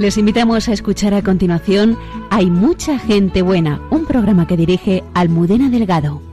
Les invitamos a escuchar a continuación Hay mucha gente buena, un programa que dirige Almudena Delgado.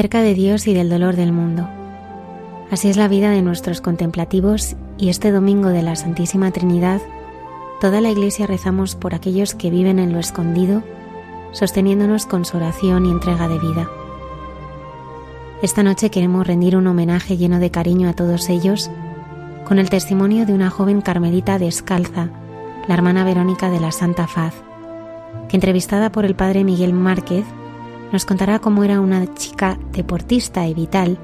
Cerca de Dios y del dolor del mundo. Así es la vida de nuestros contemplativos y este domingo de la Santísima Trinidad, toda la Iglesia rezamos por aquellos que viven en lo escondido, sosteniéndonos con su oración y entrega de vida. Esta noche queremos rendir un homenaje lleno de cariño a todos ellos con el testimonio de una joven carmelita descalza, la hermana Verónica de la Santa Faz, que entrevistada por el padre Miguel Márquez nos contará cómo era una chica deportista y vital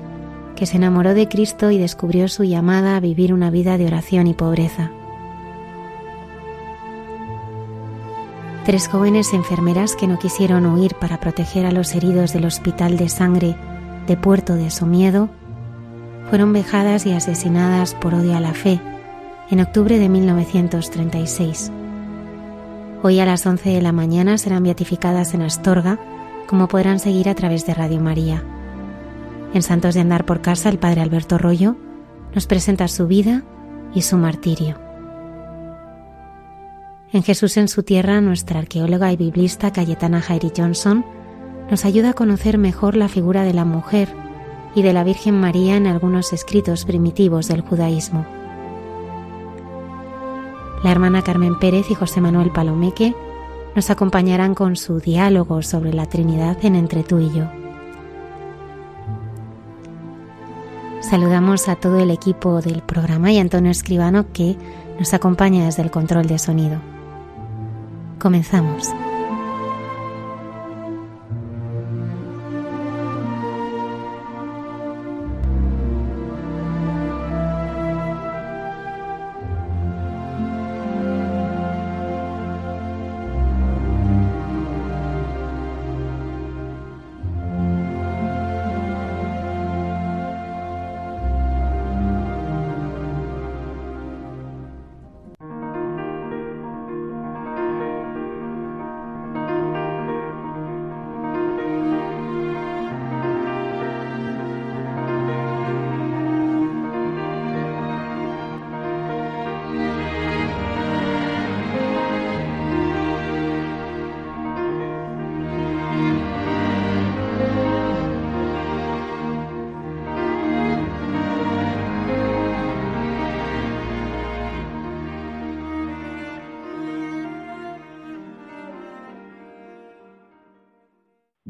que se enamoró de Cristo y descubrió su llamada a vivir una vida de oración y pobreza. Tres jóvenes enfermeras que no quisieron huir para proteger a los heridos del Hospital de Sangre de Puerto de Somiedo fueron vejadas y asesinadas por odio a la fe en octubre de 1936. Hoy a las 11 de la mañana serán beatificadas en Astorga como podrán seguir a través de Radio María. En Santos de Andar por Casa, el Padre Alberto Rollo nos presenta su vida y su martirio. En Jesús en su tierra, nuestra arqueóloga y biblista Cayetana Jairi Johnson nos ayuda a conocer mejor la figura de la mujer y de la Virgen María en algunos escritos primitivos del judaísmo. La hermana Carmen Pérez y José Manuel Palomeque nos acompañarán con su diálogo sobre la Trinidad en Entre tú y yo. Saludamos a todo el equipo del programa y a Antonio Escribano que nos acompaña desde el control de sonido. Comenzamos.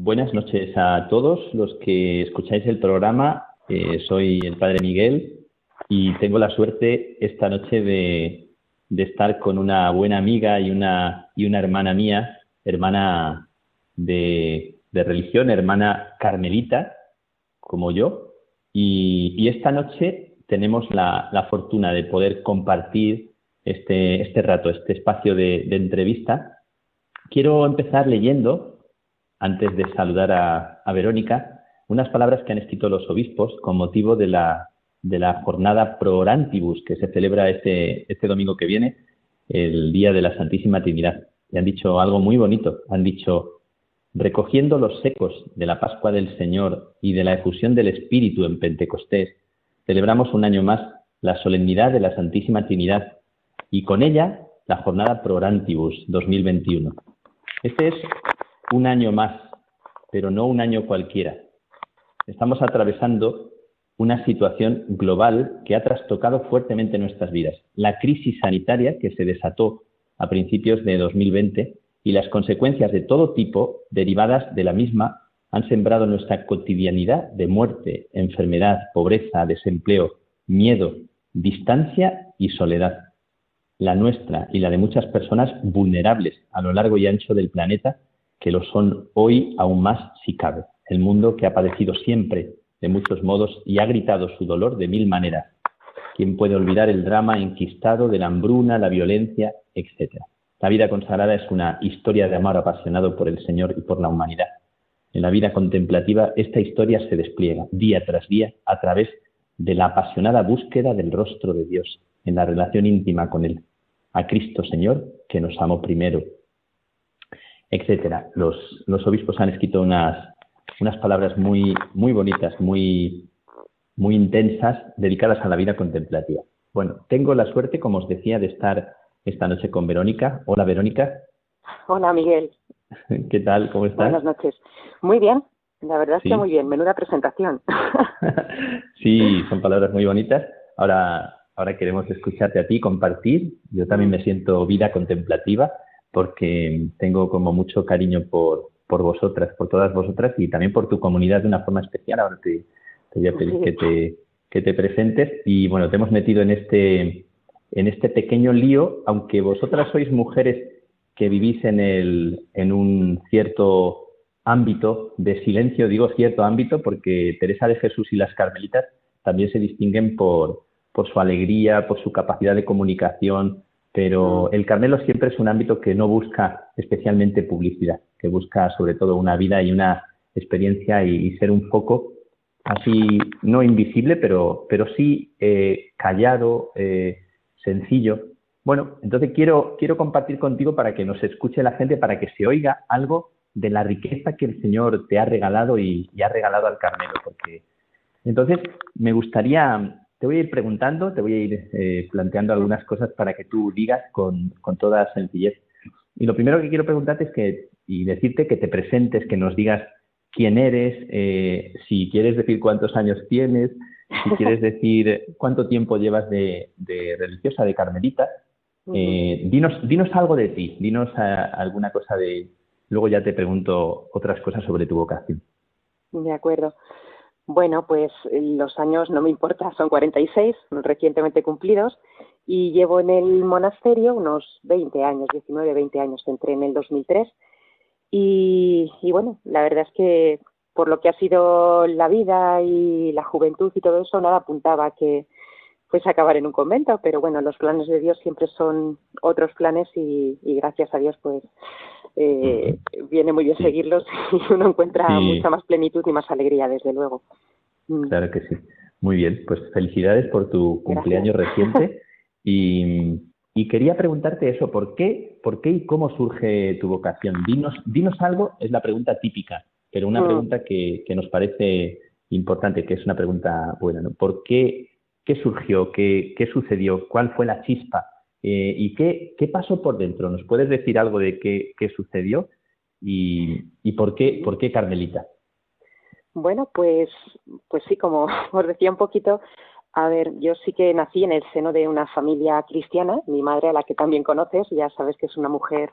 Buenas noches a todos los que escucháis el programa. Eh, soy el Padre Miguel y tengo la suerte esta noche de, estar con una buena amiga y una, y una hermana mía, hermana de, religión, hermana carmelita, como yo. Y, esta noche tenemos la, fortuna de poder compartir este, este rato, este espacio de, de entrevista. Quiero empezar leyendo antes de saludar a, Verónica, unas palabras que han escrito los obispos con motivo de la, de la jornada pro orantibus que se celebra este, este domingo que viene, el Día de la Santísima Trinidad. Y han dicho algo muy bonito. Han dicho, recogiendo los secos de la Pascua del Señor y de la efusión del Espíritu en Pentecostés, celebramos un año más la solemnidad de la Santísima Trinidad y con ella la jornada pro orantibus 2021. Este es un año más pero no un año cualquiera. Estamos atravesando una situación global que ha trastocado fuertemente nuestras vidas. La crisis sanitaria que se desató a principios de 2020 y las consecuencias de todo tipo derivadas de la misma han sembrado nuestra cotidianidad de muerte, enfermedad, pobreza, desempleo, miedo, distancia y soledad. La nuestra y la de muchas personas vulnerables a lo largo y ancho del planeta, que lo son hoy aún más si cabe. El mundo que ha padecido siempre de muchos modos y ha gritado su dolor de mil maneras. ¿Quién puede olvidar el drama enquistado de la hambruna, la violencia, etcétera? La vida consagrada es una historia de amor apasionado por el Señor y por la humanidad. En la vida contemplativa esta historia se despliega día tras día a través de la apasionada búsqueda del rostro de Dios en la relación íntima con Él, a Cristo Señor que nos amó primero, etcétera. Los, los obispos han escrito unas, unas palabras muy, muy bonitas, muy, muy intensas, dedicadas a la vida contemplativa. Bueno, tengo la suerte, como os decía, de estar esta noche con Verónica. Hola, Verónica. Hola, Miguel. ¿Qué tal? ¿Cómo estás? Buenas noches. Muy bien. La verdad es que muy bien. Menuda presentación. sí, son palabras muy bonitas. Ahora, ahora queremos escucharte a ti, compartir. Yo también me siento vida contemplativa porque tengo como mucho cariño por, por vosotras, por todas vosotras y también por tu comunidad de una forma especial. Ahora te, voy a pedir que te, que te presentes. Y bueno, te hemos metido en este, en este pequeño lío, aunque vosotras sois mujeres que vivís en, el, en un cierto ámbito de silencio, digo cierto ámbito porque Teresa de Jesús y las Carmelitas también se distinguen por, por su alegría, por su capacidad de comunicación, pero mm. el Carmelo siempre es un ámbito que no busca especialmente publicidad, que busca sobre todo una vida y una experiencia y, ser un foco así, no invisible, pero, pero sí eh, callado, eh, sencillo. Bueno, entonces quiero, quiero compartir contigo para que nos escuche la gente, para que se oiga algo de la riqueza que el Señor te ha regalado y, y ha regalado al Carmelo. Porque entonces me gustaría te voy a ir preguntando, te voy a ir eh, planteando algunas cosas para que tú digas con, toda sencillez. Y lo primero que quiero preguntarte es que, y decirte que te presentes, que nos digas quién eres, eh, si quieres decir cuántos años tienes, si quieres decir cuánto tiempo llevas de, religiosa, de carmelita. Eh, dinos, dinos algo de ti, dinos alguna cosa de... Luego ya te pregunto otras cosas sobre tu vocación. De acuerdo. Bueno, pues los años no me importa, son 46, recientemente cumplidos, y llevo en el monasterio unos 20 años, 19, 20 años, entré en el 2003. Y, y bueno, la verdad es que por lo que ha sido la vida y la juventud y todo eso, nada apuntaba a que fuese a acabar en un convento, pero bueno, los planes de Dios siempre son otros planes y, y gracias a Dios pues eh, viene muy bien seguirlos y uno encuentra mucha más plenitud y más alegría, desde luego. Mm. Claro que sí. Muy bien, pues felicidades por tu cumpleaños reciente y, quería preguntarte eso, ¿por qué, ¿por qué y cómo surge tu vocación? Dinos, dinos algo, es la pregunta típica, pero una mm. pregunta que, que, nos parece importante, que es una pregunta buena, ¿no? ¿Por qué, qué surgió, qué, qué sucedió, cuál fue la chispa eh, ¿Y qué, qué, pasó por dentro? ¿Nos puedes decir algo de qué, qué sucedió y, y, por, qué, por qué Carmelita? Bueno, pues, pues sí, como os decía un poquito, a ver, yo sí que nací en el seno de una familia cristiana, mi madre, a la que también conoces, ya sabes que es una mujer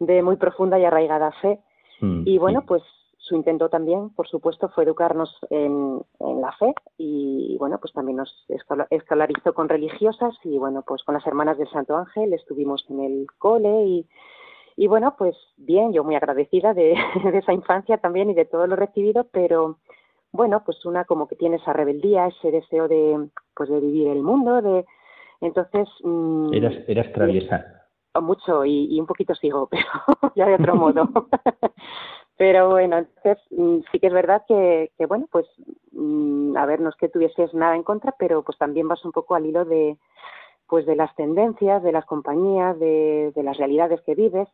de muy profunda y arraigada fe. Mm, y bueno, pues su intento también, por supuesto, fue educarnos en, la fe y, bueno, pues también nos escolarizó con religiosas y, bueno, pues con las hermanas del Santo Ángel estuvimos en el cole y, y bueno, pues bien, yo muy agradecida de, esa infancia también y de todo lo recibido, pero bueno, pues una como que tiene esa rebeldía, ese deseo de, pues de vivir el mundo, de, entonces... Mm, eras, eras traviesa. Mucho y, y, un poquito sigo, pero ya de otro modo. Pero bueno, entonces mm, sí que es verdad que, que bueno, pues mm, a ver, no es que tuvieses nada en contra, pero pues también vas un poco al hilo de pues de las tendencias, de las compañías, de, de las realidades que vives.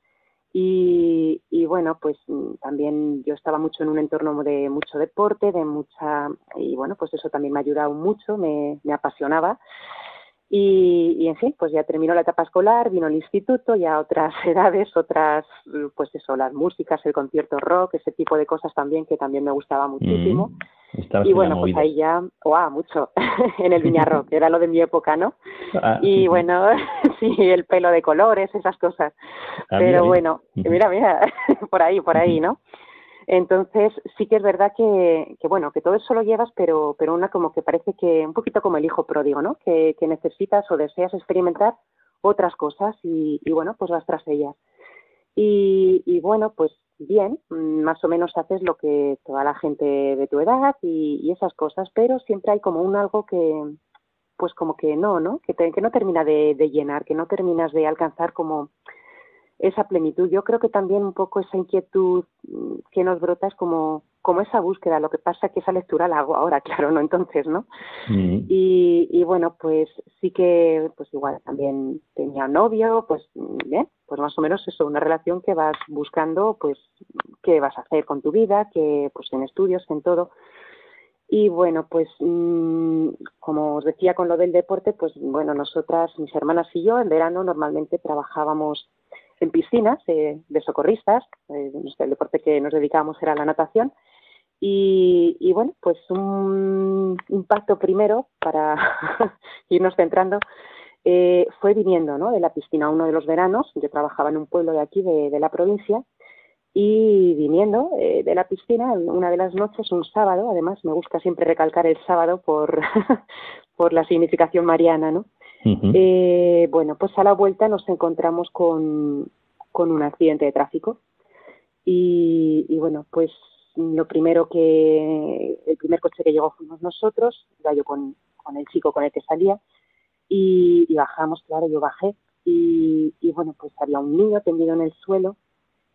Y, y, bueno, pues mm, también yo estaba mucho en un entorno de mucho deporte, de mucha, y bueno, pues eso también me ha ayudado mucho, me, me apasionaba. Y, en fin, pues ya terminó la etapa escolar, vino el instituto, ya otras edades, otras, pues eso, las músicas, el concierto rock, ese tipo de cosas también que también me gustaba muchísimo. Mm, y bueno, pues ahí ya, ¡guau! mucho, en el Viña Rock, era lo de mi época, ¿no? Ah, y bueno, sí, el pelo de colores, esas cosas. Ah, Pero bueno, mira, mira, por ahí, por ahí, ¿no? Entonces, sí que es verdad que, que, bueno, que todo eso lo llevas, pero, pero una como que parece que, un poquito como el hijo pródigo, ¿no? Que, necesitas o deseas experimentar otras cosas y, y bueno, pues vas tras ellas. Y, y, bueno, pues bien, más o menos haces lo que toda la gente de tu edad y, esas cosas, pero siempre hay como un algo que, pues como que no, ¿no? Que, que no termina de llenar, que no terminas de alcanzar como esa plenitud. Yo creo que también un poco esa inquietud mm, que nos brota es como, como esa búsqueda. Lo que pasa es que esa lectura la hago ahora, claro, no entonces, ¿no? Mm. Y, y, bueno, pues sí que, pues igual también tenía novio, pues bien, pues más o menos eso, una relación que vas buscando, pues qué vas a hacer con tu vida, que pues en estudios, en todo. Y bueno, pues mm, como os decía con lo del deporte, pues bueno, nosotras, mis hermanas y yo, en verano normalmente trabajábamos en piscinas eh, de socorristas, eh, el deporte que nos dedicábamos era la natación. Y, bueno, pues un impacto primero para irnos centrando eh, fue viniendo ¿no? de la piscina uno de los veranos. Yo trabajaba en un pueblo de aquí, de, la provincia, y viniendo de la piscina una de las noches, un sábado, además me gusta siempre recalcar el sábado por, por la significación mariana, ¿no? Eh, bueno, pues a la vuelta nos encontramos con, con un accidente de tráfico y, y, bueno, pues lo primero que, el primer coche que llegó fuimos nosotros, yo con, con el chico con el que salía y, y bajamos, claro, yo bajé y, y, bueno, pues había un niño tendido en el suelo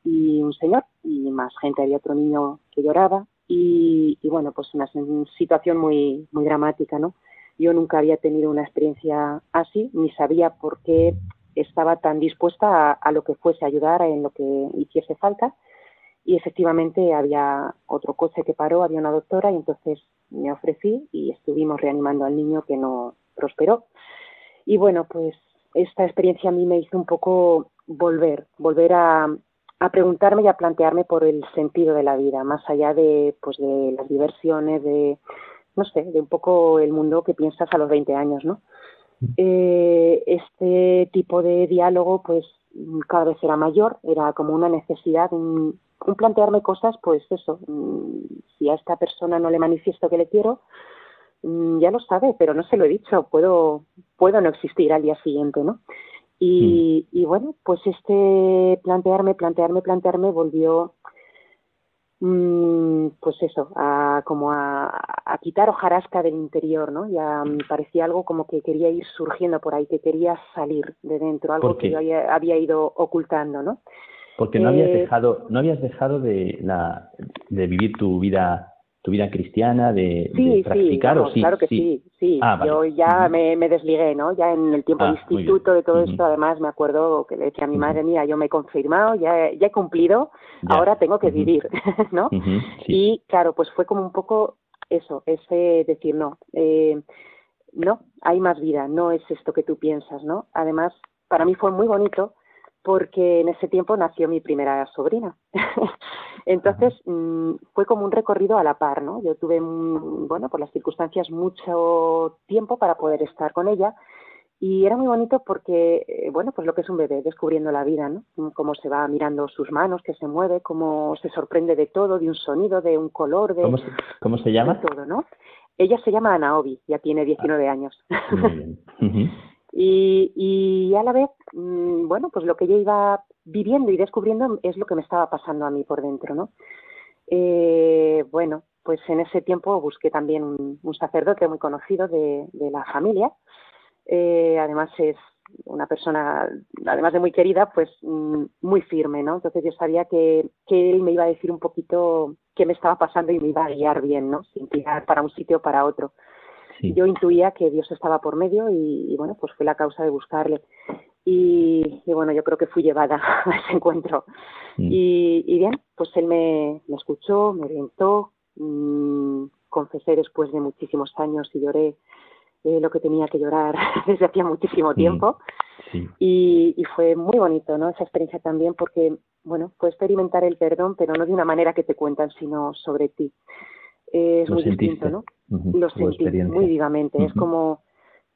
y un señor y más gente, había otro niño que lloraba y, y bueno, pues una situación muy, muy dramática, ¿no? Yo nunca había tenido una experiencia así, ni sabía por qué estaba tan dispuesta a, lo que fuese a ayudar en lo que hiciese falta. Y efectivamente había otro coche que paró, había una doctora y entonces me ofrecí y estuvimos reanimando al niño que no prosperó. Y bueno, pues esta experiencia a mí me hizo un poco volver, volver a, a preguntarme y a plantearme por el sentido de la vida, más allá de, pues, de las diversiones, de, no sé, de un poco el mundo que piensas a los 20 años, ¿no? Eh, este tipo de diálogo, pues cada vez era mayor, era como una necesidad, un, plantearme cosas, pues eso, mm, si a esta persona no le manifiesto que le quiero, mm, ya lo sabe, pero no se lo he dicho, puedo, puedo no existir al día siguiente, ¿no? Y, mm. y bueno, pues este plantearme, plantearme, plantearme volvió Mm, pues eso, a, como a, a, quitar hojarasca del interior, ¿no? Ya me parecía algo como que quería ir surgiendo por ahí, que quería salir de dentro, algo que yo había, había, ido ocultando, ¿no? Porque no habías eh, dejado, no habías dejado de, la, de vivir tu vida tu vida cristiana, de, practicar sí, o sí? Claro que sí, sí. Ah, yo ya me, me, desligué, ¿no? Ya en el tiempo de ah, instituto, de todo esto, además me acuerdo que le decía a mi madre mía, yo me he confirmado, ya, ya he cumplido, ahora tengo que vivir, ¿no? Y claro, pues fue como un poco eso, ese decir, no, eh, no, hay más vida, no es esto que tú piensas, ¿no? Además, para mí fue muy bonito porque en ese tiempo nació mi primera sobrina. Entonces mm, fue como un recorrido a la par, ¿no? Yo tuve, bueno, por las circunstancias mucho tiempo para poder estar con ella y era muy bonito porque, eh, bueno, pues lo que es un bebé, descubriendo la vida, ¿no? Cómo se va mirando sus manos, que se mueve, cómo se sorprende de todo, de un sonido, de un color, de... ¿Cómo se, cómo se llama? todo, ¿no? Ella se llama Anaobi, ya tiene 19 años. Muy bien. Y, y a la vez, mm, bueno, pues lo que yo iba viviendo y descubriendo es lo que me estaba pasando a mí por dentro, ¿no? Eh, bueno, pues en ese tiempo busqué también un, sacerdote muy conocido de, de la familia. Eh, además es una persona, además de muy querida, pues mm, muy firme, ¿no? Entonces yo sabía que, que él me iba a decir un poquito qué me estaba pasando y me iba a guiar bien, ¿no? Sin tirar para un sitio o para otro. Yo intuía que Dios estaba por medio y, bueno, pues fue la causa de buscarle. Y, bueno, yo creo que fui llevada a ese encuentro. Mm. Y, bien, pues él me, me escuchó, me orientó, mmm, confesé después de muchísimos años y lloré eh, lo que tenía que llorar desde hacía muchísimo mm, tiempo. Y, y, fue muy bonito, ¿no? Esa experiencia también porque, bueno, fue experimentar el perdón, pero no de una manera que te cuentan, sino sobre ti. Es muy distinto, ¿no? Lo sentí muy vivamente. Es como,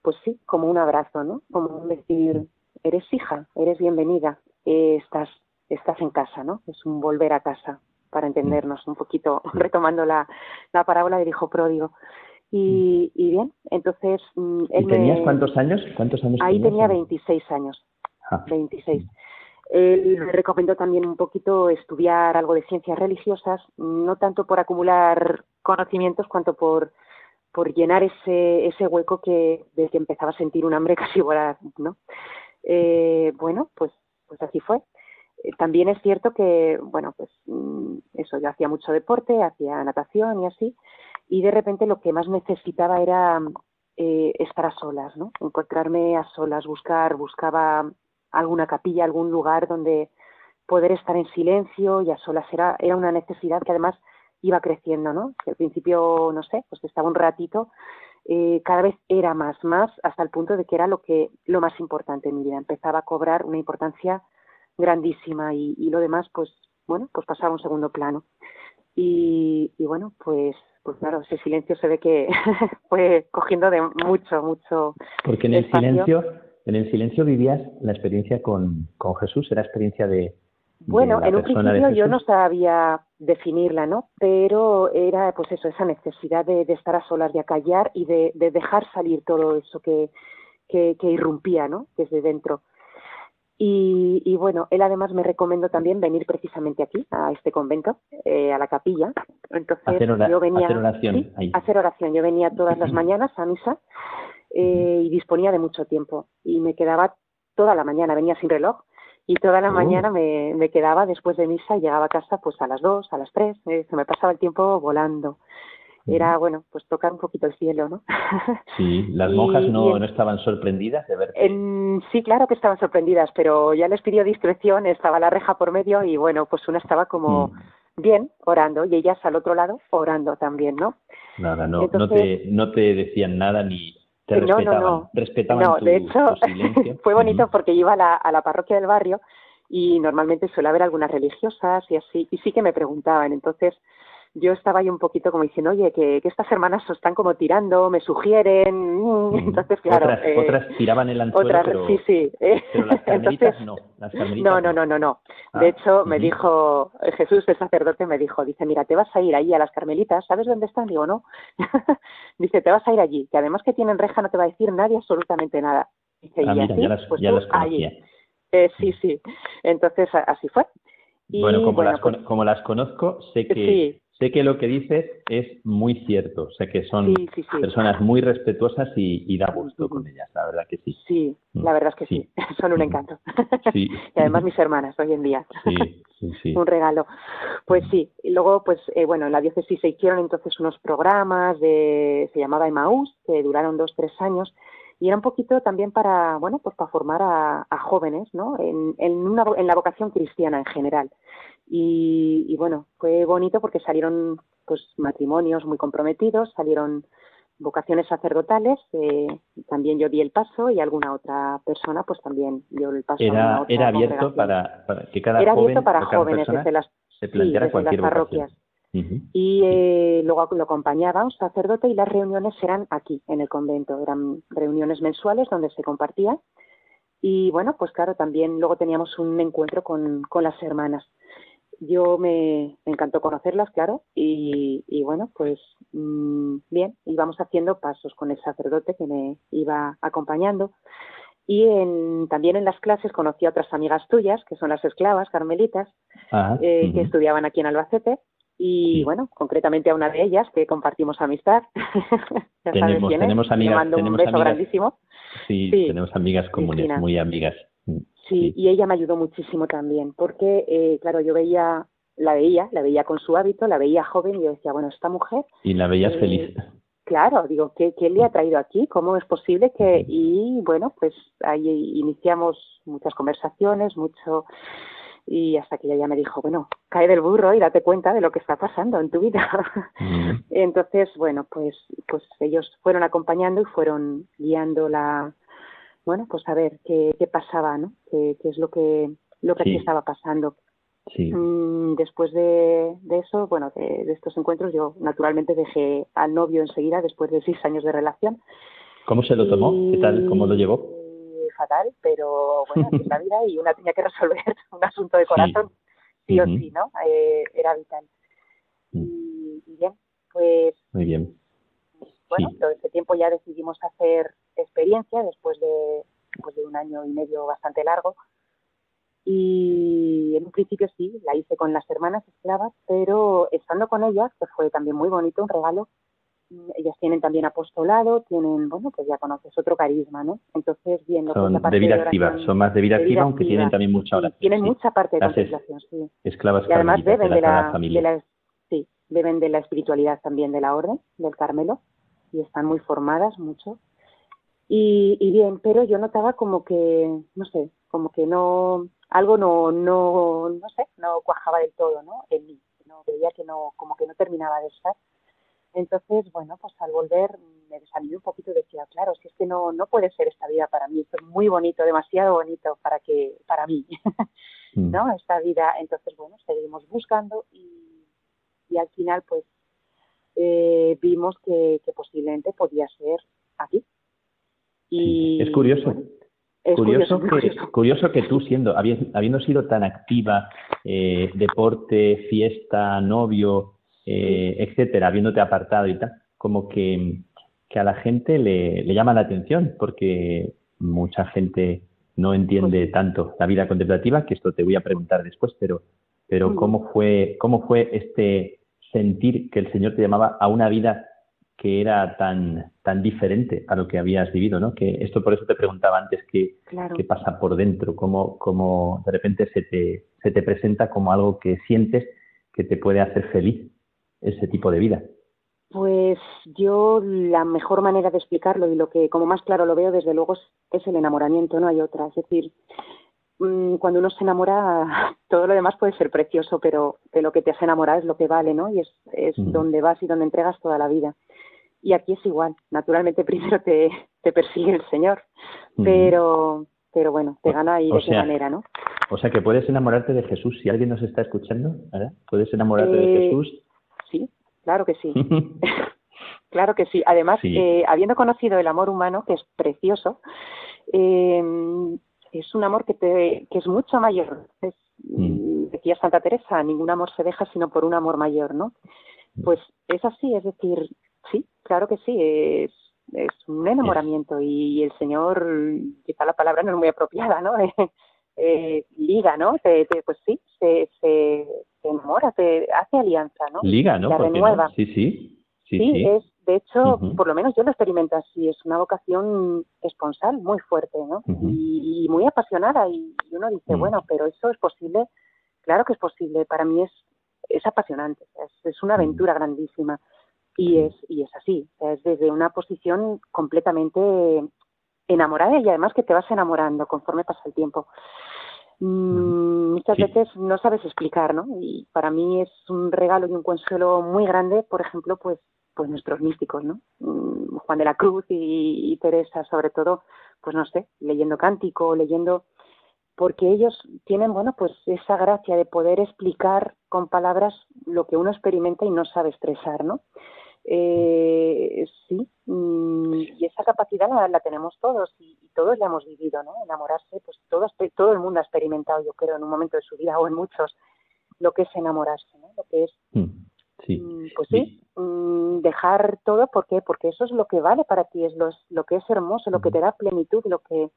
pues sí, como un abrazo, ¿no? Como decir, eres hija, eres bienvenida, eh, estás, estás en casa, ¿no? Es un volver a casa, para entendernos un poquito, retomando la, la parábola del hijo pródigo. Y, y bien, entonces... Mm, ¿Y tenías cuántos años? ¿Cuántos años Ahí tenía 26 años, 26. Él me recomendó también un poquito estudiar algo de ciencias religiosas, no tanto por acumular conocimientos cuanto por, por llenar ese, ese hueco que, del que empezaba a sentir un hambre casi voraz, ¿no? Eh, bueno, pues, pues así fue. Eh, también es cierto que, bueno, pues mm, eso, yo hacía mucho deporte, hacía natación y así, y de repente lo que más necesitaba era eh, estar a solas, ¿no? Encontrarme a solas, buscar, buscaba alguna capilla, algún lugar donde poder estar en silencio y a solas era, era una necesidad que además iba creciendo, ¿no? al principio, no sé, pues estaba un ratito, eh, cada vez era más, más, hasta el punto de que era lo que, lo más importante en mi vida. Empezaba a cobrar una importancia grandísima y, y lo demás, pues, bueno, pues pasaba a un segundo plano. Y, y bueno, pues, pues claro, ese silencio se ve que fue cogiendo de mucho, mucho. Porque en el silencio, en el silencio vivías la experiencia con, con Jesús, era experiencia de, bueno, en un principio yo no sabía definirla, ¿no? Pero era, pues eso, esa necesidad de, estar a solas, de acallar y de, dejar salir todo eso que, que, irrumpía, ¿no? Desde dentro. Y, y, bueno, él además me recomendó también venir precisamente aquí, a este convento, eh, a la capilla. Entonces yo venía hacer oración, hacer oración. Yo venía todas las mañanas a misa eh, y disponía de mucho tiempo. Y me quedaba toda la mañana, venía sin reloj y toda la oh. mañana me, me, quedaba después de misa y llegaba a casa pues a las dos, a las tres, eh, se me pasaba el tiempo volando. Era, bueno, pues tocar un poquito el cielo, ¿no? Sí, las monjas no, no estaban sorprendidas de ver. sí, claro que estaban sorprendidas, pero ya les pidió discreción, estaba la reja por medio y bueno, pues una estaba como mm. bien orando y ellas al otro lado orando también, ¿no? Nada, no, no, te, no te decían nada ni no, no, no. Respetaban no, de hecho, fue bonito porque iba a la, a la parroquia del barrio y normalmente suele haber algunas religiosas y así, y sí que me preguntaban. Entonces, yo estaba ahí un poquito como diciendo, oye, que, estas hermanas se están como tirando, me sugieren. Entonces, claro. Otras, eh, otras tiraban el anzuelo, otras, pero, sí, sí. pero las carmelitas no. Las carmelitas no, no, no, no, no. de ah, hecho, me dijo, Jesús, el sacerdote, me dijo, dice, mira, te vas a ir ahí a las carmelitas, ¿sabes dónde están? Digo, no. dice, te vas a ir allí, que además que tienen reja no te va a decir nadie absolutamente nada. Dice, ah, y así, ya las, pues ya las conocía. Eh, sí, sí. Entonces, así fue. Y, bueno, como, las, pues como las conozco, sé que, sé que lo que dices es muy cierto, sé que son personas muy respetuosas y, da gusto con ellas, la verdad que sí. Sí, mm. la verdad es que sí, son un encanto. y además mis hermanas hoy en día. un regalo. Pues sí, y luego pues eh, bueno, en la diócesis se hicieron entonces unos programas de, se llamaba Emaús, que duraron dos, tres años, y era un poquito también para, bueno, pues para formar a, jóvenes, ¿no? En, en, una, en la vocación cristiana en general. Y, bueno, fue bonito porque salieron pues matrimonios muy comprometidos, salieron vocaciones sacerdotales, eh, también yo di el paso y alguna otra persona pues también dio el paso. Era, era abierto para, que cada era abierto para jóvenes desde las, se las parroquias. Y eh, luego lo acompañaba un sacerdote y las reuniones eran aquí, en el convento. Eran reuniones mensuales donde se compartía. Y bueno, pues claro, también luego teníamos un encuentro con, con las hermanas yo me, encantó conocerlas, claro, y, bueno, pues mm, bien, íbamos haciendo pasos con el sacerdote que me iba acompañando. Y en, también en las clases conocí a otras amigas tuyas, que son las esclavas carmelitas, eh, que estudiaban aquí en Albacete. Y bueno, concretamente a una de ellas, que compartimos amistad. ya tenemos, sabes tenemos amigas. mando un beso grandísimo. Sí, tenemos amigas comunes, muy amigas. Sí, y ella me ayudó muchísimo también, porque, eh, claro, yo veía, la veía, la veía con su hábito, la veía joven y yo decía, bueno, esta mujer... Y la veías eh, feliz. Claro, digo, ¿qué, ¿qué, le ha traído aquí? ¿Cómo es posible que...? Y bueno, pues ahí iniciamos muchas conversaciones, mucho... y hasta que ella ya me dijo, bueno, cae del burro y date cuenta de lo que está pasando en tu vida. Entonces, bueno, pues, pues ellos fueron acompañando y fueron guiando la, bueno, pues a ver qué, qué pasaba, ¿no? Qué, qué es lo que, lo que aquí estaba pasando. Sí. Mm, después de, de, eso, bueno, de, de, estos encuentros, yo naturalmente dejé al novio enseguida, después de seis años de relación. ¿Cómo se lo tomó? ¿Qué tal? ¿Cómo lo llevó? fatal, pero bueno, es la vida y una tenía que resolver un asunto de corazón, sí, o sí, ¿no? Eh, era vital. Mm. Y, bien, pues... Muy bien. Bueno, todo ese tiempo ya decidimos hacer experiencia después de, pues de un año y medio bastante largo. Y en un principio sí, la hice con las hermanas esclavas, pero estando con ellas, que fue también muy bonito, un regalo, ellas tienen también apostolado, tienen, bueno, pues ya conoces otro carisma, ¿no? Entonces, bien, lo son de vida activa, son más de vida, activa, aunque tienen también mucha oración. Tienen mucha parte de contemplación, sí. Esclavas y además beben de la, de la, sí, beben de la espiritualidad también de la orden, del Carmelo, y están muy formadas mucho. Y, y bien, pero yo notaba como que, no sé, como que no, algo no, no, no sé, no cuajaba del todo, ¿no? En mí, no veía que no, como que no terminaba de estar entonces, bueno, pues al volver me desanimé un poquito y decía, claro, si es que no, no puede ser esta vida para mí, es muy bonito, demasiado bonito para que, para mí, mm. ¿no? Esta vida. Entonces, bueno, seguimos buscando y, y al final, pues, eh, vimos que, que, posiblemente podía ser aquí. Y, es curioso. es curioso, que, curioso. que tú siendo, habiendo, sido tan activa, eh, deporte, fiesta, novio, eh, etcétera, habiéndote apartado y tal, como que, a la gente le, llama la atención, porque mucha gente no entiende pues tanto la vida contemplativa, que esto te voy a preguntar después, pero, pero ¿cómo, fue, ¿cómo fue este sentir que el Señor te llamaba a una vida que era tan, tan diferente a lo que habías vivido, ¿no? Que esto por eso te preguntaba antes qué, qué pasa por dentro, cómo, cómo de repente se te, se te presenta como algo que sientes que te puede hacer feliz ese tipo de vida? Pues yo la mejor manera de explicarlo y lo que como más claro lo veo desde luego es, el enamoramiento, no hay otra. Es decir, mm, cuando uno se enamora, todo lo demás puede ser precioso, pero de lo que te hace enamorar es lo que vale, ¿no? Y es, es donde vas y donde entregas toda la vida. Y aquí es igual. Naturalmente primero te, te persigue el Señor, pero, pero bueno, te gana ahí de esa manera, ¿no? O sea que puedes enamorarte de Jesús. Si alguien nos está escuchando, ¿verdad? Puedes enamorarte de eh, Jesús sí, claro que sí. claro que sí. Además, eh, habiendo conocido el amor humano, que es precioso, eh, es un amor que, te, que es mucho mayor. Es, mm. Decía Santa Teresa, ningún amor se deja sino por un amor mayor, ¿no? Pues es así, es decir, sí, claro que sí, es, es un enamoramiento y el Señor, quizá la palabra no es muy apropiada, ¿no? eh, liga, ¿no? Te, pues sí, se, se, enamora, te hace alianza, ¿no? Liga, ¿no? La renueva. Sí, sí. Sí, sí, es, de hecho, por lo menos yo lo experimento así, es una vocación esponsal muy fuerte, ¿no? y, muy apasionada, y, uno dice, mm. bueno, pero eso es posible, claro que es posible, para mí es, es apasionante, es, es una mm. aventura grandísima, y es, y es así, es desde una posición completamente enamorada y además que te vas enamorando conforme pasa el tiempo. Mm, muchas veces no sabes explicar, ¿no? Y para mí es un regalo y un consuelo muy grande, por ejemplo, pues, pues nuestros místicos, ¿no? Mm, Juan de la Cruz y, Teresa, sobre todo, pues no sé, leyendo cántico, leyendo, porque ellos tienen, bueno, pues esa gracia de poder explicar con palabras lo que uno experimenta y no sabe expresar, ¿no? Eh, sí, mm, y esa capacidad la, tenemos todos y, todos la hemos vivido, ¿no? Enamorarse, pues todo, todo el mundo ha experimentado, yo creo, en un momento de su vida o en muchos, lo que es enamorarse, ¿no? Lo que es, mm, sí. Mm, pues sí, dejar todo, ¿por qué? Porque eso es lo que vale para ti, es lo, lo que es hermoso, lo que te da plenitud, lo que,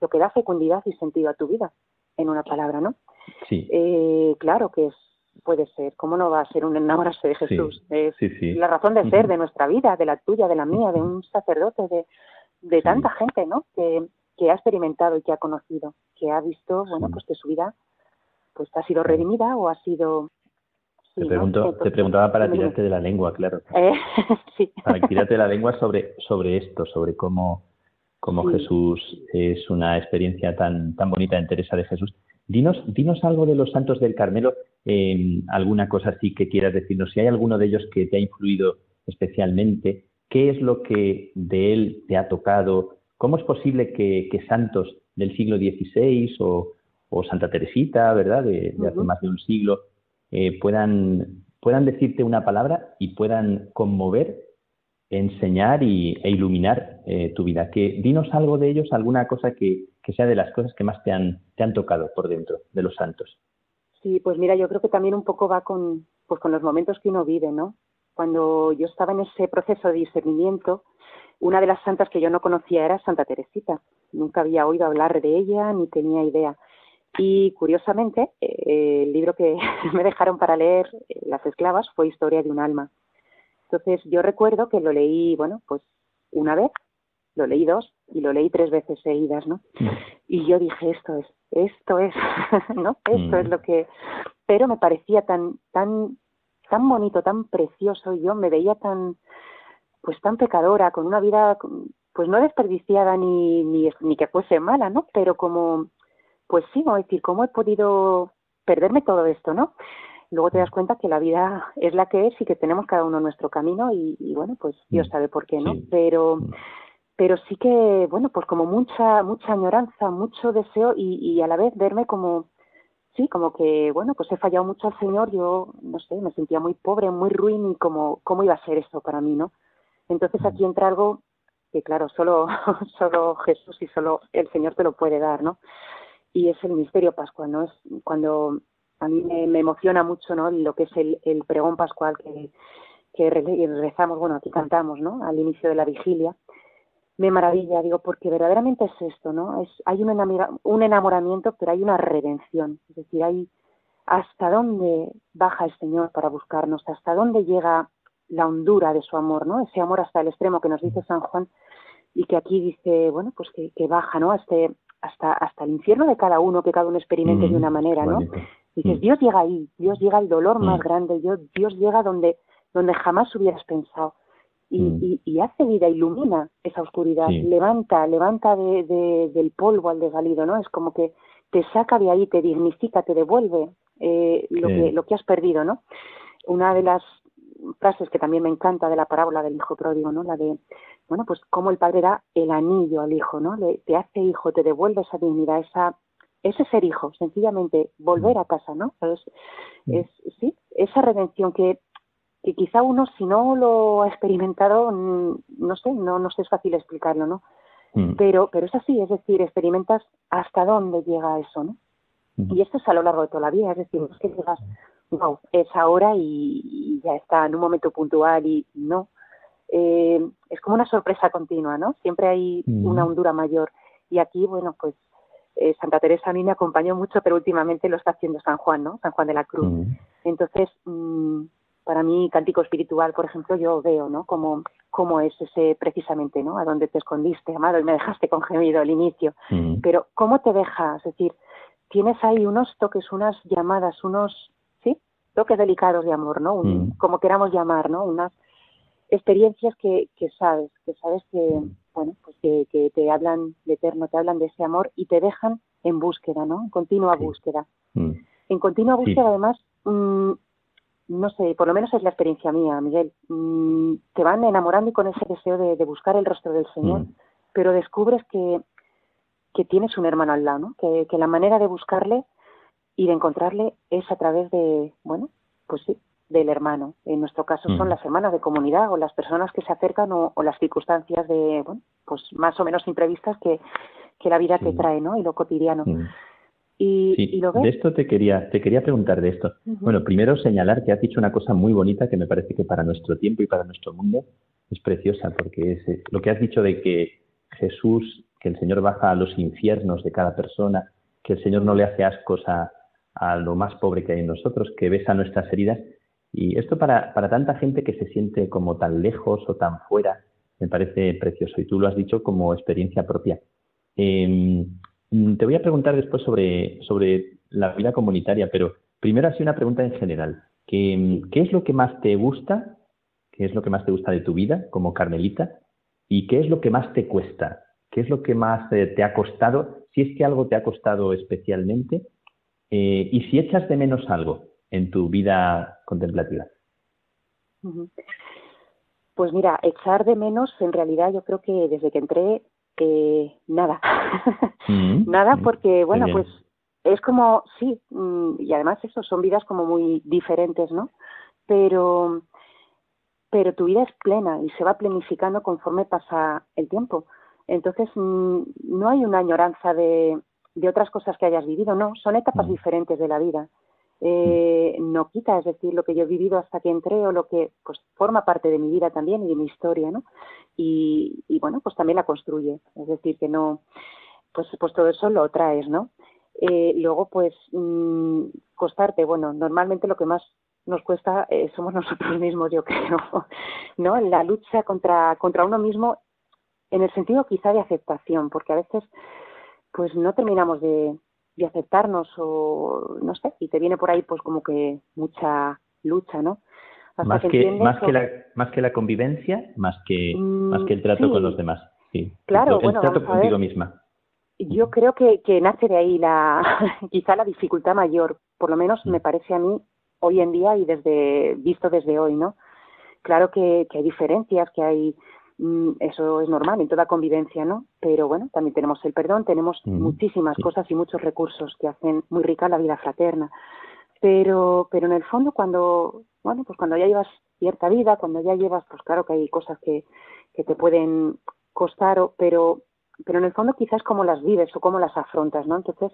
lo que da fecundidad y sentido a tu vida, en una palabra, ¿no? Sí. Eh, claro que es puede ser. ¿Cómo no va a ser un enamorarse de Jesús? es la razón de ser de nuestra vida, de la tuya, de la mía, de un sacerdote, de, de tanta gente, ¿no? Que, que ha experimentado y que ha conocido, que ha visto, bueno, pues que su vida pues ha sido redimida o ha sido te, pregunto, te preguntaba para tirarte de la lengua, claro. Eh, sí. Para tirarte de la lengua sobre, sobre esto, sobre cómo, cómo Jesús es una experiencia tan, tan bonita en Teresa de Jesús. Dinos, dinos algo de los santos del Carmelo, em, alguna cosa así que quieras decirnos, si hay alguno de ellos que te ha influido especialmente, qué es lo que de él te ha tocado, cómo es posible que, santos del siglo XVI o, Santa Teresita, ¿verdad?, de, hace más de un siglo, eh, puedan, puedan decirte una palabra y puedan conmover enseñar y, e iluminar eh, tu vida. Que, dinos algo de ellos, alguna cosa que, sea de las cosas que más te han, te han tocado por dentro de los santos. Sí, pues mira, yo creo que también un poco va con, pues con los momentos que uno vive, ¿no? Cuando yo estaba en ese proceso de discernimiento, una de las santas que yo no conocía era Santa Teresita. Nunca había oído hablar de ella ni tenía idea. Y curiosamente, eh, el libro que me dejaron para leer, eh, Las esclavas, fue Historia de un alma. Entonces yo recuerdo que lo leí, bueno, pues una vez, lo leí dos y lo leí tres veces seguidas, ¿no? Mm. Y yo dije, esto es, esto es, ¿no? Esto es mm. lo que... Pero me parecía tan, tan, tan bonito, tan precioso, y yo me veía tan, pues tan pecadora, con una vida, pues no desperdiciada ni, ni, ni que fuese mala, ¿no? Pero como, pues sí, ¿no? decir, ¿cómo he podido perderme todo esto, ¿no? luego te das cuenta que la vida es la que es y que tenemos cada uno nuestro camino y, bueno, pues Dios mm. sabe por qué, ¿no? Pero mm. Pero sí que, bueno, pues como mucha mucha añoranza, mucho deseo y, a la vez verme como sí, como que, bueno, pues he fallado mucho al Señor, yo, no sé, me sentía muy pobre, muy ruin y como, ¿cómo iba a ser esto para mí, no? Entonces mm. aquí entra algo que, claro, solo, solo Jesús y solo el Señor te lo puede dar, ¿no? Y es el misterio pascual, ¿no? Es cuando a mí me, emociona mucho ¿no? lo que es el, el pregón pascual que, que rezamos, bueno, aquí cantamos ¿no? al inicio de la vigilia. Me maravilla, digo, porque verdaderamente es esto, ¿no? Es, hay un, un enamoramiento, pero hay una redención. Es decir, hay hasta dónde baja el Señor para buscarnos, hasta dónde llega la hondura de su amor, ¿no? Ese amor hasta el extremo que nos dice San Juan y que aquí dice, bueno, pues que, que baja, ¿no? Este, hasta, hasta el infierno de cada uno, que cada uno experimente de una manera, ¿no? Dices, mm. Dios llega ahí, Dios llega al dolor más mm. grande, Dios, Dios llega donde, donde jamás hubieras pensado. Y, mm. y, hace vida, ilumina esa oscuridad, levanta, levanta de, del polvo al desvalido, ¿no? Es como que te saca de ahí, te dignifica, te devuelve eh, lo, que, lo que has perdido, ¿no? Una de las frases que también me encanta de la parábola del hijo pródigo, ¿no? La de, bueno, pues cómo el padre da el anillo al hijo, ¿no? Le, te hace hijo, te devuelve esa dignidad, esa ese ser hijo, sencillamente volver a casa, ¿no? Es, sí, esa redención que, que quizá uno si no lo ha experimentado, mm, no sé, no, no sé, es fácil explicarlo, ¿no? Mm. Pero, pero es así, es decir, experimentas hasta dónde llega eso, ¿no? Y esto es a lo largo de toda la vida, es decir, es que llegas, wow, es ahora y, ya está en un momento puntual y no. Eh, es como una sorpresa continua, ¿no? Siempre hay una hondura mayor. Y aquí, bueno, pues eh, Santa Teresa a mí me acompañó mucho, pero últimamente lo está haciendo San Juan, ¿no? San Juan de la Cruz. Mm. Entonces, mm, para mí, cántico espiritual, por ejemplo, yo veo, ¿no? Como cómo es ese precisamente, ¿no? A dónde te escondiste, amado, y me dejaste con gemido al inicio. Mm. Pero, ¿cómo te dejas? Es decir, tienes ahí unos toques, unas llamadas, unos, ¿sí? Toques delicados de amor, ¿no? Como queramos llamar, ¿no? Unas experiencias que, que sabes, que sabes que, bueno, pues que, te hablan de eterno, te hablan de ese amor y te dejan en búsqueda, ¿no? En continua búsqueda. En continua búsqueda, además, mm, no sé, por lo menos es la experiencia mía, Miguel, mm, te van enamorando y con ese deseo de, buscar el rostro del Señor, pero descubres que, que tienes un hermano al lado, ¿no? Que, que la manera de buscarle y de encontrarle es a través de, bueno, pues sí, del hermano. En nuestro caso son mm. las hermanas de comunidad o las personas que se acercan o, las circunstancias de, bueno, pues más o menos imprevistas que, que la vida te trae, ¿no? Y lo cotidiano. Y, lo De esto te quería, te quería preguntar de esto. Bueno, primero señalar que has dicho una cosa muy bonita que me parece que para nuestro tiempo y para nuestro mundo es preciosa, porque es lo que has dicho de que Jesús, que el Señor baja a los infiernos de cada persona, que el Señor no le hace ascos a, a lo más pobre que hay en nosotros, que besa nuestras heridas, y esto para, para tanta gente que se siente como tan lejos o tan fuera, me parece precioso. Y tú lo has dicho como experiencia propia. Em, te voy a preguntar después sobre, sobre la vida comunitaria, pero primero así una pregunta en general. ¿Qué, ¿Qué es lo que más te gusta? ¿Qué es lo que más te gusta de tu vida como Carmelita? ¿Y qué es lo que más te cuesta? ¿Qué es lo que más eh, te ha costado? Si es que algo te ha costado especialmente eh, ¿y si echas de menos algo en tu vida contemplativa? Pues mira, echar de menos, en realidad yo creo que desde que entré, eh, nada. Mm, nada mm, porque, bueno, pues es como, sí, mm, y además eso, son vidas como muy diferentes, ¿no? Pero, pero tu vida es plena y se va planificando conforme pasa el tiempo. Entonces, no hay una añoranza de, de otras cosas que hayas vivido, no, son etapas diferentes de la vida eh, no quita, es decir, lo que yo he vivido hasta que entré o lo que pues forma parte de mi vida también y de mi historia, ¿no? Y, bueno, pues también la construye, es decir, que no, pues, pues todo eso lo traes, ¿no? Eh, luego, pues, mm, costarte, bueno, normalmente lo que más nos cuesta eh, somos nosotros mismos, yo creo, ¿no? La lucha contra, contra uno mismo en el sentido quizá de aceptación, porque a veces, pues no terminamos de, de aceptarnos o no sé, y te viene por ahí pues como que mucha lucha, ¿no? más que, más que la más que la convivencia, más que más que el trato con los demás. Sí. Claro, el, trato contigo misma. Yo creo que, que nace de ahí la quizá la dificultad mayor, por lo menos me parece a mí hoy en día y desde visto desde hoy, ¿no? Claro que, que hay diferencias, que hay Mm, eso es normal en toda convivencia, ¿no? Pero bueno, también tenemos el perdón, tenemos muchísimas cosas y muchos recursos que hacen muy rica la vida fraterna. Pero, pero en el fondo cuando, bueno, pues cuando ya llevas cierta vida, cuando ya llevas, pues claro que hay cosas que, que te pueden costar, pero, pero en el fondo quizás como las vives o cómo las afrontas, ¿no? Entonces,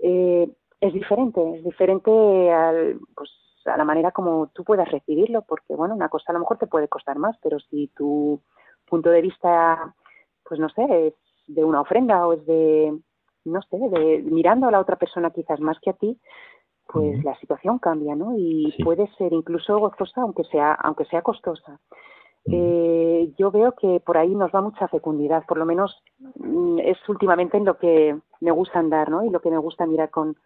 eh, es diferente, es diferente al, pues, a la manera como tú puedas recibirlo, porque bueno, una cosa a lo mejor te puede costar más, pero si tú punto de vista, pues no sé, es de una ofrenda o es de, no sé, de mirando a la otra persona quizás más que a ti, pues la situación cambia, ¿no? Y puede ser incluso gozosa, aunque sea, aunque sea costosa. Eh, yo veo que por ahí nos va mucha fecundidad, por lo menos mm, es últimamente en lo que me gusta andar, ¿no? Y lo que me gusta mirar con,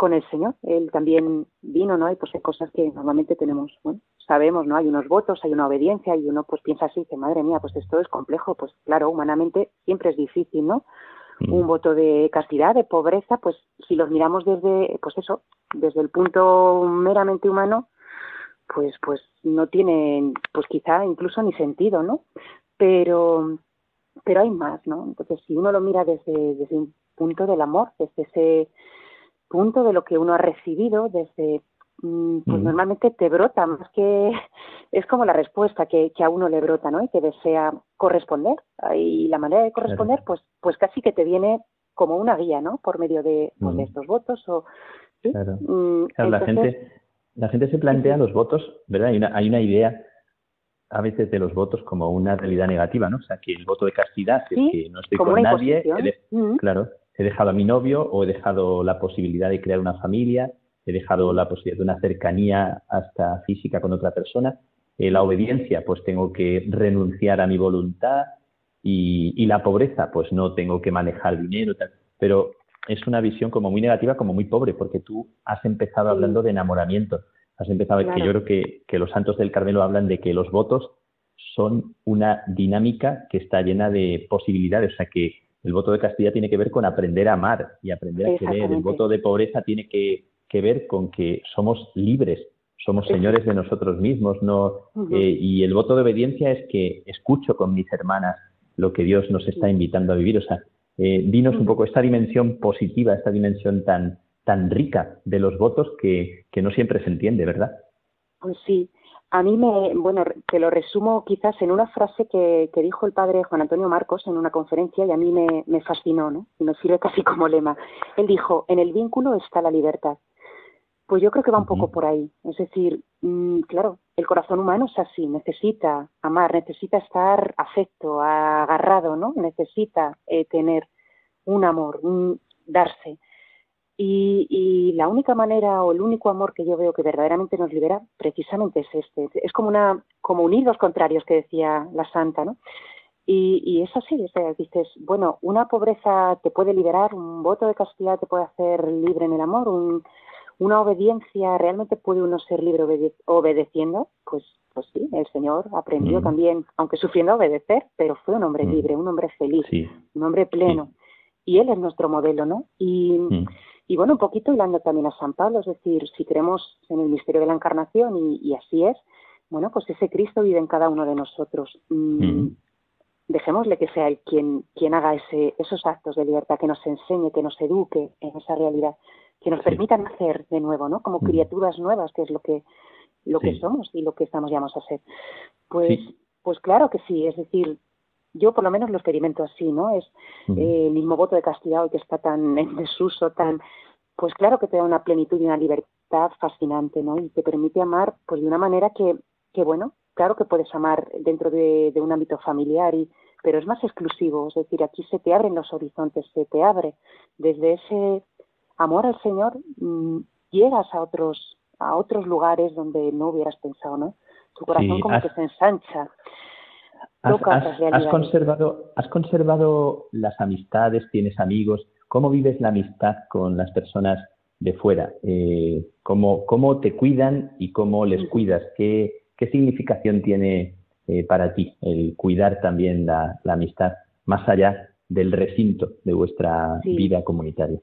con el Señor. Él también vino, ¿no? Y pues hay cosas que normalmente tenemos, bueno, sabemos, ¿no? Hay unos votos, hay una obediencia y uno pues piensa así, que madre mía, pues esto es complejo, pues claro, humanamente siempre es difícil, ¿no? Mm. Un voto de castidad, de pobreza, pues si los miramos desde, pues eso, desde el punto meramente humano, pues pues no tiene, pues quizá incluso ni sentido, ¿no? Pero pero hay más, ¿no? Entonces si uno lo mira desde, desde un punto del amor, desde ese punto de lo que uno ha recibido, desde Mm, pues normalmente te brota más que es como la respuesta que, que, a uno le brota no y que desea corresponder. Y la manera de corresponder pues pues casi que te viene como una guía no por medio de, pues, estos votos o claro. Mm, la gente la gente se plantea los votos verdad hay una hay una idea a veces de los votos como una realidad negativa no o sea que el voto de castidad es que no estoy con nadie claro he dejado a mi novio o he dejado la posibilidad de crear una familia he dejado la posibilidad de una cercanía hasta física con otra persona. Eh, la obediencia, pues tengo que renunciar a mi voluntad y, la pobreza, pues no tengo que manejar dinero. Tal. Pero es una visión como muy negativa, como muy pobre, porque tú has empezado hablando de enamoramiento. Has empezado, que yo creo que, que los santos del Carmelo hablan de que los votos son una dinámica que está llena de posibilidades. O sea, que el voto de castilla tiene que ver con aprender a amar y aprender a querer. El voto de pobreza tiene que que ver con que somos libres, somos señores de nosotros mismos, no eh, y el voto de obediencia es que escucho con mis hermanas lo que Dios nos está invitando a vivir. O sea, eh, dinos un poco esta dimensión positiva, esta dimensión tan tan rica de los votos que, que no siempre se entiende, ¿verdad? Pues sí. A mí me, bueno, te lo resumo quizás en una frase que, que, dijo el padre Juan Antonio Marcos en una conferencia y a mí me, me fascinó, ¿no? Y me sirve casi como lema. Él dijo, en el vínculo está la libertad. Pues yo creo que va un poco por ahí. Es decir, mm, claro, el corazón humano es así, necesita amar, necesita estar afecto, agarrado, ¿no? Necesita eh, tener un amor, un, darse. Y, y, la única manera o el único amor que yo veo que verdaderamente nos libera precisamente es este. Es como una como unir dos contrarios que decía la santa, ¿no? Y, y es así, o sea, dices, bueno, una pobreza te puede liberar, un voto de castidad te puede hacer libre en el amor, un, una obediencia, ¿realmente puede uno ser libre obedeciendo? Pues, pues sí, el Señor aprendió mm. también, aunque sufriendo a obedecer, pero fue un hombre mm. libre, un hombre feliz, un hombre pleno. Y Él es nuestro modelo, ¿no? Y, y bueno, un poquito hilando también a San Pablo, es decir, si creemos en el misterio de la encarnación y, así es, bueno, pues ese Cristo vive en cada uno de nosotros. Mm, dejémosle que sea él quien, quien haga ese, esos actos de libertad, que nos enseñe, que nos eduque en esa realidad, que nos permita nacer de nuevo, ¿no? Como criaturas nuevas, que es lo que lo que somos y lo que estamos llamados a ser. Pues, pues claro que sí, es decir, yo por lo menos lo experimento así, ¿no? Es eh, el mismo voto de castidad que está tan en desuso, tan, pues claro que te da una plenitud y una libertad fascinante, ¿no? Y te permite amar, pues de una manera que, que bueno, claro que puedes amar dentro de, un ámbito familiar y pero es más exclusivo, es decir, aquí se te abren los horizontes, se te abre desde ese amor al Señor mm, llegas a otros a otros lugares donde no hubieras pensado, ¿no? Tu corazón como que se ensancha. Has, conservado, ¿Has conservado las amistades? ¿Tienes amigos? ¿Cómo vives la amistad con las personas de fuera? Eh, ¿cómo, ¿Cómo te cuidan y cómo les cuidas? ¿Qué, qué significación tiene eh, para ti el cuidar también la, amistad más allá del recinto de vuestra vida comunitaria?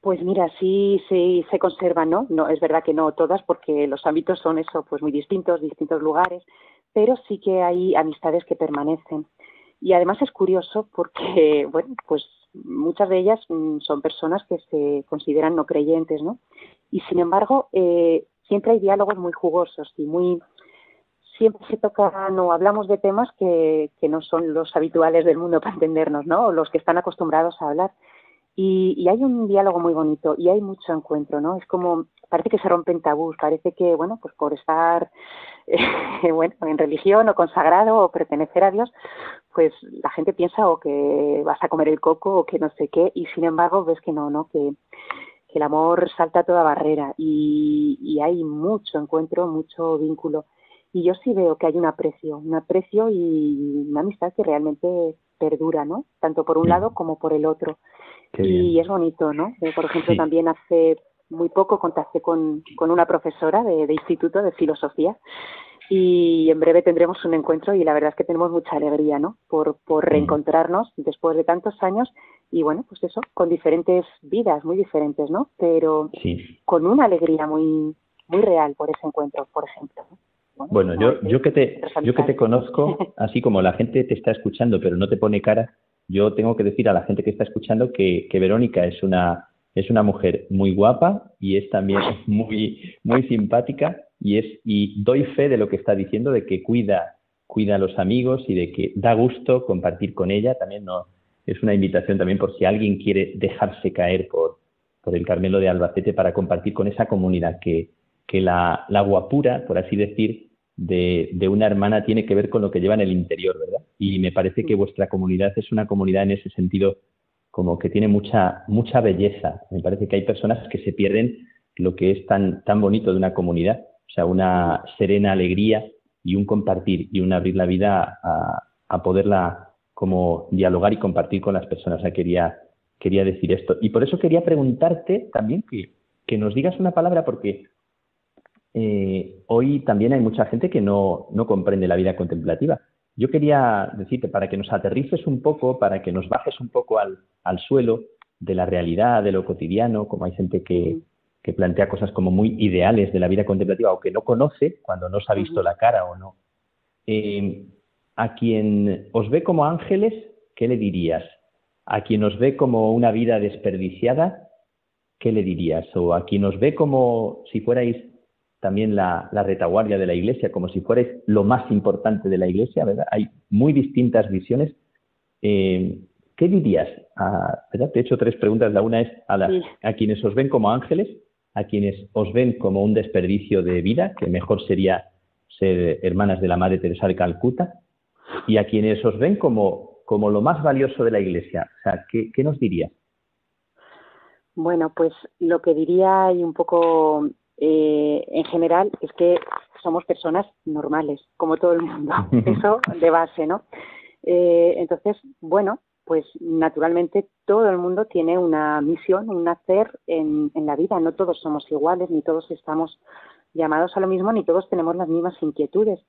Pues mira, sí, sí se conservan, ¿no? No es verdad que no todas, porque los ámbitos son eso, pues muy distintos, distintos lugares, pero sí que hay amistades que permanecen. Y además es curioso porque, bueno, pues muchas de ellas mm, son personas que se consideran no creyentes, ¿no? Y sin embargo, eh, siempre hay diálogos muy jugosos y muy siempre se tocan o hablamos de temas que, que no son los habituales del mundo para entendernos, ¿no? O los que están acostumbrados a hablar. Y, y, hay un diálogo muy bonito y hay mucho encuentro, ¿no? Es como, parece que se rompen tabús, parece que, bueno, pues por estar bueno, en religión o consagrado o pertenecer a Dios, pues la gente piensa o que vas a comer el coco o que no sé qué, y sin embargo ves que no, ¿no? Que, el amor salta toda barrera y, y hay mucho encuentro, mucho vínculo. Y yo sí veo que hay un aprecio, un aprecio y una amistad que realmente perdura, ¿no? Tanto por un lado como por el otro. y es bonito, ¿no? Eh, por ejemplo, también hace muy poco contacté con, con una profesora de, de, instituto de filosofía y en breve tendremos un encuentro y la verdad es que tenemos mucha alegría, ¿no? Por, por reencontrarnos después de tantos años y bueno, pues eso, con diferentes vidas muy diferentes, ¿no? Pero con una alegría muy muy real por ese encuentro, por ejemplo. Bueno, yo, yo, que te, yo que te conozco, así como la gente te está escuchando pero no te pone cara, yo tengo que decir a la gente que está escuchando que, que Verónica es una es una mujer muy guapa y es también muy, muy simpática y, es, y doy fe de lo que está diciendo, de que cuida, cuida a los amigos y de que da gusto compartir con ella. También no, es una invitación también por si alguien quiere dejarse caer por, por el Carmelo de Albacete para compartir con esa comunidad que, que la, la guapura, por así decir, de, de, una hermana tiene que ver con lo que lleva en el interior, ¿verdad? Y me parece que vuestra comunidad es una comunidad en ese sentido como que tiene mucha, mucha belleza. Me parece que hay personas que se pierden lo que es tan, tan bonito de una comunidad, o sea, una serena alegría y un compartir y un abrir la vida a, a poderla como dialogar y compartir con las personas. O sea, quería, quería decir esto. Y por eso quería preguntarte también que, que nos digas una palabra, porque eh, hoy también hay mucha gente que no, no comprende la vida contemplativa. Yo quería decirte, para que nos aterrices un poco, para que nos bajes un poco al, al suelo de la realidad, de lo cotidiano, como hay gente que, que, plantea cosas como muy ideales de la vida contemplativa o que no conoce cuando no se ha visto la cara o no. Eh, a quien os ve como ángeles, ¿qué le dirías? A quien os ve como una vida desperdiciada, ¿qué le dirías? O a quien os ve como si fuerais también la, retaguardia de la Iglesia, como si fuerais lo más importante de la Iglesia, ¿verdad? Hay muy distintas visiones. Eh, ¿Qué dirías? A, ¿verdad? Te he hecho tres preguntas. La una es a, a quienes os ven como ángeles, a quienes os ven como un desperdicio de vida, que mejor sería ser hermanas de la Madre Teresa de Calcuta, y a quienes os ven como, como lo más valioso de la Iglesia. O sea, ¿qué, qué nos dirías? Bueno, pues lo que diría y un poco eh, en general es que somos personas normales, como todo el mundo, eso de base, ¿no? Eh, entonces, bueno, pues naturalmente todo el mundo tiene una misión, un hacer en, en la vida, no todos somos iguales, ni todos estamos llamados a lo mismo, ni todos tenemos las mismas inquietudes,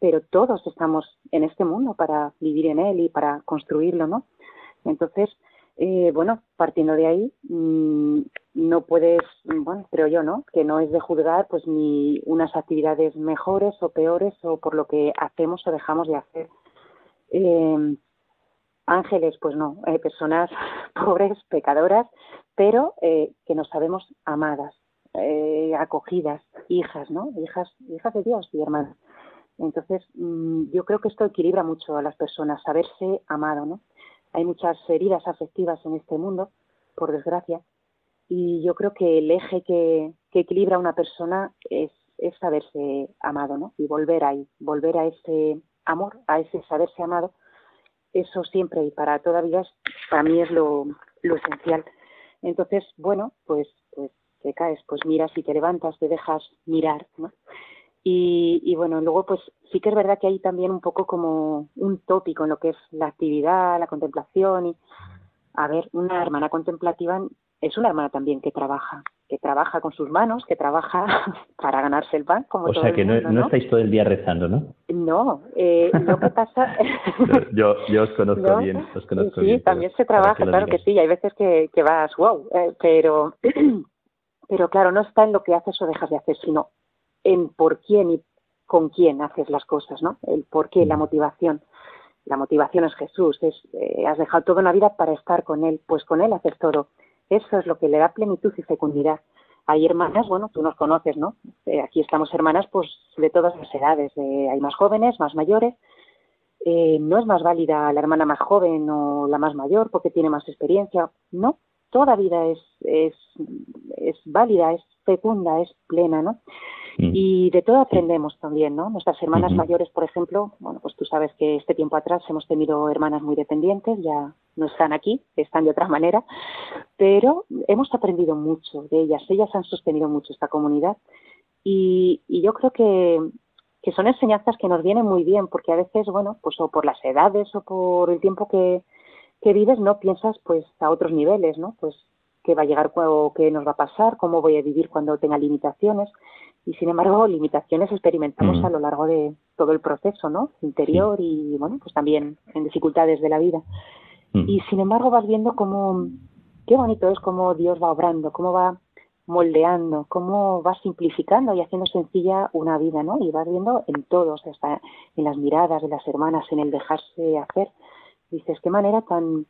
pero todos estamos en este mundo para vivir en él y para construirlo, ¿no? Entonces, eh, bueno, partiendo de ahí, mm, no puedes, bueno, creo yo, ¿no? Que no es de juzgar pues ni unas actividades mejores o peores o por lo que hacemos o dejamos de hacer. Eh, ángeles, pues no, eh, personas pobres, pecadoras, pero eh, que nos sabemos amadas, eh, acogidas, hijas, ¿no? Hijas, hijas de Dios y hermanas. Entonces, mm, yo creo que esto equilibra mucho a las personas, saberse amado, ¿no? Hay muchas heridas afectivas en este mundo, por desgracia, y yo creo que el eje que, que equilibra a una persona es, es saberse amado, ¿no? Y volver ahí, volver a ese amor, a ese saberse amado, eso siempre y para toda vida para mí es lo, esencial. Entonces, bueno, pues, pues te caes, pues miras y te levantas, te dejas mirar, ¿no? Y, y, bueno, luego pues sí que es verdad que hay también un poco como un tópico en lo que es la actividad, la contemplación y a ver, una hermana contemplativa es una hermana también que trabaja, que trabaja con sus manos, que trabaja para ganarse el pan, como o sea que no, no, estáis todo el día rezando, ¿no? No, eh, lo que pasa... yo, yo os conozco bien, os conozco sí, bien. Sí, también se trabaja, claro que sí, hay veces que, que vas, wow, eh, pero, pero claro, no está en lo que haces o dejas de hacer, sino en por quién y con quién haces las cosas, ¿no? El por qué, la motivación. La motivación es Jesús, es, eh, has dejado toda una vida para estar con Él, pues con Él haces todo. Eso es lo que le da plenitud y fecundidad. Hay hermanas, bueno, tú nos conoces, ¿no? Eh, aquí estamos hermanas, pues de todas las edades. Eh, hay más jóvenes, más mayores. Eh, no es más válida la hermana más joven o la más mayor porque tiene más experiencia. No, toda vida es, es, es válida, es fecunda, es plena, ¿no? Mm. Y de todo aprendemos también, ¿no? Nuestras hermanas uh -huh. mayores, por ejemplo, bueno, pues tú sabes que este tiempo atrás hemos tenido hermanas muy dependientes, ya no están aquí, están de otra manera, pero hemos aprendido mucho de ellas, ellas han sostenido mucho esta comunidad y, y yo creo que, que son enseñanzas que nos vienen muy bien, porque a veces, bueno, pues o por las edades o por el tiempo que, que vives, no piensas pues a otros niveles, ¿no? Pues qué va a llegar o qué nos va a pasar, cómo voy a vivir cuando tenga limitaciones y sin embargo limitaciones experimentamos mm. a lo largo de todo el proceso no interior sí. y bueno pues también en dificultades de la vida mm. y sin embargo vas viendo cómo qué bonito es cómo Dios va obrando cómo va moldeando cómo va simplificando y haciendo sencilla una vida no y vas viendo en todos hasta en las miradas de las hermanas en el dejarse hacer dices qué manera tan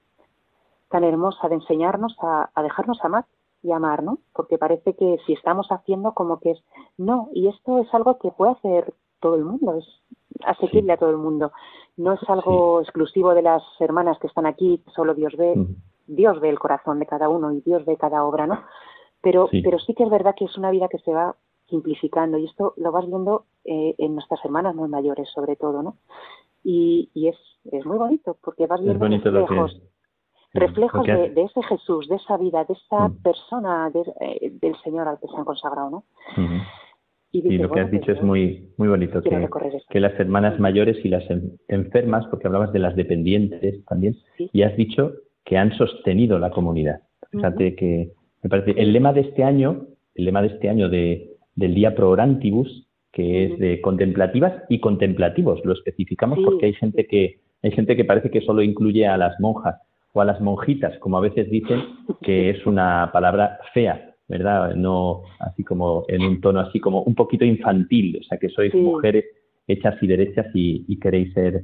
tan hermosa de enseñarnos a, a dejarnos amar y amar, ¿no? Porque parece que si estamos haciendo como que es no, y esto es algo que puede hacer todo el mundo, es asequible sí. a todo el mundo. No es algo sí. exclusivo de las hermanas que están aquí, solo Dios ve, uh -huh. Dios ve el corazón de cada uno y Dios ve cada obra, ¿no? Pero sí. pero sí que es verdad que es una vida que se va simplificando y esto lo vas viendo eh, en nuestras hermanas muy mayores sobre todo, ¿no? Y, y es, es muy bonito porque vas viendo reflejos, reflejos de, de, ese Jesús, de esa vida, de esa mm. persona de, eh, del Señor al que se han consagrado, ¿no? Y, dice, y, lo que bueno, has dicho es muy muy bonito, que, que, las hermanas mayores y las enfermas, porque hablabas de las dependientes también, sí. y has dicho que han sostenido la comunidad. Fíjate uh -huh. que me parece, el lema de este año, el lema de este año de, del día Pro Orantibus, que es de contemplativas y contemplativos, lo especificamos sí. porque hay gente que hay gente que parece que solo incluye a las monjas, o a las monjitas, como a veces dicen, que es una palabra fea, ¿verdad? No así como en un tono así como un poquito infantil, o sea que sois sí. mujeres hechas y derechas y, y, queréis ser,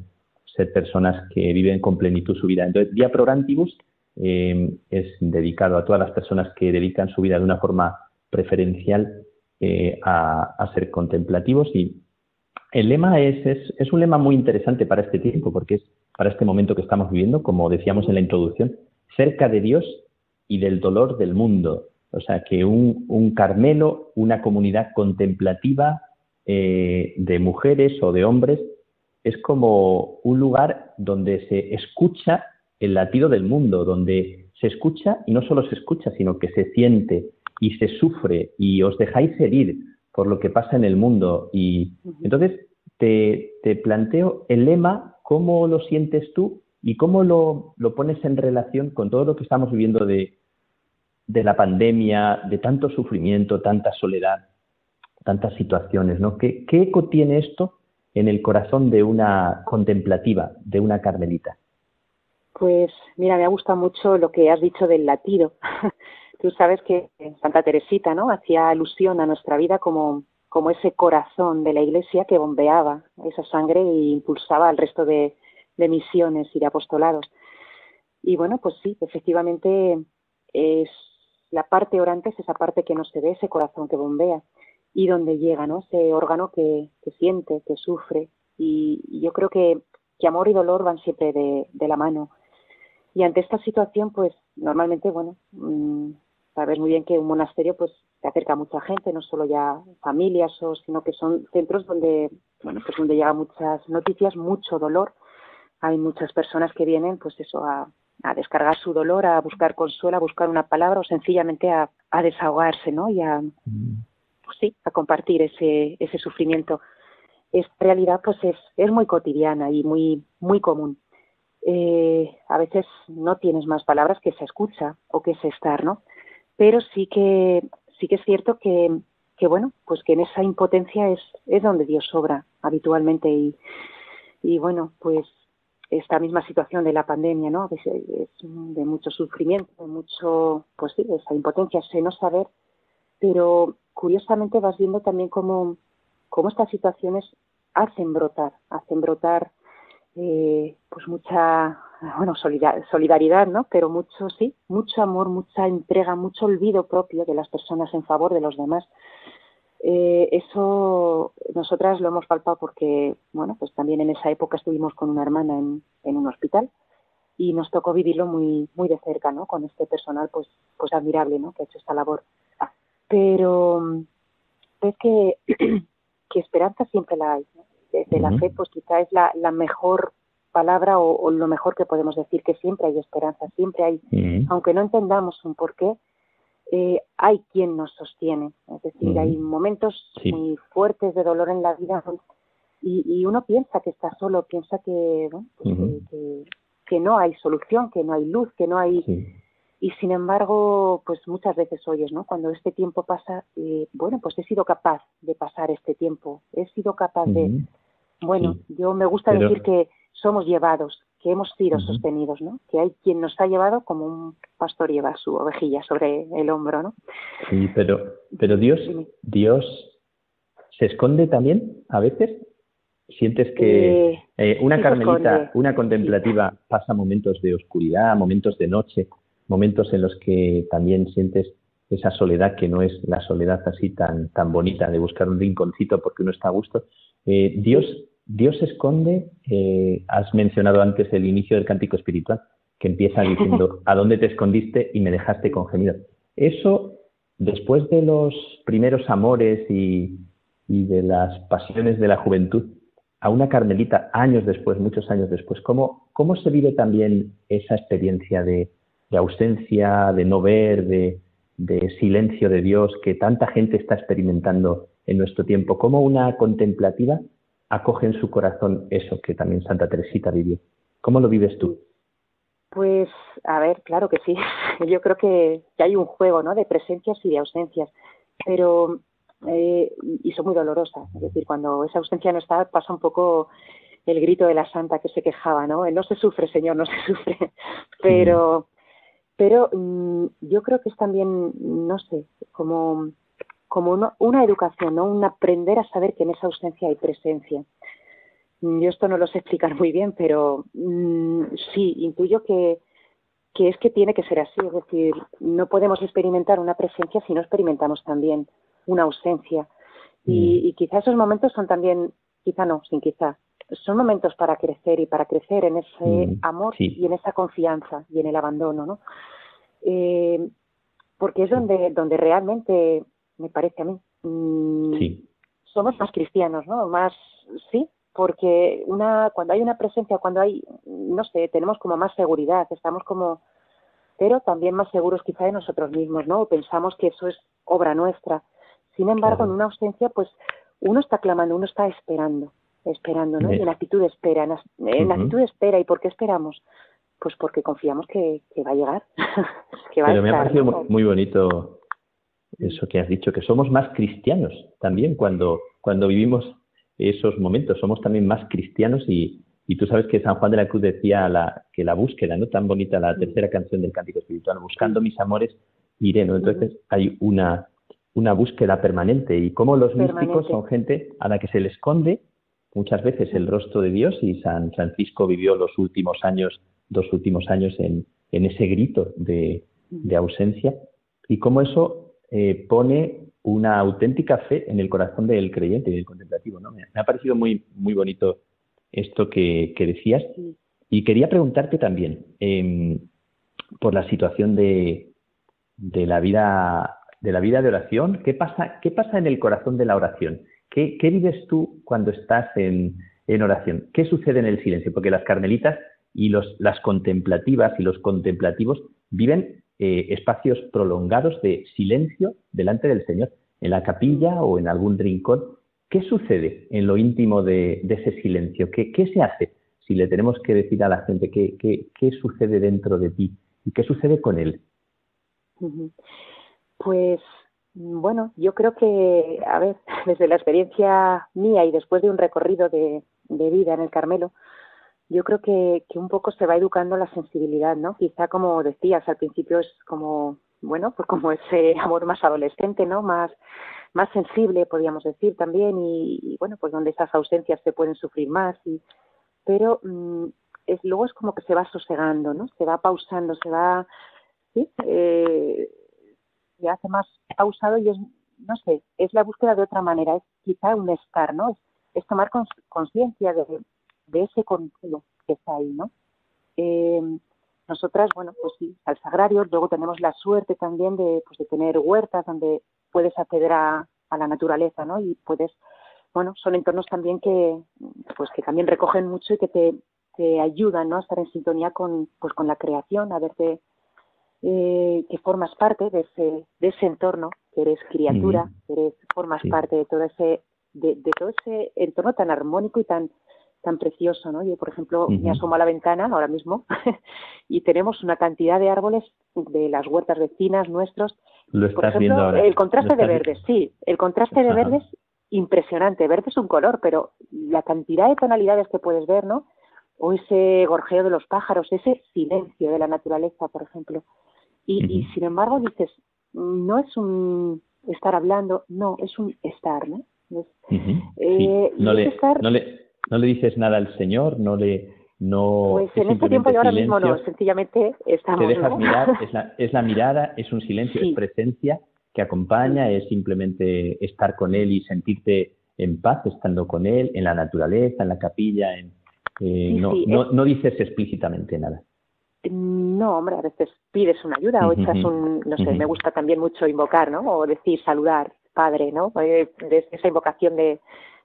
ser personas que viven con plenitud su vida. Entonces, Día Prograntibus eh, es dedicado a todas las personas que dedican su vida de una forma preferencial eh, a, a, ser contemplativos y el lema es, es, es un lema muy interesante para este tiempo porque es para este momento que estamos viviendo, como decíamos en la introducción, cerca de Dios y del dolor del mundo. O sea, que un, un Carmelo, una comunidad contemplativa eh, de mujeres o de hombres, es como un lugar donde se escucha el latido del mundo, donde se escucha y no solo se escucha, sino que se siente y se sufre y os dejáis herir por lo que pasa en el mundo. Y entonces te, te planteo el lema ¿Cómo lo sientes tú y cómo lo, lo pones en relación con todo lo que estamos viviendo de, de la pandemia, de tanto sufrimiento, tanta soledad, tantas situaciones, ¿no? ¿Qué, ¿Qué, eco tiene esto en el corazón de una contemplativa, de una carmelita? Pues mira, me ha gustado mucho lo que has dicho del latido, Tú sabes que Santa Teresita, ¿no? Hacía alusión a nuestra vida como, como ese corazón de la Iglesia que bombeaba esa sangre e impulsaba al resto de, misiones y de apostolados. Y bueno, pues sí, efectivamente es la parte orante es esa parte que no se ve, ese corazón que bombea y donde llega, ¿no? Ese órgano que, que siente, que sufre. Y, yo creo que, que, amor y dolor van siempre de, de, la mano. Y ante esta situación, pues normalmente, bueno, mmm, sabes muy bien que un monasterio, pues se acerca a mucha gente, no solo ya familias, o, sino que son centros donde, bueno, pues donde llegan muchas noticias, mucho dolor. Hay muchas personas que vienen, pues eso, a, a descargar su dolor, a buscar consuelo, a buscar una palabra o sencillamente a, a desahogarse, ¿no? Y a, pues sí, a compartir ese, ese sufrimiento. Esta realidad, pues es, es muy cotidiana y muy, muy común. Eh, a veces no tienes más palabras que se escucha o que se estar, ¿no? Pero sí que, sí que es cierto que, que bueno, pues que en esa impotencia es, es donde Dios obra habitualmente y, y bueno, pues esta misma situación de la pandemia, ¿no? Es, es de mucho sufrimiento, de mucho, pues sí, esa impotencia, ese no saber, pero curiosamente vas viendo también cómo, cómo estas situaciones hacen brotar, hacen brotar eh, pues mucha, bueno, solidaridad, ¿no? Pero mucho, sí, mucho amor, mucha entrega, mucho olvido propio de las personas en favor de los demás. Eh, eso nosotras lo hemos palpado porque, bueno, pues también en esa época estuvimos con una hermana en, en un hospital y nos tocó vivirlo muy muy de cerca, ¿no? Con este personal, pues pues admirable, ¿no? Que ha hecho esta labor. Pero es que, que esperanza siempre la hay. Desde la fe, pues quizá es la, la mejor palabra o, o, lo mejor que podemos decir, que siempre hay esperanza, siempre hay, aunque no entendamos un porqué, eh, hay quien nos sostiene. Es decir, hay momentos sí. muy fuertes de dolor en la vida y, y, uno piensa que está solo, piensa que, bueno, pues, que, que, no hay solución, que no hay luz, que no hay... Sí. Y sin embargo, pues muchas veces oyes, ¿no? Cuando este tiempo pasa, eh, bueno, pues he sido capaz de pasar este tiempo, he sido capaz uh -huh. de... Bueno, sí. yo me gusta Pero... decir que somos llevados, que hemos sido uh -huh. sostenidos, ¿no? Que hay quien nos ha llevado como un pastor lleva su ovejilla sobre el hombro, ¿no? Sí, pero, pero Dios, Dios se esconde también a veces. Sientes que eh, eh, una sí carmelita, una contemplativa sí. pasa momentos de oscuridad, momentos de noche, momentos en los que también sientes esa soledad que no es la soledad así tan tan bonita de buscar un rinconcito porque uno está a gusto. Eh, Dios Dios se esconde, eh, has mencionado antes el inicio del cántico espiritual, que empieza diciendo, ¿a dónde te escondiste y me dejaste con gemido? Eso, después de los primeros amores y, y, de las pasiones de la juventud, a una carmelita, años después, muchos años después, ¿cómo, cómo se vive también esa experiencia de, de ausencia, de no ver, de, de silencio de Dios que tanta gente está experimentando en nuestro tiempo? ¿Cómo una contemplativa acoge en su corazón eso que también Santa Teresita vivió. ¿Cómo lo vives tú? Pues, a ver, claro que sí. Yo creo que, que hay un juego, ¿no? De presencias y de ausencias, pero eh, y son muy dolorosas. Es decir, cuando esa ausencia no está, pasa un poco el grito de la santa que se quejaba, ¿no? No se sufre, Señor, no se sufre. Pero, pero mm, yo creo que es también, no sé, como como una, una educación, ¿no? un aprender a saber que en esa ausencia hay presencia. Mm, yo esto no lo sé explicar muy bien, pero mmm, sí, intuyo que, que es que tiene que ser así, es decir, no podemos experimentar una presencia si no experimentamos también una ausencia. Y, mm. y quizá esos momentos son también, quizá no, sin quizá, son momentos para crecer y para crecer en ese mm, amor sí. y en esa confianza y en el abandono, ¿no? Eh, porque es donde, donde realmente me parece a mí. Mm, sí. Somos más cristianos, ¿no? Más, sí, porque una, cuando hay una presencia, cuando hay, no sé, tenemos como más seguridad, estamos como, pero también más seguros quizá de nosotros mismos, ¿no? Pensamos que eso es obra nuestra. Sin embargo, claro. en una ausencia, pues uno está clamando, uno está esperando, esperando, ¿no? Y en actitud de espera, en, en uh -huh. actitud de espera. ¿Y por qué esperamos? Pues porque confiamos que, que va a llegar. que va Pero a me ha parecido ¿no? muy bonito eso que has dicho, que somos más cristianos también cuando, cuando vivimos esos momentos, somos también más cristianos y, y tú sabes que San Juan de la Cruz decía la, que la búsqueda, ¿no? Tan bonita la tercera canción del Cántico Espiritual, buscando mis amores iré, ¿no? Entonces hay una, una búsqueda permanente y como los místicos son gente a la que se le esconde muchas veces el rostro de Dios y San Francisco vivió los últimos años, dos últimos años en, en ese grito de, de, ausencia y cómo eso eh, pone una auténtica fe en el corazón del creyente y del contemplativo. ¿no? Me, ha parecido muy, muy bonito esto que, que decías y quería preguntarte también eh, por la situación de, de la vida de la vida de oración. ¿Qué pasa, qué pasa en el corazón de la oración? ¿Qué, vives tú cuando estás en, oración? ¿Qué sucede en el silencio? Porque las carmelitas y los, las contemplativas y los contemplativos viven eh, espacios prolongados de silencio delante del Señor, en la capilla o en algún rincón. ¿Qué sucede en lo íntimo de, ese silencio? ¿Qué, ¿Qué, se hace si le tenemos que decir a la gente qué, qué sucede dentro de ti y qué sucede con él? Pues bueno, yo creo que, a ver, desde la experiencia mía y después de un recorrido de, vida en el Carmelo, yo creo que, que, un poco se va educando la sensibilidad, ¿no? Quizá como decías, al principio es como, bueno, pues como ese amor más adolescente, ¿no? Más, más sensible, podríamos decir también, y, bueno, pues donde esas ausencias se pueden sufrir más, y, pero mm, es, luego es como que se va sosegando, ¿no? Se va pausando, se va, ¿sí? Eh, se hace más pausado y es, no sé, es la búsqueda de otra manera, es quizá un estar, ¿no? Es, tomar conciencia de, de, ese contigo que está ahí, ¿no? Eh, nosotras, bueno, pues sí, al sagrario, luego tenemos la suerte también de, pues de tener huertas donde puedes acceder a, a, la naturaleza, ¿no? Y puedes, bueno, son entornos también que, pues que también recogen mucho y que te, te ayudan, ¿no? A estar en sintonía con, pues con la creación, a verte eh, que formas parte de ese, de ese entorno, que eres criatura, que eres, formas parte de todo ese, de, todo ese entorno tan armónico y tan tan precioso, ¿no? Yo, por ejemplo, me asomo a la ventana ahora mismo y tenemos una cantidad de árboles de las huertas vecinas nuestros. Lo por ejemplo, el contraste de verdes, sí, el contraste de verdes impresionante. Verde es un color, pero la cantidad de tonalidades que puedes ver, ¿no? O ese gorjeo de los pájaros, ese silencio de la naturaleza, por ejemplo. Y, sin embargo dices, no es un estar hablando, no, es un estar, ¿no? Eh, no, le, no, le, no le dices nada al Señor, no le... No, pues en este tiempo y ahora mismo no, sencillamente estamos. Te dejas mirar, es la, es la, mirada, es un silencio, es presencia que acompaña, es simplemente estar con Él y sentirte en paz estando con Él, en la naturaleza, en la capilla, en, eh, no, no, no dices explícitamente nada. No, hombre, a veces pides una ayuda o echas un, no sé, me gusta también mucho invocar, ¿no? O decir, saludar, Padre, ¿no? Eh, esa invocación de,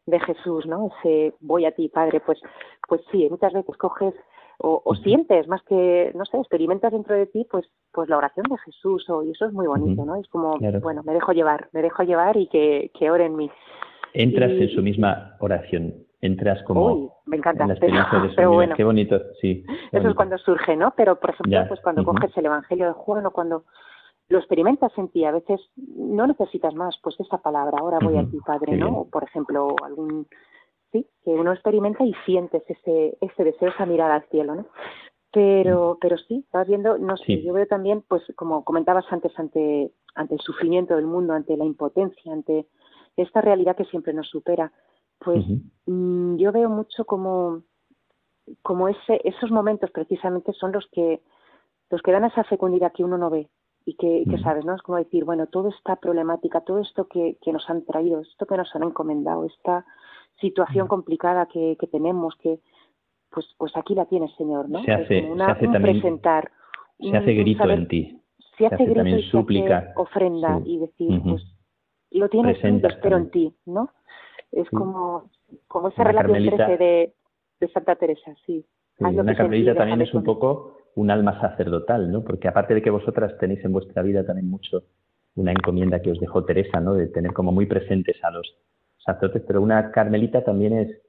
de Jesús, ¿no? Ese voy a ti, Padre, pues, pues sí, muchas veces coges o, sientes más que, no sé, experimentas dentro de ti, pues, pues la oración de Jesús, o, y eso es muy bonito, ¿no? Es como, bueno, me dejo llevar, me dejo llevar y que, que ore en mí. Entras en su misma oración entras como me encanta, en la experiencia de su. Qué bonito, sí. Eso es cuando surge, ¿no? Pero, por ejemplo, pues cuando coges el Evangelio de Juan o cuando lo experimentas en ti, a veces no necesitas más, pues esa palabra, ahora voy a ti, Padre, ¿no? O, por ejemplo, algún, sí, que uno experimenta y sientes ese, ese deseo, esa mirada al cielo, ¿no? Pero, pero sí, estás viendo, no sé, yo veo también, pues como comentabas antes, ante, ante el sufrimiento del mundo, ante la impotencia, ante esta realidad que siempre nos supera, pues mm, yo veo mucho como, como ese, esos momentos precisamente son los que, los que dan esa fecundidad que uno no ve y que, sabes, ¿no? Es como decir, bueno, toda esta problemática, todo esto que, que nos han traído, esto que nos han encomendado, esta situación complicada que, que tenemos, que pues pues aquí la tienes, Señor, ¿no? Se hace, se hace también, presentar. Se hace grito en ti. Se, hace, grito también y súplica. ofrenda y decir, pues lo tienes, yo espero en ti, ¿no? Es como, como esa relación de, de, Santa Teresa, sí. una carmelita también es un poco un alma sacerdotal, ¿no? Porque aparte de que vosotras tenéis en vuestra vida también mucho una encomienda que os dejó Teresa, ¿no? De tener como muy presentes a los sacerdotes, pero una carmelita también es,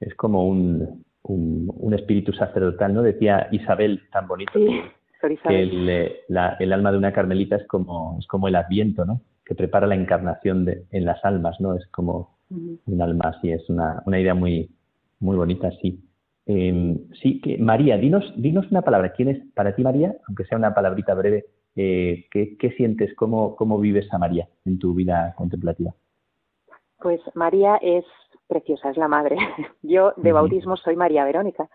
es como un, un, espíritu sacerdotal, ¿no? Decía Isabel tan bonito que, el, eh, el, alma de una carmelita es como, es como el adviento, ¿no? Que prepara la encarnación de, en las almas, ¿no? Es como un alma así, es una, una idea muy, muy bonita, sí. Em, sí, que María, dinos, dinos una palabra. ¿Quién es para ti, María, aunque sea una palabrita breve, ¿qué, ¿qué, sientes? ¿Cómo, ¿Cómo vives a María en tu vida contemplativa? Pues María es preciosa, es la madre. Yo de bautismo soy María Verónica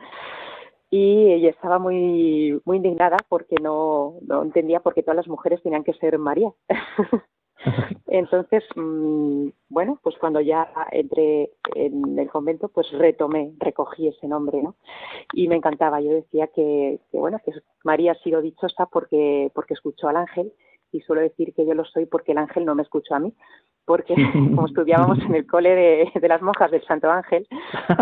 y ella estaba muy muy indignada porque no, no entendía por qué todas las mujeres tenían que ser María. Entonces, mm, bueno, pues cuando ya entré en el convento, pues retomé, recogí ese nombre, ¿no? Y me encantaba. Yo decía que, que bueno, que María ha sido dichosa porque porque escuchó al ángel y suelo decir que yo lo soy porque el ángel no me escuchó a mí porque como estudiábamos en el cole de, las monjas del Santo Ángel,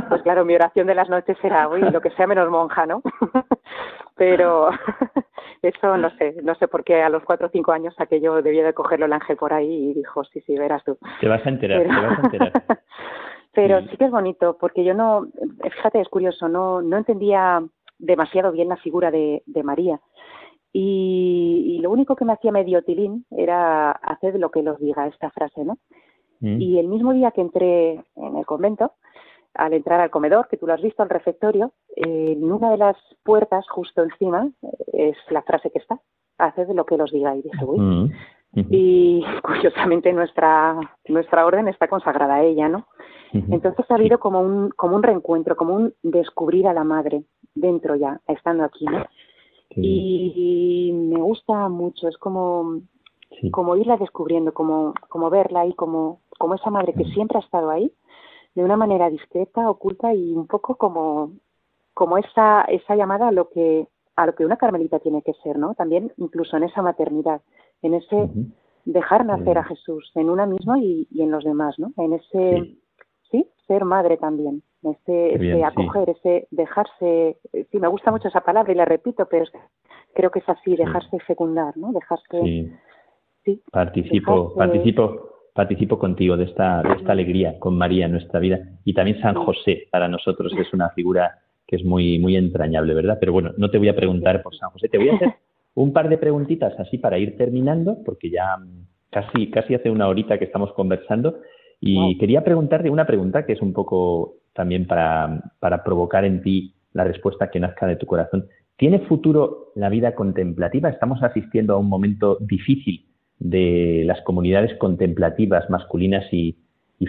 pues claro, mi oración de las noches era, uy, lo que sea menos monja, ¿no? Pero eso no sé, no sé por qué a los cuatro o cinco años aquello debía de cogerlo el ángel por ahí y dijo, sí, sí, verás tú. Te vas a enterar, te vas a enterar. Pero sí. que es bonito, porque yo no, fíjate, es curioso, no, no entendía demasiado bien la figura de, de María. Y, lo único que me hacía medio tilín era hacer lo que los diga esta frase, ¿no? Mm. Y el mismo día que entré en el convento, al entrar al comedor, que tú lo has visto, al refectorio, en una de las puertas justo encima es la frase que está, haced lo que los diga. Y dije, uy. Mm. Y curiosamente nuestra, nuestra orden está consagrada a ella, ¿no? Entonces ha habido como un, como un reencuentro, como un descubrir a la madre dentro ya, estando aquí, ¿no? Y me gusta mucho, es como, como irla descubriendo, como, como verla y como, como esa madre que siempre ha estado ahí, de una manera discreta, oculta y un poco como, como esa, esa llamada a lo que a lo que una carmelita tiene que ser, ¿no? También incluso en esa maternidad, en ese dejar nacer a Jesús en una misma y, y en los demás, ¿no? En ese, sí, ser madre también ese, acoger, ese dejarse, sí, me gusta mucho esa palabra y la repito, pero creo que es así, dejarse fecundar, ¿no? Dejarse... Sí. participo, participo, participo contigo de esta, de esta alegría con María en nuestra vida y también San José para nosotros es una figura que es muy, muy entrañable, ¿verdad? Pero bueno, no te voy a preguntar por San José, te voy a hacer un par de preguntitas así para ir terminando, porque ya casi, casi hace una horita que estamos conversando. Y quería preguntarte una pregunta que es un poco también para, para provocar en ti la respuesta que nazca de tu corazón. ¿Tiene futuro la vida contemplativa? Estamos asistiendo a un momento difícil de las comunidades contemplativas masculinas y,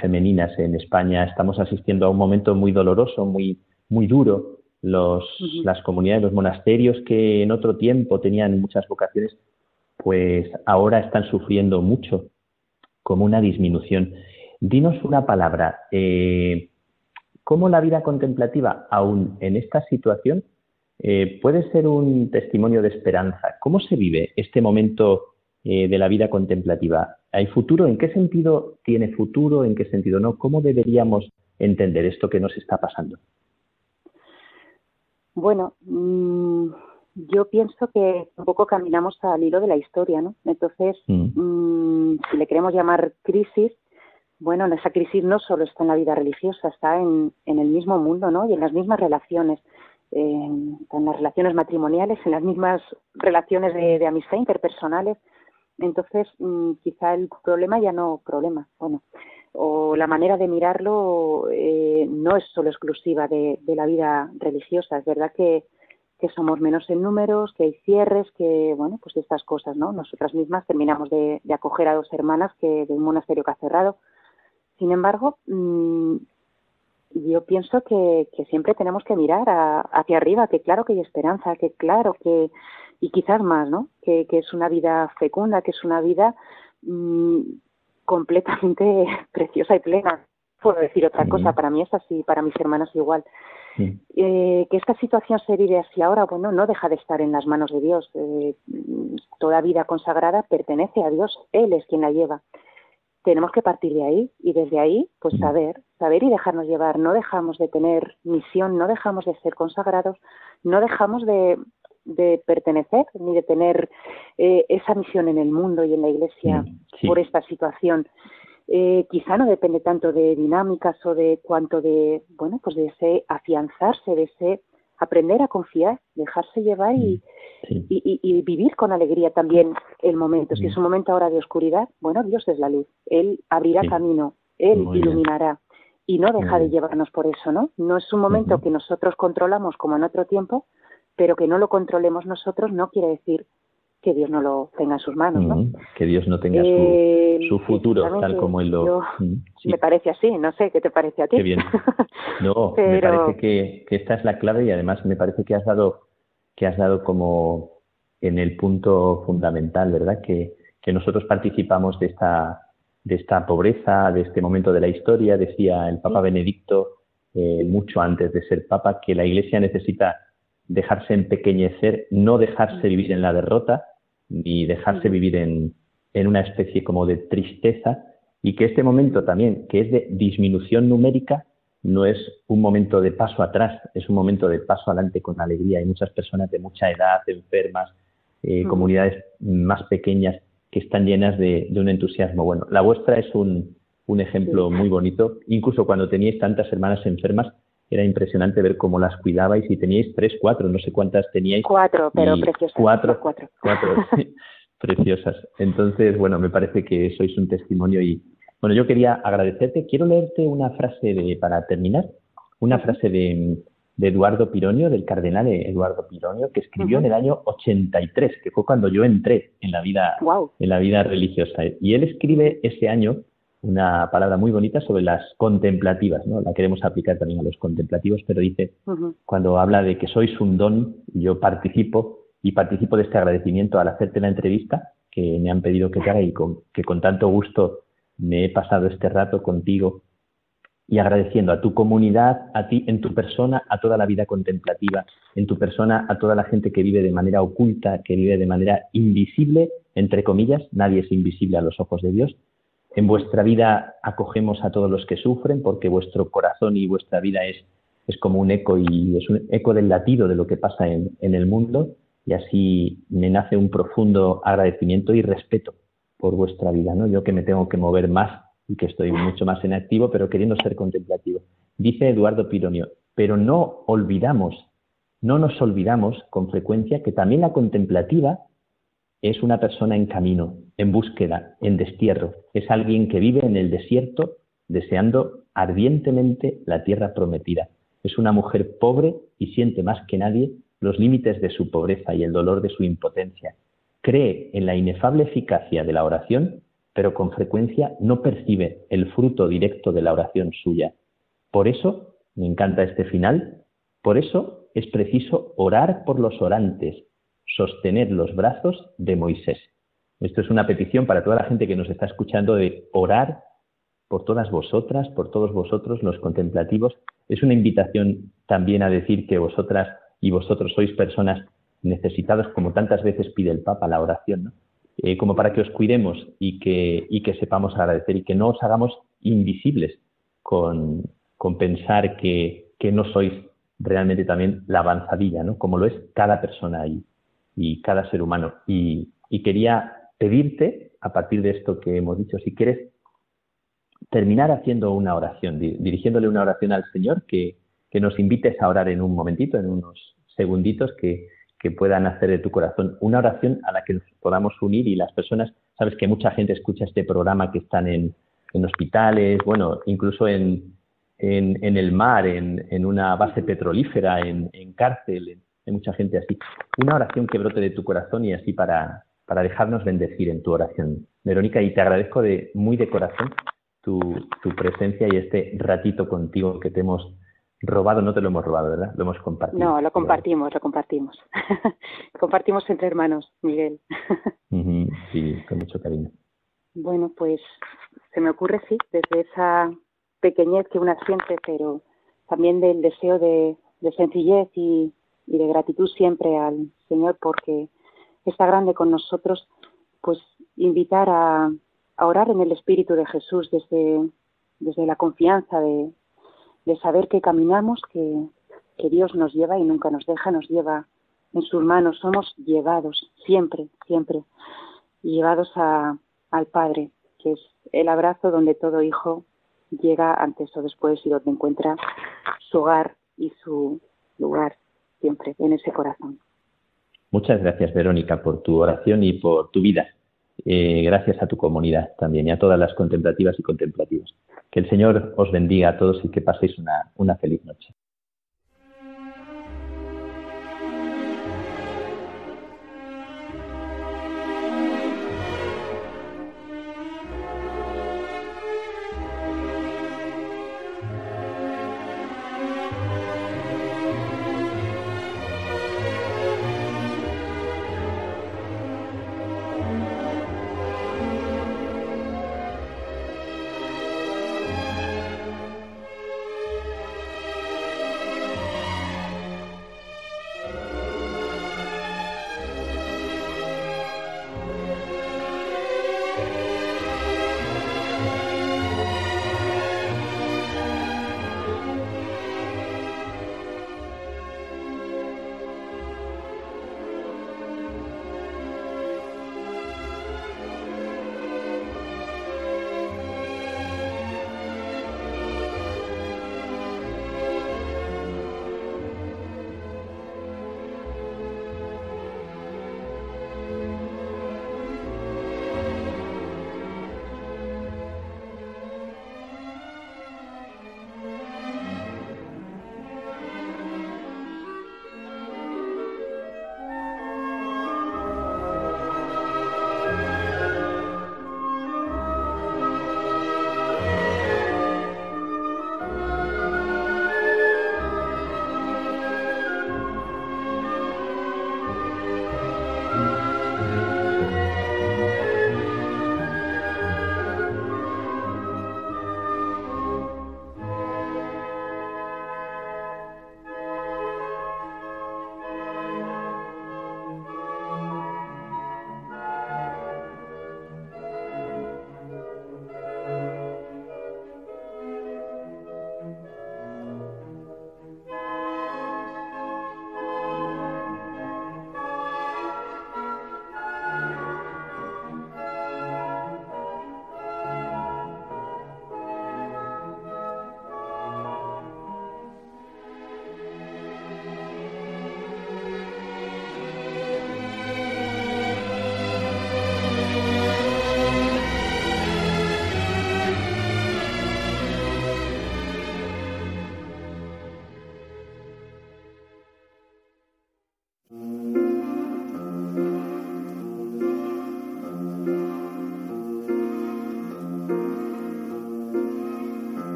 femeninas en España. Estamos asistiendo a un momento muy doloroso, muy, muy duro. Los, Las comunidades, los monasterios que en otro tiempo tenían muchas vocaciones, pues ahora están sufriendo mucho, como una disminución. Dinos una palabra. Eh, ¿Cómo la vida contemplativa, aún en esta situación, eh, puede ser un testimonio de esperanza? ¿Cómo se vive este momento eh, de la vida contemplativa? ¿Hay futuro? ¿En qué sentido tiene futuro? ¿En qué sentido no? ¿Cómo deberíamos entender esto que nos está pasando? Bueno, mm, yo pienso que un poco caminamos al hilo de la historia, ¿no? Entonces, mm. Mm, si le queremos llamar crisis, bueno, esa crisis no solo está en la vida religiosa, está en, en el mismo mundo, ¿no? Y en las mismas relaciones, en, las relaciones matrimoniales, en las mismas relaciones de, amistad interpersonales. Entonces, mm, quizá el problema ya no problema, bueno, o la manera de mirarlo eh, no es solo exclusiva de, la vida religiosa. Es verdad que, que somos menos en números, que hay cierres, que, bueno, pues estas cosas, ¿no? Nosotras mismas terminamos de, de acoger a dos hermanas que de un monasterio que ha cerrado sin embargo, mm, yo pienso que, siempre tenemos que mirar hacia arriba, que claro que hay esperanza, que claro que, y quizás más, ¿no? Que, es una vida fecunda, que es una vida mm, completamente preciosa y plena. Puedo decir otra cosa, para mí es así, para mis hermanas igual. Eh, que esta situación se vive así ahora, bueno, no deja de estar en las manos de Dios. Eh, toda vida consagrada pertenece a Dios, Él es quien la lleva tenemos que partir de ahí y desde ahí, pues saber, saber y dejarnos llevar. No dejamos de tener misión, no dejamos de ser consagrados, no dejamos de, pertenecer ni de tener eh, esa misión en el mundo y en la Iglesia por esta situación. Eh, quizá no depende tanto de dinámicas o de cuanto de, bueno, pues de ese afianzarse, de ese aprender a confiar, dejarse llevar y, y, vivir con alegría también el momento. Si es un momento ahora de oscuridad, bueno, Dios es la luz. Él abrirá camino, Él iluminará. Y no deja de llevarnos por eso, ¿no? No es un momento que nosotros controlamos como en otro tiempo, pero que no lo controlemos nosotros no quiere decir que Dios no lo tenga en sus manos. ¿no? Mm, que Dios no tenga su, eh, su futuro tal como Él lo... Mm, me parece así, no sé, ¿qué te parece a ti? Qué bien. No, me parece que, que, esta es la clave y además me parece que has dado, que has dado como en el punto fundamental, ¿verdad? Que, que nosotros participamos de esta, de esta pobreza, de este momento de la historia. Decía el Papa Benedicto, eh, mucho antes de ser Papa, que la Iglesia necesita dejarse empequeñecer, no dejarse vivir en la derrota, ni dejarse vivir en, en una especie como de tristeza, y que este momento también, que es de disminución numérica, no es un momento de paso atrás, es un momento de paso adelante con alegría. Hay muchas personas de mucha edad, enfermas, eh, comunidades más pequeñas que están llenas de, un entusiasmo. Bueno, la vuestra es un, un ejemplo muy bonito. Incluso cuando teníais tantas hermanas enfermas, era impresionante ver cómo las cuidabais y teníais tres, cuatro, no sé cuántas teníais. Cuatro, pero preciosas. Cuatro, cuatro. Cuatro, preciosas. Entonces, bueno, me parece que sois un testimonio y, bueno, yo quería agradecerte. Quiero leerte una frase de, para terminar, una frase de, Eduardo Pironio, del cardenal Eduardo Pironio, que escribió en el año 83, que fue cuando yo entré en la vida, en la vida religiosa. Y él escribe ese año una palabra muy bonita sobre las contemplativas, ¿no? La queremos aplicar también a los contemplativos, pero dice, cuando habla de que sois un don, yo participo y participo de este agradecimiento al hacerte la entrevista que me han pedido que te haga y con, que con tanto gusto me he pasado este rato contigo y agradeciendo a tu comunidad, a ti en tu persona, a toda la vida contemplativa, en tu persona, a toda la gente que vive de manera oculta, que vive de manera invisible, entre comillas, nadie es invisible a los ojos de Dios, en vuestra vida acogemos a todos los que sufren porque vuestro corazón y vuestra vida es, es como un eco y es un eco del latido de lo que pasa en, en el mundo. Y así me nace un profundo agradecimiento y respeto por vuestra vida, ¿no? Yo que me tengo que mover más y que estoy mucho más en activo, pero queriendo ser contemplativo. Dice Eduardo Pironio, pero no olvidamos, no nos olvidamos con frecuencia que también la contemplativa es una persona en camino, en búsqueda, en destierro. Es alguien que vive en el desierto deseando ardientemente la tierra prometida. Es una mujer pobre y siente más que nadie los límites de su pobreza y el dolor de su impotencia. Cree en la inefable eficacia de la oración, pero con frecuencia no percibe el fruto directo de la oración suya. Por eso, me encanta este final, por eso es preciso orar por los orantes, sostener los brazos de Moisés. Esto es una petición para toda la gente que nos está escuchando de orar por todas vosotras, por todos vosotros, los contemplativos. Es una invitación también a decir que vosotras y vosotros sois personas necesitadas, como tantas veces pide el Papa la oración, eh, como para que os cuidemos y que, y que sepamos agradecer y que no os hagamos invisibles con, con pensar que, que no sois realmente también la avanzadilla, ¿no? como lo es cada persona ahí y cada ser humano. Y, quería pedirte, a partir de esto que hemos dicho, si quieres terminar haciendo una oración, dirigiéndole una oración al Señor, que, que nos invites a orar en un momentito, en unos segunditos, que, que puedan hacer de tu corazón una oración a la que nos podamos unir y las personas, sabes que mucha gente escucha este programa que están en, en hospitales, bueno, incluso en, en, en el mar, en, en, una base petrolífera, en, cárcel, hay mucha gente así. Una oración que brote de tu corazón y así para, para dejarnos bendecir en tu oración. Verónica, y te agradezco de, muy de corazón tu, tu presencia y este ratito contigo que te hemos robado, no te lo hemos robado, ¿verdad? Lo hemos compartido. No, lo compartimos, lo compartimos. compartimos entre hermanos, Miguel. sí, con mucho cariño. Bueno, pues se me ocurre, sí, desde esa pequeñez que una siente, pero también del deseo de, de sencillez y, y de gratitud siempre al Señor porque está grande con nosotros, pues invitar a, orar en el Espíritu de Jesús desde, desde la confianza de, de saber que caminamos, que, que Dios nos lleva y nunca nos deja, nos lleva en sus manos, somos llevados siempre, siempre, llevados a, al Padre, que es el abrazo donde todo hijo llega antes o después y donde encuentra su hogar y su lugar siempre en ese corazón. Muchas gracias, Verónica, por tu oración y por tu vida. Eh, gracias a tu comunidad también y a todas las contemplativas y contemplativos. Que el Señor os bendiga a todos y que paséis una, feliz noche.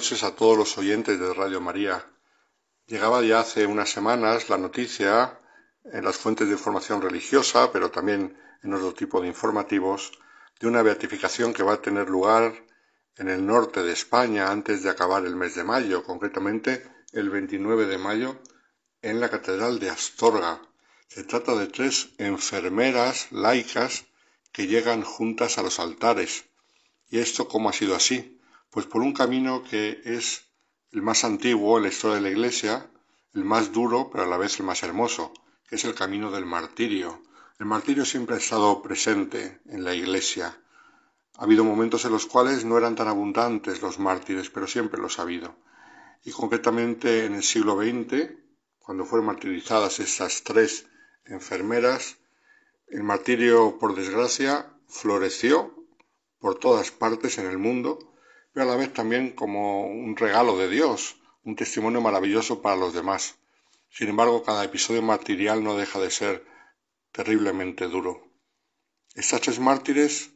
Noches a todos los oyentes de Radio María. Llegaba ya hace unas semanas la noticia en las fuentes de información religiosa, pero también en otro tipo de informativos, de una beatificación que va a tener lugar en el norte de España antes de acabar el mes de mayo, concretamente el 29 de mayo, en la Catedral de Astorga. Se trata de tres enfermeras laicas que llegan juntas a los altares. ¿Y esto cómo ha sido así? Pues por un camino que es el más antiguo en la historia de la Iglesia, el más duro, pero a la vez el más hermoso, que es el camino del martirio. El martirio siempre ha estado presente en la Iglesia. Ha habido momentos en los cuales no eran tan abundantes los mártires, pero siempre los ha habido. Y concretamente en el siglo XX, cuando fueron martirizadas estas tres enfermeras, el martirio, por desgracia, floreció por todas partes en el mundo, pero a la vez también como un regalo de Dios, un testimonio maravilloso para los demás. Sin embargo, cada episodio martirial no deja de ser terriblemente duro. Estas tres mártires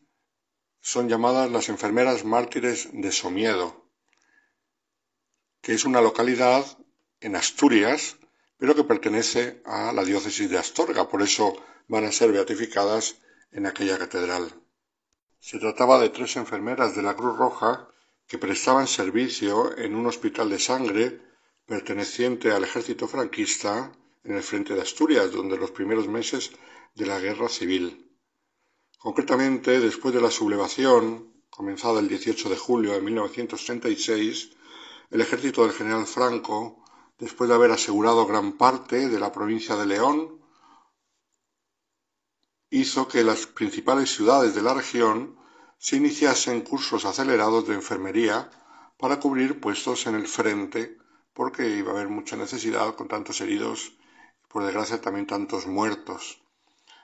son llamadas las enfermeras mártires de Somiedo, que es una localidad en Asturias, pero que pertenece a la diócesis de Astorga, por eso van a ser beatificadas en aquella catedral. Se trataba de tres enfermeras de la Cruz Roja que prestaban servicio en un hospital de sangre perteneciente al ejército franquista en el frente de Asturias, donde los primeros meses de la guerra civil. Concretamente, después de la sublevación, comenzada el 18 de julio de 1936, el ejército del general Franco, después de haber asegurado gran parte de la provincia de León, hizo que las principales ciudades de la región se iniciasen cursos acelerados de enfermería para cubrir puestos en el frente, porque iba a haber mucha necesidad con tantos heridos y por desgracia también tantos muertos.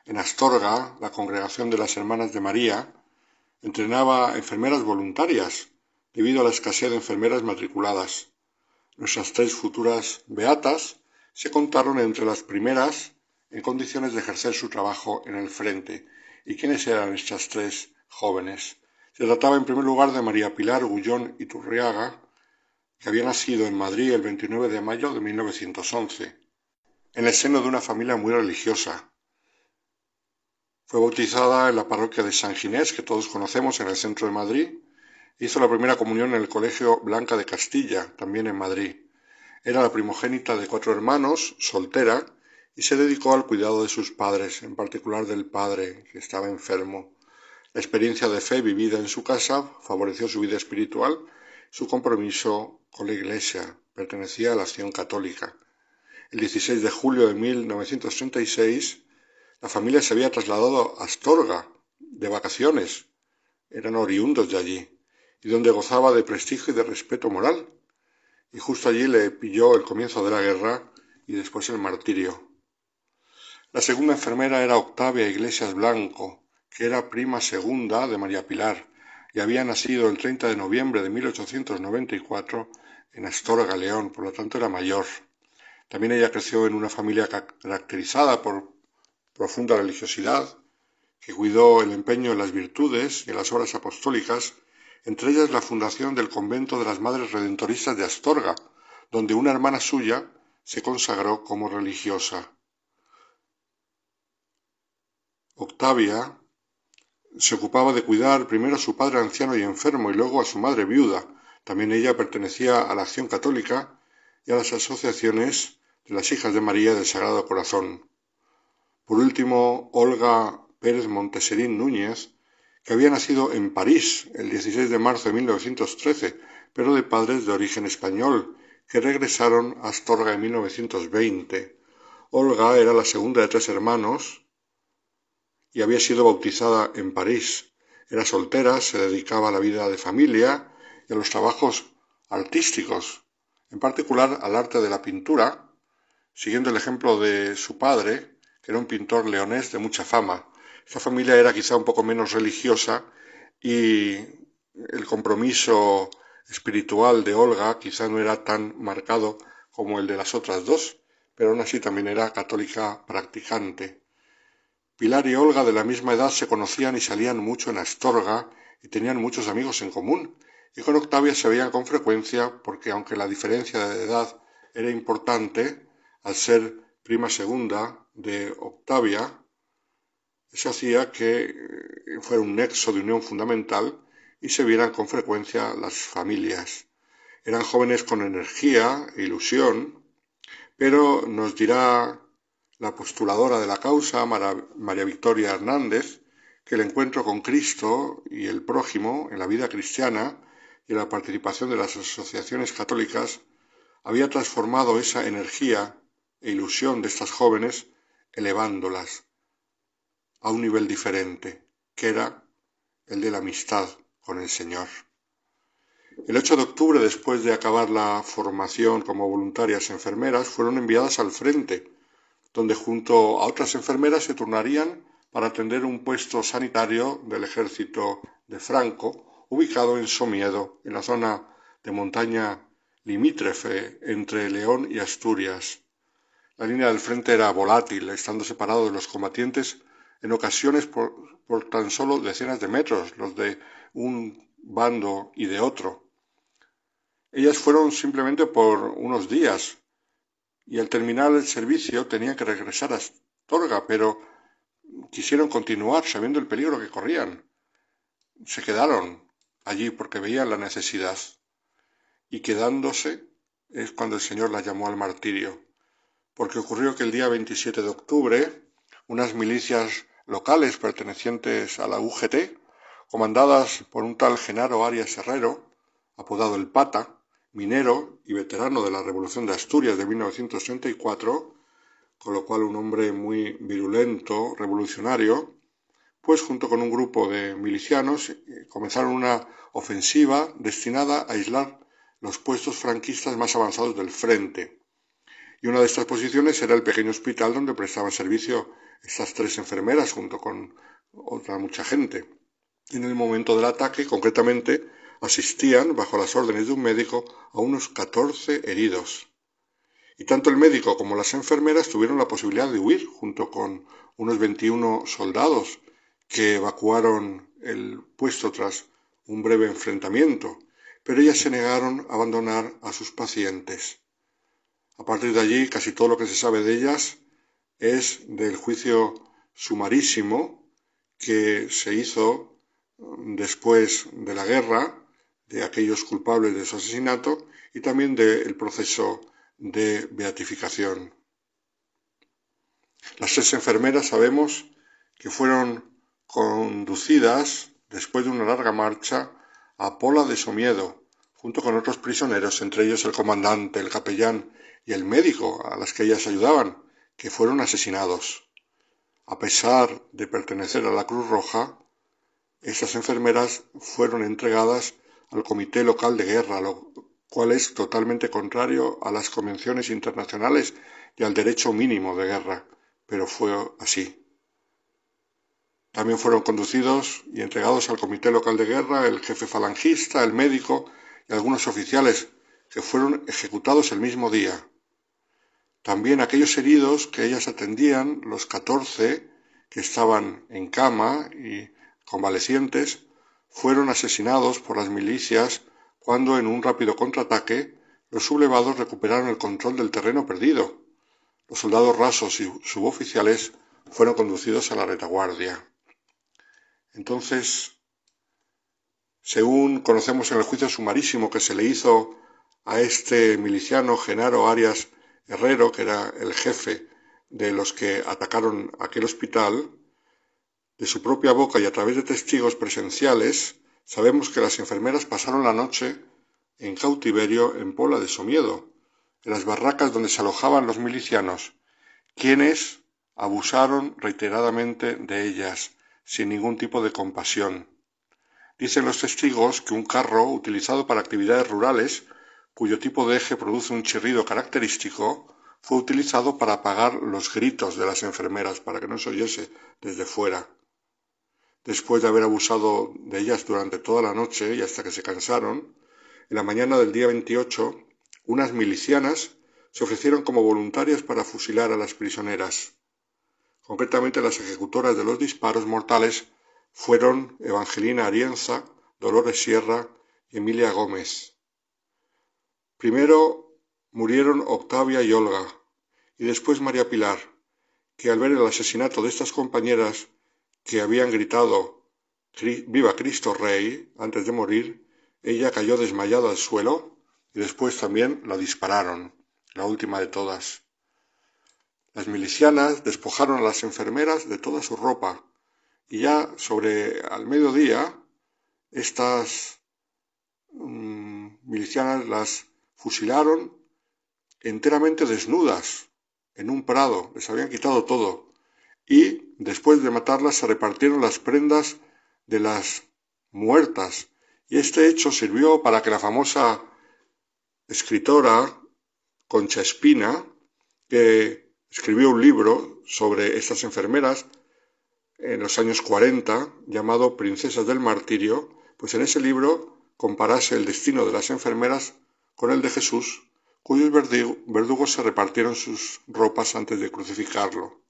En Astorga, la congregación de las Hermanas de María entrenaba enfermeras voluntarias debido a la escasez de enfermeras matriculadas. Nuestras tres futuras beatas se contaron entre las primeras en condiciones de ejercer su trabajo en el frente. ¿Y quiénes eran estas tres jóvenes? Se trataba en primer lugar de María Pilar Gullón Iturriaga, que había nacido en Madrid el 29 de mayo de 1911, en el seno de una familia muy religiosa. Fue bautizada en la parroquia de San Ginés, que todos conocemos en el centro de Madrid. Hizo la primera comunión en el Colegio Blanca de Castilla, también en Madrid. Era la primogénita de cuatro hermanos, soltera, y se dedicó al cuidado de sus padres, en particular del padre, que estaba enfermo. La experiencia de fe vivida en su casa favoreció su vida espiritual, su compromiso con la Iglesia. Pertenecía a la acción católica. El 16 de julio de 1936, la familia se había trasladado a Astorga de vacaciones. Eran oriundos de allí, y donde gozaba de prestigio y de respeto moral. Y justo allí le pilló el comienzo de la guerra y después el martirio. La segunda enfermera era Octavia Iglesias Blanco, que era prima segunda de María Pilar y había nacido el 30 de noviembre de 1894 en Astorga, León, por lo tanto era mayor. También ella creció en una familia caracterizada por profunda religiosidad, que cuidó el empeño en las virtudes y en las obras apostólicas, entre ellas la fundación del convento de las Madres Redentoristas de Astorga, donde una hermana suya se consagró como religiosa. Octavia se ocupaba de cuidar primero a su padre anciano y enfermo y luego a su madre viuda. También ella pertenecía a la acción católica y a las asociaciones de las hijas de María del Sagrado Corazón. Por último, Olga Pérez Monteserín Núñez, que había nacido en París el 16 de marzo de 1913, pero de padres de origen español, que regresaron a Astorga en 1920. Olga era la segunda de tres hermanos y había sido bautizada en París. Era soltera, se dedicaba a la vida de familia y a los trabajos artísticos, en particular al arte de la pintura, siguiendo el ejemplo de su padre, que era un pintor leonés de mucha fama. Esta familia era quizá un poco menos religiosa y el compromiso espiritual de Olga quizá no era tan marcado como el de las otras dos, pero aún así también era católica practicante. Pilar y Olga de la misma edad se conocían y salían mucho en Astorga y tenían muchos amigos en común, y con Octavia se veían con frecuencia porque aunque la diferencia de edad era importante, al ser prima segunda de Octavia, eso hacía que eh, fuera un nexo de unión fundamental y se vieran con frecuencia las familias. Eran jóvenes con energía e ilusión, pero nos dirá la postuladora de la causa, María Victoria Hernández, que el encuentro con Cristo y el prójimo en la vida cristiana y la participación de las asociaciones católicas había transformado esa energía e ilusión de estas jóvenes, elevándolas a un nivel diferente, que era el de la amistad con el Señor. El 8 de octubre, después de acabar la formación como voluntarias enfermeras, fueron enviadas al frente, donde junto a otras enfermeras se turnarían para atender un puesto sanitario del ejército de Franco ubicado en Somiedo, en la zona de montaña limítrofe entre León y Asturias. La línea del frente era volátil, estando separado de los combatientes en ocasiones por, por, tan solo decenas de metros, los de un bando y de otro. Ellas fueron simplemente por unos días y al terminar el servicio tenían que regresar a Astorga, pero quisieron continuar sabiendo el peligro que corrían. Se quedaron allí porque veían la necesidad. Y quedándose es cuando el Señor la llamó al martirio, porque ocurrió que el día 27 de octubre unas milicias locales pertenecientes a la UGT, comandadas por un tal Genaro Arias Herrero, apodado el Pata, minero y veterano de la Revolución de Asturias de 1934, con lo cual un hombre muy virulento, revolucionario, pues junto con un grupo de milicianos eh, comenzaron una ofensiva destinada a aislar los puestos franquistas más avanzados del frente. Y una de estas posiciones era el pequeño hospital donde prestaban servicio estas tres enfermeras junto con otra mucha gente. En el momento del ataque, concretamente, asistían, bajo las órdenes de un médico, a unos catorce heridos. Y tanto el médico como las enfermeras tuvieron la posibilidad de huir junto con unos veintiuno soldados que evacuaron el puesto tras un breve enfrentamiento, pero ellas se negaron a abandonar a sus pacientes. A partir de allí, casi todo lo que se sabe de ellas es del juicio sumarísimo que se hizo después de la guerra de aquellos culpables de su asesinato y también del proceso de beatificación. Las tres enfermeras sabemos que fueron conducidas, después de una larga marcha, a Pola de Somiedo, junto con otros prisioneros, entre ellos el comandante, el capellán y el médico a las que ellas ayudaban, que fueron asesinados. A pesar de pertenecer a la Cruz Roja, estas enfermeras fueron entregadas al Comité Local de Guerra, lo cual es totalmente contrario a las convenciones internacionales y al derecho mínimo de guerra, pero fue así. También fueron conducidos y entregados al Comité Local de Guerra el jefe falangista, el médico y algunos oficiales que fueron ejecutados el mismo día. También aquellos heridos que ellas atendían, los catorce que estaban en cama y convalecientes, fueron asesinados por las milicias cuando en un rápido contraataque los sublevados recuperaron el control del terreno perdido. Los soldados rasos y suboficiales fueron conducidos a la retaguardia. Entonces, según conocemos en el juicio sumarísimo que se le hizo a este miliciano Genaro Arias Herrero, que era el jefe de los que atacaron aquel hospital, de su propia boca y a través de testigos presenciales, sabemos que las enfermeras pasaron la noche en cautiverio en Pola de Somiedo, en las barracas donde se alojaban los milicianos, quienes abusaron reiteradamente de ellas, sin ningún tipo de compasión. Dicen los testigos que un carro utilizado para actividades rurales, cuyo tipo de eje produce un chirrido característico, fue utilizado para apagar los gritos de las enfermeras para que no se oyese desde fuera. Después de haber abusado de ellas durante toda la noche y hasta que se cansaron, en la mañana del día 28, unas milicianas se ofrecieron como voluntarias para fusilar a las prisioneras. Concretamente, las ejecutoras de los disparos mortales fueron Evangelina Arienza, Dolores Sierra y Emilia Gómez. Primero murieron Octavia y Olga, y después María Pilar, que al ver el asesinato de estas compañeras que habían gritado Viva Cristo Rey antes de morir, ella cayó desmayada al suelo y después también la dispararon, la última de todas. Las milicianas despojaron a las enfermeras de toda su ropa y ya sobre al mediodía estas mm, milicianas las fusilaron enteramente desnudas en un prado, les habían quitado todo y después de matarlas se repartieron las prendas de las muertas y este hecho sirvió para que la famosa escritora Concha Espina, que escribió un libro sobre estas enfermeras en los años 40, llamado Princesas del Martirio, pues en ese libro comparase el destino de las enfermeras con el de Jesús, cuyos verdugos se repartieron sus ropas antes de crucificarlo.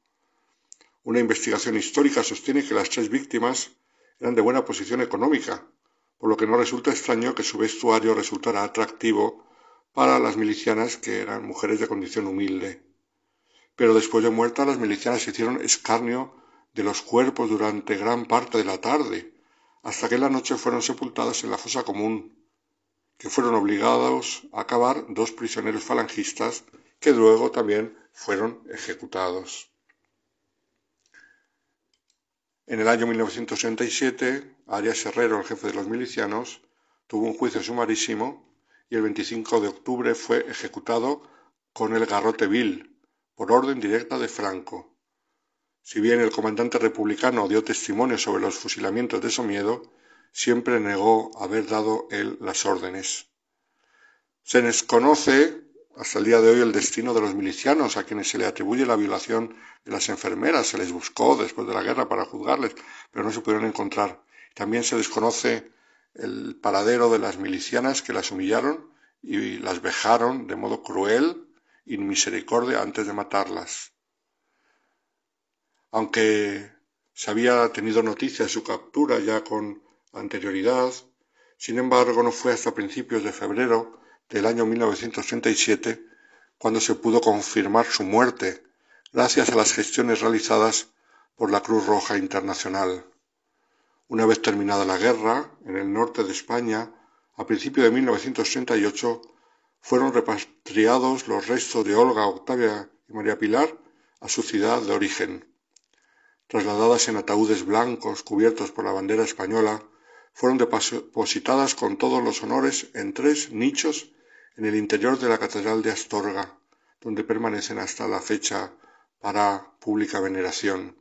Una investigación histórica sostiene que las tres víctimas eran de buena posición económica, por lo que no resulta extraño que su vestuario resultara atractivo para las milicianas que eran mujeres de condición humilde. Pero después de muertas las milicianas hicieron escarnio de los cuerpos durante gran parte de la tarde, hasta que en la noche fueron sepultadas en la fosa común, que fueron obligados a acabar dos prisioneros falangistas que luego también fueron ejecutados. En el año 1967, Arias Herrero, el jefe de los milicianos, tuvo un juicio sumarísimo y el 25 de octubre fue ejecutado con el garrote vil, por orden directa de Franco. Si bien el comandante republicano dio testimonio sobre los fusilamientos de Somiedo, siempre negó haber dado él las órdenes. Se desconoce hasta el día de hoy el destino de los milicianos a quienes se le atribuye la violación de las enfermeras. Se les buscó después de la guerra para juzgarles, pero no se pudieron encontrar. También se desconoce el paradero de las milicianas que las humillaron y las vejaron de modo cruel y misericordia antes de matarlas. Aunque se había tenido noticia de su captura ya con anterioridad, sin embargo no fue hasta principios de febrero del año 1937 cuando se pudo confirmar su muerte gracias a las gestiones realizadas por la Cruz Roja Internacional. Una vez terminada la guerra, en el norte de España, a principios de 1938, fueron repatriados los restos de Olga, Octavia y María Pilar a su ciudad de origen. Trasladadas en ataúdes blancos cubiertos por la bandera española, fueron depositadas con todos los honores en tres nichos en el interior de la Catedral de Astorga, donde permanecen hasta la fecha para pública veneración.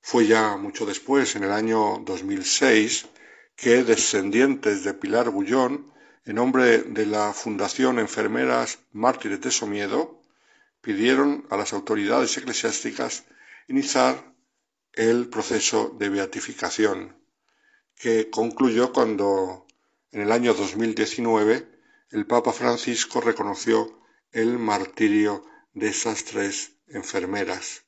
Fue ya mucho después, en el año 2006, que descendientes de Pilar Bullón, en nombre de la Fundación Enfermeras Mártires de Somiedo, pidieron a las autoridades eclesiásticas iniciar el proceso de beatificación, que concluyó cuando en el año 2019 el Papa Francisco reconoció el martirio de esas tres enfermeras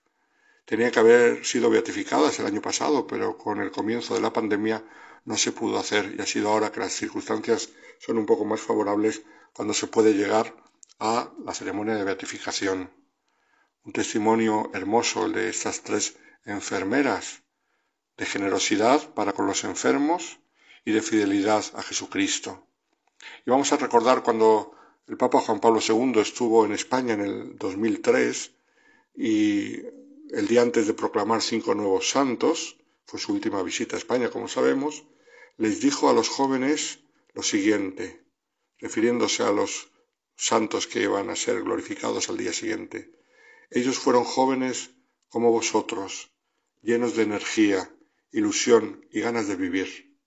Tenía que haber sido beatificadas el año pasado, pero con el comienzo de la pandemia no se pudo hacer y ha sido ahora que las circunstancias son un poco más favorables cuando se puede llegar a la ceremonia de beatificación. Un testimonio hermoso el de estas tres enfermeras, de generosidad para con los enfermos y de fidelidad a Jesucristo. Y vamos a recordar cuando el Papa Juan Pablo II estuvo en España en el 2003 y el día antes de proclamar cinco nuevos santos, fue su última visita a España, como sabemos, les dijo a los jóvenes lo siguiente, refiriéndose a los santos que iban a ser glorificados al día siguiente. Ellos fueron jóvenes como vosotros, llenos de energía, ilusión y ganas de vivir.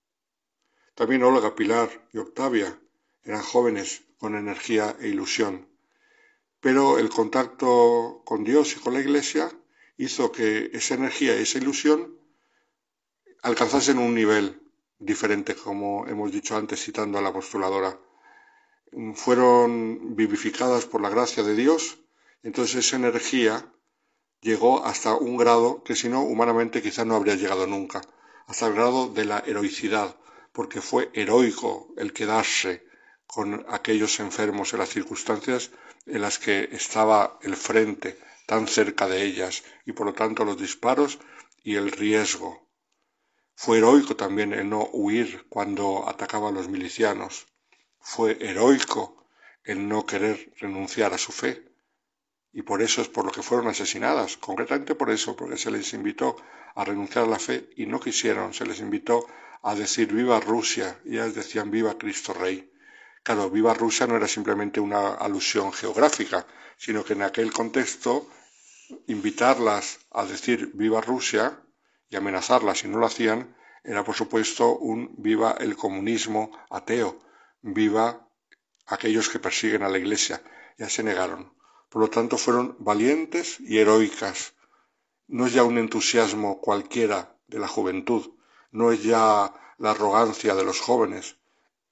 También Olga, Pilar y Octavia eran jóvenes con energía e ilusión. Pero el contacto con Dios y con la Iglesia hizo que esa energía, esa ilusión, alcanzasen un nivel diferente, como hemos dicho antes citando a la postuladora. Fueron vivificadas por la gracia de Dios, entonces esa energía llegó hasta un grado que si no, humanamente quizá no habría llegado nunca, hasta el grado de la heroicidad, porque fue heroico el quedarse con aquellos enfermos en las circunstancias en las que estaba el frente tan cerca de ellas y por lo tanto los disparos y el riesgo. Fue heroico también el no huir cuando atacaban los milicianos. Fue heroico el no querer renunciar a su fe. Y por eso es por lo que fueron asesinadas, concretamente por eso, porque se les invitó a renunciar a la fe y no quisieron, se les invitó a decir viva Rusia y ellas decían viva Cristo Rey. Claro, viva Rusia no era simplemente una alusión geográfica, sino que en aquel contexto invitarlas a decir viva Rusia y amenazarlas si no lo hacían era por supuesto un viva el comunismo ateo, viva aquellos que persiguen a la Iglesia. Ya se negaron. Por lo tanto, fueron valientes y heroicas. No es ya un entusiasmo cualquiera de la juventud, no es ya la arrogancia de los jóvenes,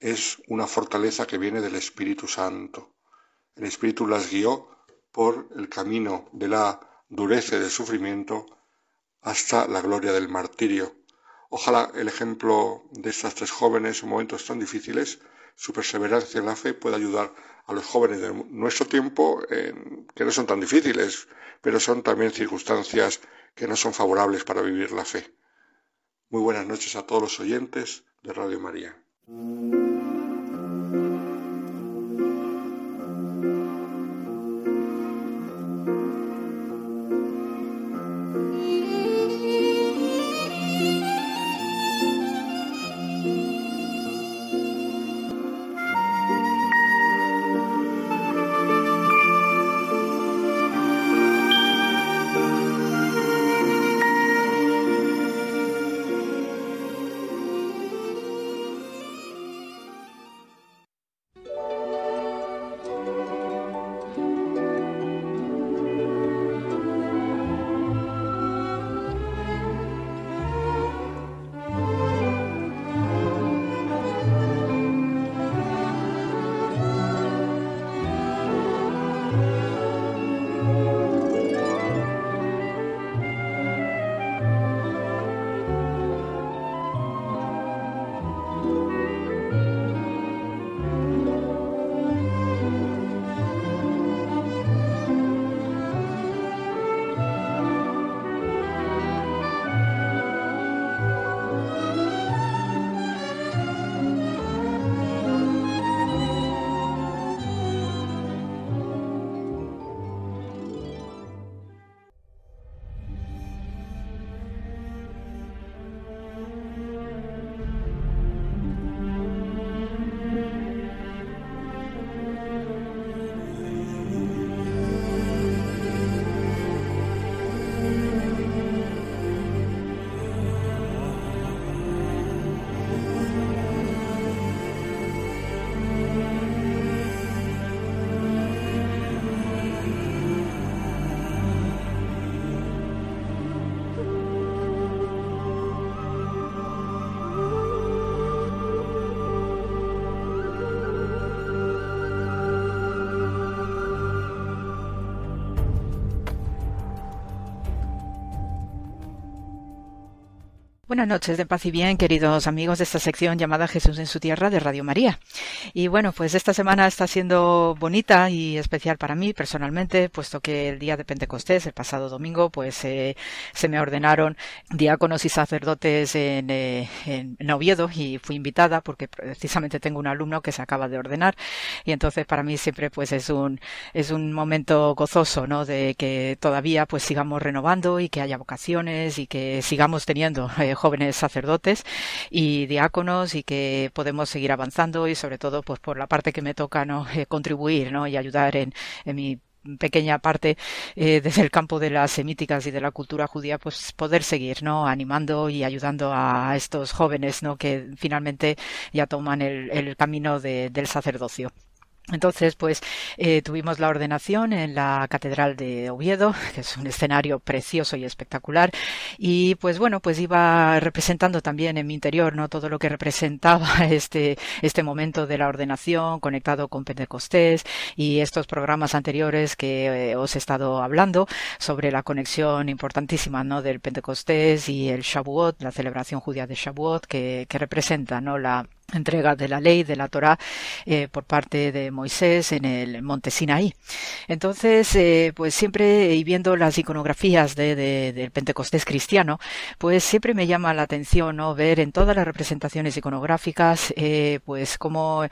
es una fortaleza que viene del Espíritu Santo. El Espíritu las guió por el camino de la dureza y del sufrimiento hasta la gloria del martirio. Ojalá el ejemplo de estas tres jóvenes en momentos tan difíciles, su perseverancia en la fe, pueda ayudar a los jóvenes de nuestro tiempo, que no son tan difíciles, pero son también circunstancias que no son favorables para vivir la fe. Muy buenas noches a todos los oyentes de Radio María. Buenas noches de paz y bien, queridos amigos de esta sección llamada Jesús en su tierra de Radio María. Y bueno, pues esta semana está siendo bonita y especial para mí personalmente, puesto que el día de Pentecostés, el pasado domingo, pues eh, se me ordenaron diáconos y sacerdotes en, eh, en, Oviedo y fui invitada porque precisamente tengo un alumno que se acaba de ordenar y entonces para mí siempre pues es un es un momento gozoso, ¿no? De que todavía pues sigamos renovando y que haya vocaciones y que sigamos teniendo eh, jóvenes sacerdotes y diáconos y que podemos seguir avanzando y sobre todo pues por la parte que me toca no contribuir no y ayudar en, en mi pequeña parte eh, desde el campo de las semíticas y de la cultura judía, pues poder seguir, ¿no? Animando y ayudando a estos jóvenes, ¿no? Que finalmente ya toman el, el camino de, del sacerdocio. Entonces, pues eh, tuvimos la ordenación en la Catedral de Oviedo, que es un escenario precioso y espectacular, y pues bueno, pues iba representando también en mi interior, ¿no? Todo lo que representaba este, este momento de la ordenación conectado con Pentecostés y estos programas anteriores que eh, os he estado hablando sobre la conexión importantísima, ¿no? Del Pentecostés y el Shavuot, la celebración judía de Shavuot, que, que representa, ¿no? La, entrega de la ley de la Torá eh, por parte de Moisés en el monte Sinaí. Entonces, eh, pues siempre y viendo las iconografías de, del Pentecostés cristiano, pues siempre me llama la atención ¿no? ver en todas las representaciones iconográficas, eh, pues cómo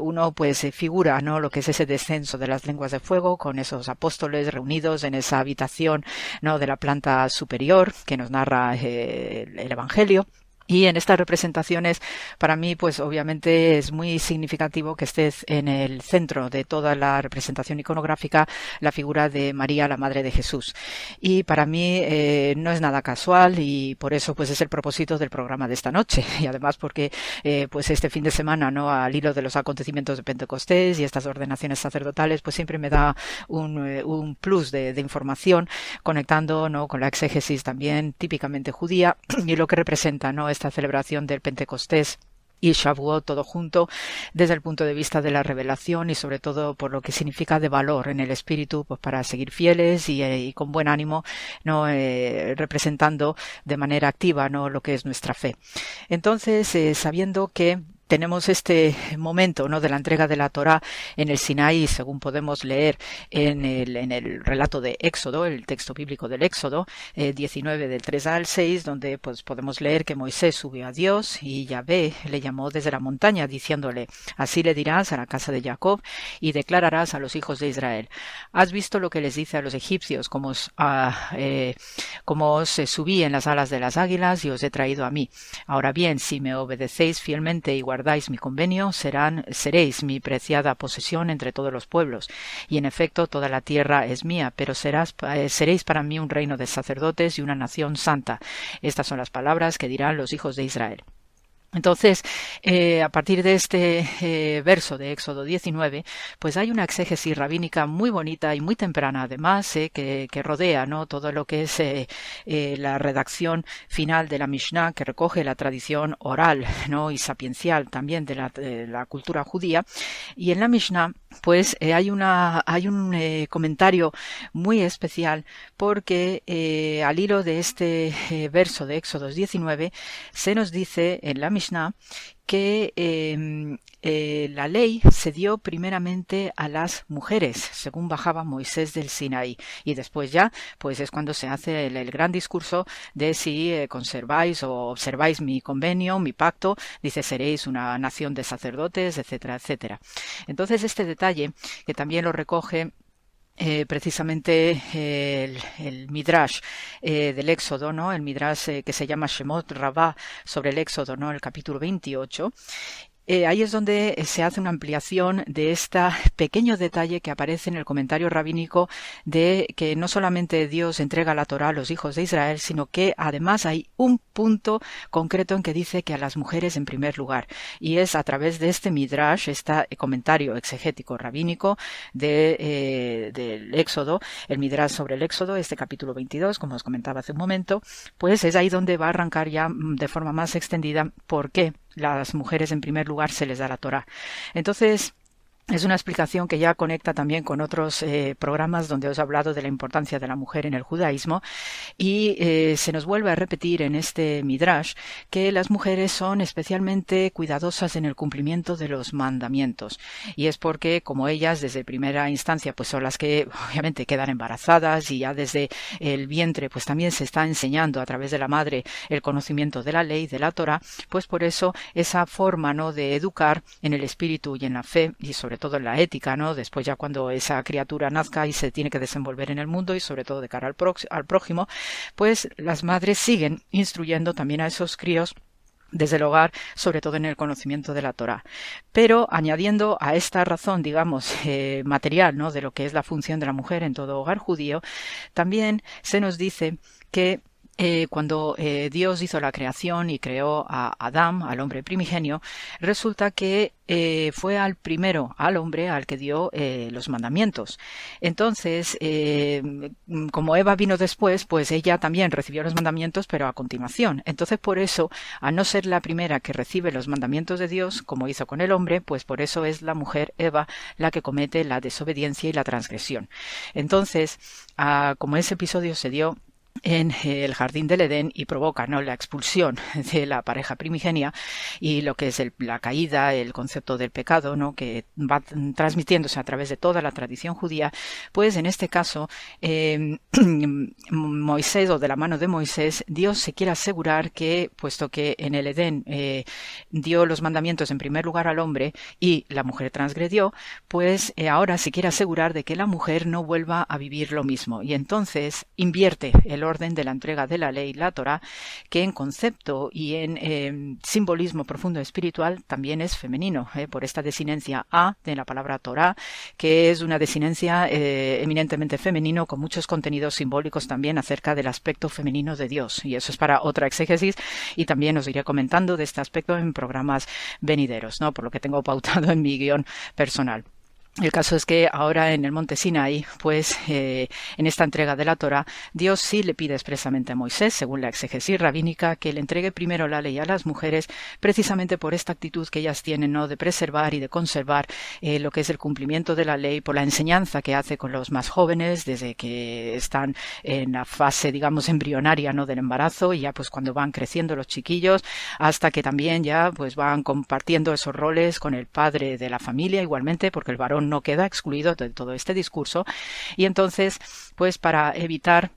uno pues figura no lo que es ese descenso de las lenguas de fuego con esos apóstoles reunidos en esa habitación no de la planta superior que nos narra el Evangelio y en estas representaciones, para mí, pues obviamente es muy significativo que esté en el centro de toda la representación iconográfica la figura de María, la Madre de Jesús. Y para mí eh, no es nada casual y por eso pues es el propósito del programa de esta noche. Y además porque eh, pues este fin de semana, ¿no? Al hilo de los acontecimientos de Pentecostés y estas ordenaciones sacerdotales, pues siempre me da un, eh, plus de, de, información conectando, ¿no? Con la exégesis también típicamente judía y lo que representa, ¿no? Esta celebración del Pentecostés y Shavuot todo junto desde el punto de vista de la revelación y sobre todo por lo que significa de valor en el espíritu pues para seguir fieles y, eh, con buen ánimo no eh, representando de manera activa no lo que es nuestra fe. Entonces eh, sabiendo que tenemos este momento ¿no? de la entrega de la Torá en el Sinaí, según podemos leer en el, relato de Éxodo, el texto bíblico del Éxodo, 19 eh, del 3 al 6, donde pues, podemos leer que Moisés subió a Dios y Yahvé le llamó desde la montaña, diciéndole, así le dirás a la casa de Jacob y declararás a los hijos de Israel, ¿has visto lo que les dice a los egipcios, como os, ah, eh, os subí en las alas de las águilas y os he traído a mí? Ahora bien, si me obedecéis fielmente y guardáis mi convenio, serán, seréis mi preciada posesión entre todos los pueblos. Y en efecto, toda la tierra es mía, pero serás, eh, seréis para mí un reino de sacerdotes y una nación santa. Estas son las palabras que dirán los hijos de Israel. Entonces, eh, a partir de este eh, verso de Éxodo 19, pues hay una exégesis rabínica muy bonita y muy temprana, además, eh, que, rodea ¿no? todo lo que es eh, la redacción final de la Mishnah, que recoge la tradición oral ¿no? y sapiencial también de la, de la cultura judía. Y en la Mishnah, pues eh, hay, una, hay un comentario muy especial, porque al hilo de este verso de Éxodo 19, se nos dice en la Mishnah, que em, eh, la ley se dio primeramente a las mujeres, según bajaba Moisés del Sinaí, y después ya, pues es cuando se hace el, gran discurso de si eh, conserváis o observáis mi convenio, mi pacto, dice seréis una nación de sacerdotes, etcétera, etcétera. Entonces este detalle, que también lo recoge eh, precisamente el, el Midrash eh, del Éxodo, ¿no? El Midrash eh, que se llama Shemot Rabbah sobre el Éxodo, ¿no? El capítulo 28. Eh, ahí es donde eh, se hace una ampliación de este pequeño detalle que aparece en el comentario rabínico de que no solamente Dios entrega la Torah a los hijos de Israel, sino que además hay un punto concreto en que dice que a las mujeres en primer lugar. Y es a través de este midrash, este comentario exegético rabínico de, eh, del Éxodo, el midrash sobre el Éxodo, este capítulo 22, como os comentaba hace un momento, pues es ahí donde va a arrancar ya mm, de forma más extendida por qué las mujeres en primer lugar se les da la Torah. Entonces, es una explicación que ya conecta también con otros eh, programas donde os he hablado de la importancia de la mujer en el judaísmo. Y eh, se nos vuelve a repetir en este midrash que las mujeres son especialmente cuidadosas en el cumplimiento de los mandamientos. Y es porque como ellas desde primera instancia pues son las que obviamente quedan embarazadas y ya desde el vientre pues también se está enseñando a través de la madre el conocimiento de la ley de la Torah pues por eso esa forma no de educar en el espíritu y en la fe y sobre todo en la ética, ¿no? Después ya cuando esa criatura nazca y se tiene que desenvolver en el mundo y sobre todo de cara al, prójimo, pues las madres siguen instruyendo también a esos críos desde el hogar, sobre todo en el conocimiento de la Torah. Pero añadiendo a esta razón, digamos, eh, material, ¿no? De lo que es la función de la mujer en todo hogar judío, también se nos dice que eh, cuando eh, Dios hizo la creación y creó a Adán, al hombre primigenio, resulta que eh, fue al primero, al hombre, al que dio los mandamientos. Entonces, como Eva vino después, pues ella también recibió los mandamientos, pero a continuación. Entonces, por eso, a no ser la primera que recibe los mandamientos de Dios, como hizo con el hombre, pues por eso es la mujer Eva la que comete la desobediencia y la transgresión. Entonces, ah, como ese episodio se dio en el jardín del Edén y provoca ¿no? la expulsión de la pareja primigenia y lo que es la caída, el concepto del pecado, ¿no? que va transmitiéndose a través de toda la tradición judía, pues en este caso em, Moisés o de la mano de Moisés, Dios se quiere asegurar que, puesto que en el Edén eh, dio los mandamientos en primer lugar al hombre y la mujer transgredió, pues eh, ahora se quiere asegurar de que la mujer no vuelva a vivir lo mismo y entonces invierte el orden de la entrega de la ley, la Torah, que en concepto y en em, simbolismo profundo espiritual también es femenino, eh, por esta desinencia A de la palabra Torah, que es una desinencia eh, eminentemente femenino con muchos contenidos simbólicos también acerca del aspecto femenino de Dios. Y eso es para otra exégesis y también os iré comentando de este aspecto en programas venideros, ¿no? por lo que tengo pautado en mi guion personal. El caso es que ahora en el monte Sinaí, pues eh, en esta entrega de la Torah, Dios sí le pide expresamente a Moisés, según la exegesis rabínica, que le entregue primero la ley a las mujeres, precisamente por esta actitud que ellas tienen, ¿no? De preservar y de conservar eh, lo que es el cumplimiento de la ley, por la enseñanza que hace con los más jóvenes, desde que están en la fase, digamos, embrionaria, ¿no? Del embarazo, y ya pues cuando van creciendo los chiquillos, hasta que también ya pues van compartiendo esos roles con el padre de la familia, igualmente, porque el varón no queda excluido de todo este discurso. Y entonces, pues para evitar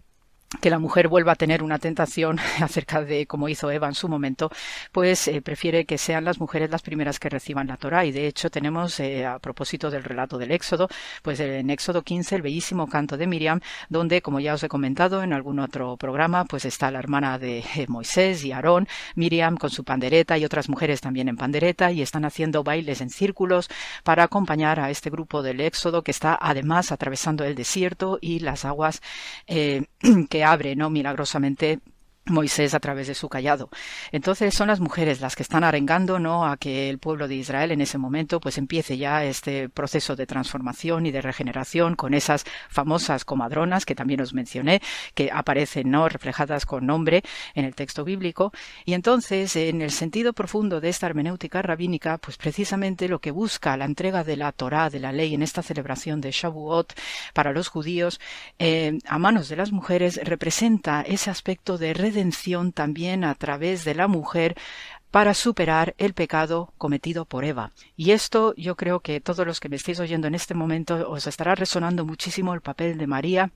que la mujer vuelva a tener una tentación acerca de como hizo Eva en su momento, pues eh, prefiere que sean las mujeres las primeras que reciban la Torah. Y de hecho tenemos, eh, a propósito del relato del Éxodo, pues en Éxodo 15 el bellísimo canto de Miriam, donde, como ya os he comentado en algún otro programa, pues está la hermana de eh, Moisés y Aarón, Miriam con su pandereta y otras mujeres también en pandereta y están haciendo bailes en círculos para acompañar a este grupo del Éxodo que está además atravesando el desierto y las aguas que abre, ¿no? Milagrosamente Moisés a través de su callado. Entonces son las mujeres las que están arengando no a que el pueblo de Israel en ese momento pues empiece ya este proceso de transformación y de regeneración con esas famosas comadronas que también os mencioné que aparecen no reflejadas con nombre en el texto bíblico. Y entonces en el sentido profundo de esta hermenéutica rabínica pues precisamente lo que busca la entrega de la Torá de la ley en esta celebración de Shavuot para los judíos eh, a manos de las mujeres representa ese aspecto de redención también a través de la mujer para superar el pecado cometido por Eva. Y esto yo creo que todos los que me estéis oyendo en este momento os estará resonando muchísimo el papel de María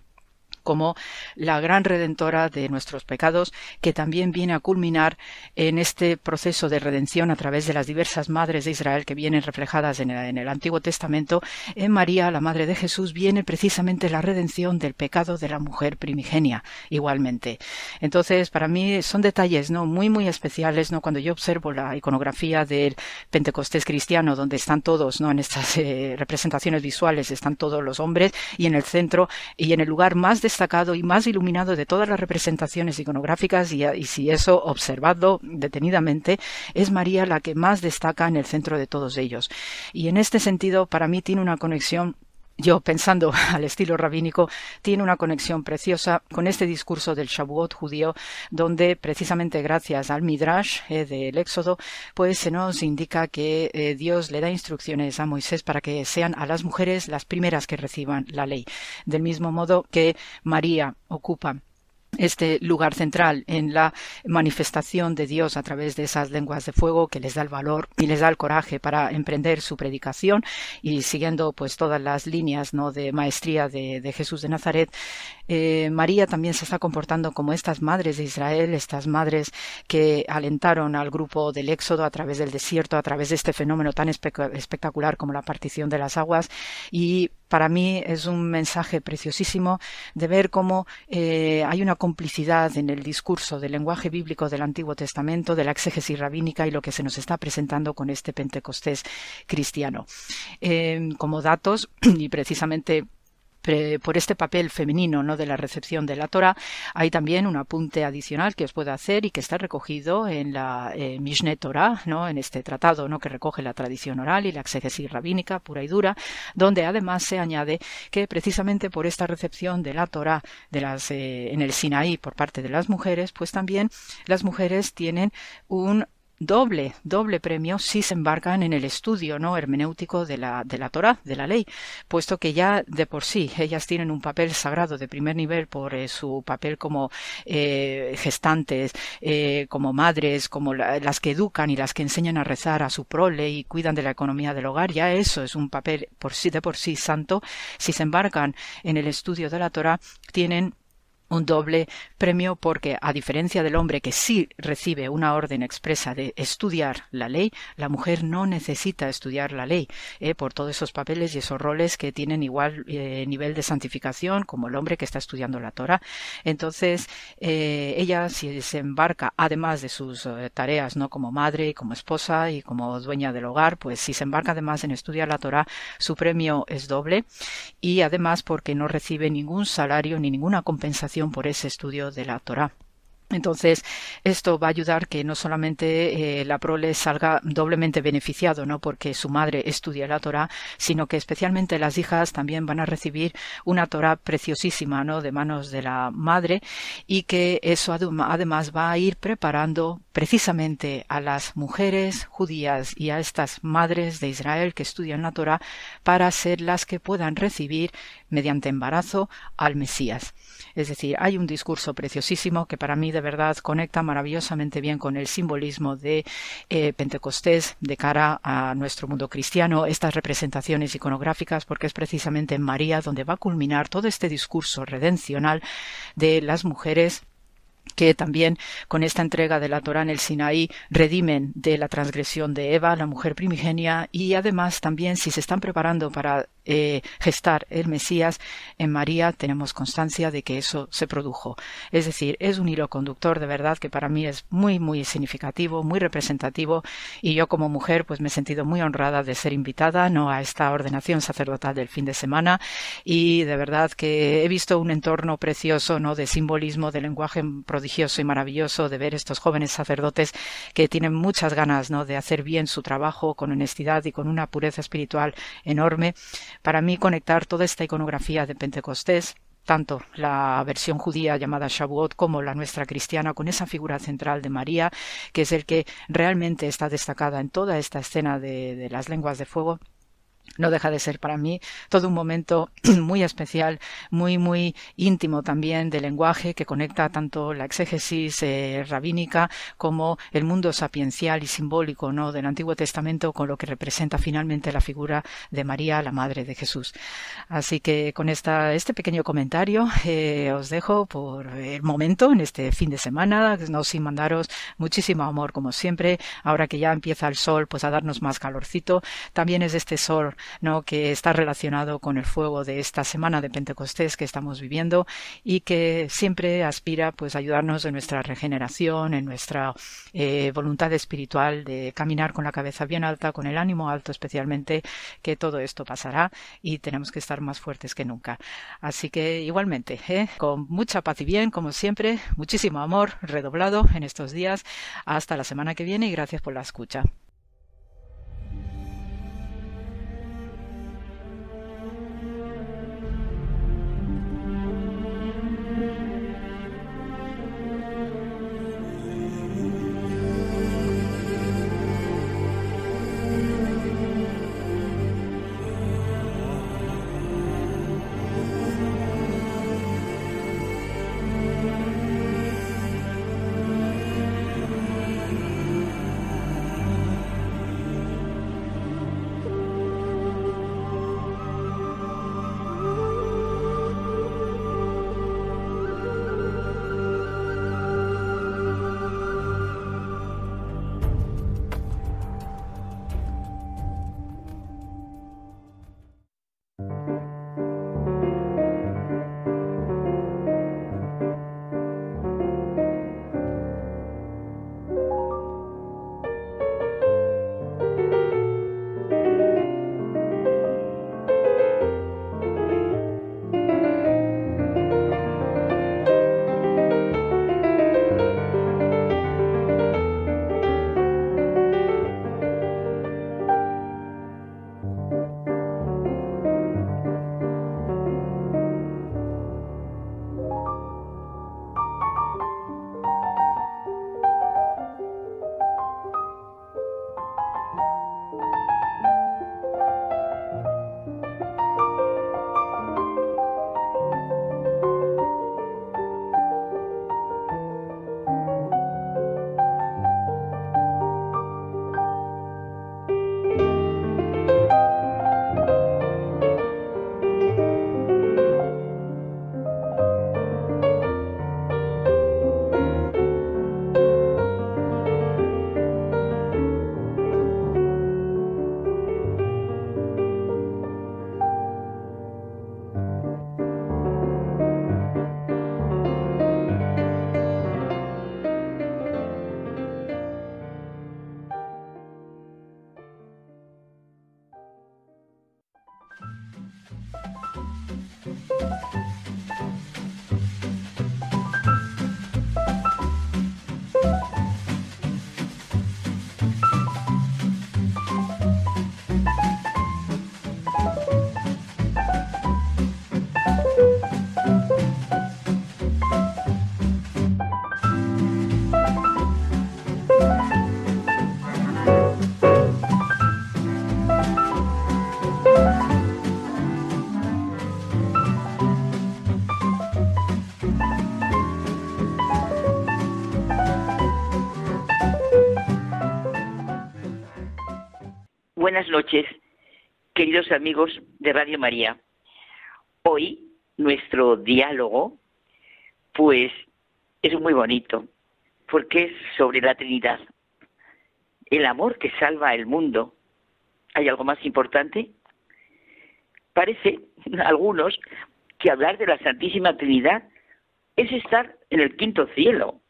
como la gran redentora de nuestros pecados, que también viene a culminar en este proceso de redención a través de las diversas madres de Israel que vienen reflejadas en el, Antiguo Testamento. En María, la Madre de Jesús, viene precisamente la redención del pecado de la mujer primigenia, igualmente. Entonces, para mí son detalles no muy muy especiales, no cuando yo observo la iconografía del Pentecostés cristiano, donde están todos, no en estas eh, representaciones visuales están todos los hombres y en el centro y en el lugar más destacado y más iluminado de todas las representaciones iconográficas y, y si eso observado detenidamente, es María la que más destaca en el centro de todos ellos. Y en este sentido, para mí tiene una conexión yo pensando al estilo rabínico, tiene una conexión preciosa con este discurso del Shavuot judío, donde precisamente gracias al Midrash eh, del Éxodo, pues se nos indica que eh, Dios le da instrucciones a Moisés para que sean a las mujeres las primeras que reciban la ley. Del mismo modo que María ocupa este lugar central en la manifestación de Dios a través de esas lenguas de fuego que les da el valor y les da el coraje para emprender su predicación. Y siguiendo pues todas las líneas no de maestría de, de Jesús de Nazaret eh, María también se está comportando como estas madres de Israel estas madres que alentaron al grupo del Éxodo a través del desierto a través de este fenómeno tan espectacular como la partición de las aguas y para mí es un mensaje preciosísimo de ver cómo eh, hay una complicidad en el discurso del lenguaje bíblico del Antiguo Testamento, de la exégesis rabínica y lo que se nos está presentando con este Pentecostés cristiano. Eh, como datos, y precisamente por este papel femenino ¿no? de la recepción de la Torah, hay también un apunte adicional que os puedo hacer y que está recogido en la eh, Mishneh Torah, ¿no? en este tratado ¿no? que recoge la tradición oral y la exégesis rabínica pura y dura, donde además se añade que precisamente por esta recepción de la Torah de las, eh, en el Sinaí por parte de las mujeres, pues también las mujeres tienen un doble, doble premio si se embarcan en el estudio no hermenéutico de la, de la Torah, de la ley, puesto que ya de por sí ellas tienen un papel sagrado de primer nivel por eh, su papel como eh, gestantes, eh, como madres, como las que educan y las que enseñan a rezar a su prole y cuidan de la economía del hogar, ya eso es un papel por sí de por sí santo. Si se embarcan en el estudio de la Torah, tienen un doble premio porque, a diferencia del hombre que sí recibe una orden expresa de estudiar la ley, la mujer no necesita estudiar la ley eh, por todos esos papeles y esos roles que tienen igual eh, nivel de santificación como el hombre que está estudiando la Torah. Entonces, eh, ella si se embarca, además de sus tareas no como madre, como esposa y como dueña del hogar, pues si se embarca además en estudiar la Torah, su premio es doble y además porque no recibe ningún salario ni ninguna compensación por ese estudio de la Torah. Entonces, esto va a ayudar que no solamente eh, la prole salga doblemente beneficiado, ¿no? Porque su madre estudia la Torah, sino que especialmente las hijas también van a recibir una Torah preciosísima, ¿no? De manos de la madre y que eso además va a ir preparando precisamente a las mujeres judías y a estas madres de Israel que estudian la Torah para ser las que puedan recibir mediante embarazo al Mesías. Es decir, hay un discurso preciosísimo que para mí de verdad conecta maravillosamente bien con el simbolismo de eh, Pentecostés de cara a nuestro mundo cristiano, estas representaciones iconográficas, porque es precisamente en María donde va a culminar todo este discurso redencional de las mujeres que también con esta entrega de la Torá en el Sinaí redimen de la transgresión de Eva, la mujer primigenia, y además también si se están preparando para eh, gestar el Mesías, en María tenemos constancia de que eso se produjo. Es decir, es un hilo conductor de verdad que para mí es muy, muy significativo, muy representativo, y yo como mujer pues me he sentido muy honrada de ser invitada no a esta ordenación sacerdotal del fin de semana, y de verdad que he visto un entorno precioso no de simbolismo, de lenguaje prodigioso y maravilloso de ver estos jóvenes sacerdotes que tienen muchas ganas ¿no? de hacer bien su trabajo con honestidad y con una pureza espiritual enorme. Para mí conectar toda esta iconografía de Pentecostés tanto la versión judía llamada Shavuot como la nuestra cristiana, con esa figura central de María, que es el que realmente está destacada en toda esta escena de, de las lenguas de fuego, no deja de ser para mí todo un momento muy especial, muy, muy íntimo también de lenguaje que conecta tanto la exégesis eh, rabínica como el mundo sapiencial y simbólico ¿no? del Antiguo Testamento con lo que representa finalmente la figura de María, la Madre de Jesús. Así que con esta, este pequeño comentario eh, os dejo por el momento en este fin de semana, no sin mandaros muchísimo amor como siempre, ahora que ya empieza el sol, pues a darnos más calorcito. También es este sol ¿no? que está relacionado con el fuego de esta semana de Pentecostés que estamos viviendo y que siempre aspira pues a ayudarnos en nuestra regeneración, en nuestra eh, voluntad espiritual de caminar con la cabeza bien alta, con el ánimo alto especialmente, que todo esto pasará y tenemos que estar más fuertes que nunca. Así que igualmente, ¿eh? con mucha paz y bien, como siempre, muchísimo amor redoblado en estos días. Hasta la semana que viene y gracias por la escucha. Noches, queridos amigos de Radio María. Hoy nuestro diálogo, pues, es muy bonito, porque es sobre la Trinidad. El amor que salva el mundo. ¿Hay algo más importante? Parece, algunos, que hablar de la Santísima Trinidad es estar en el quinto cielo.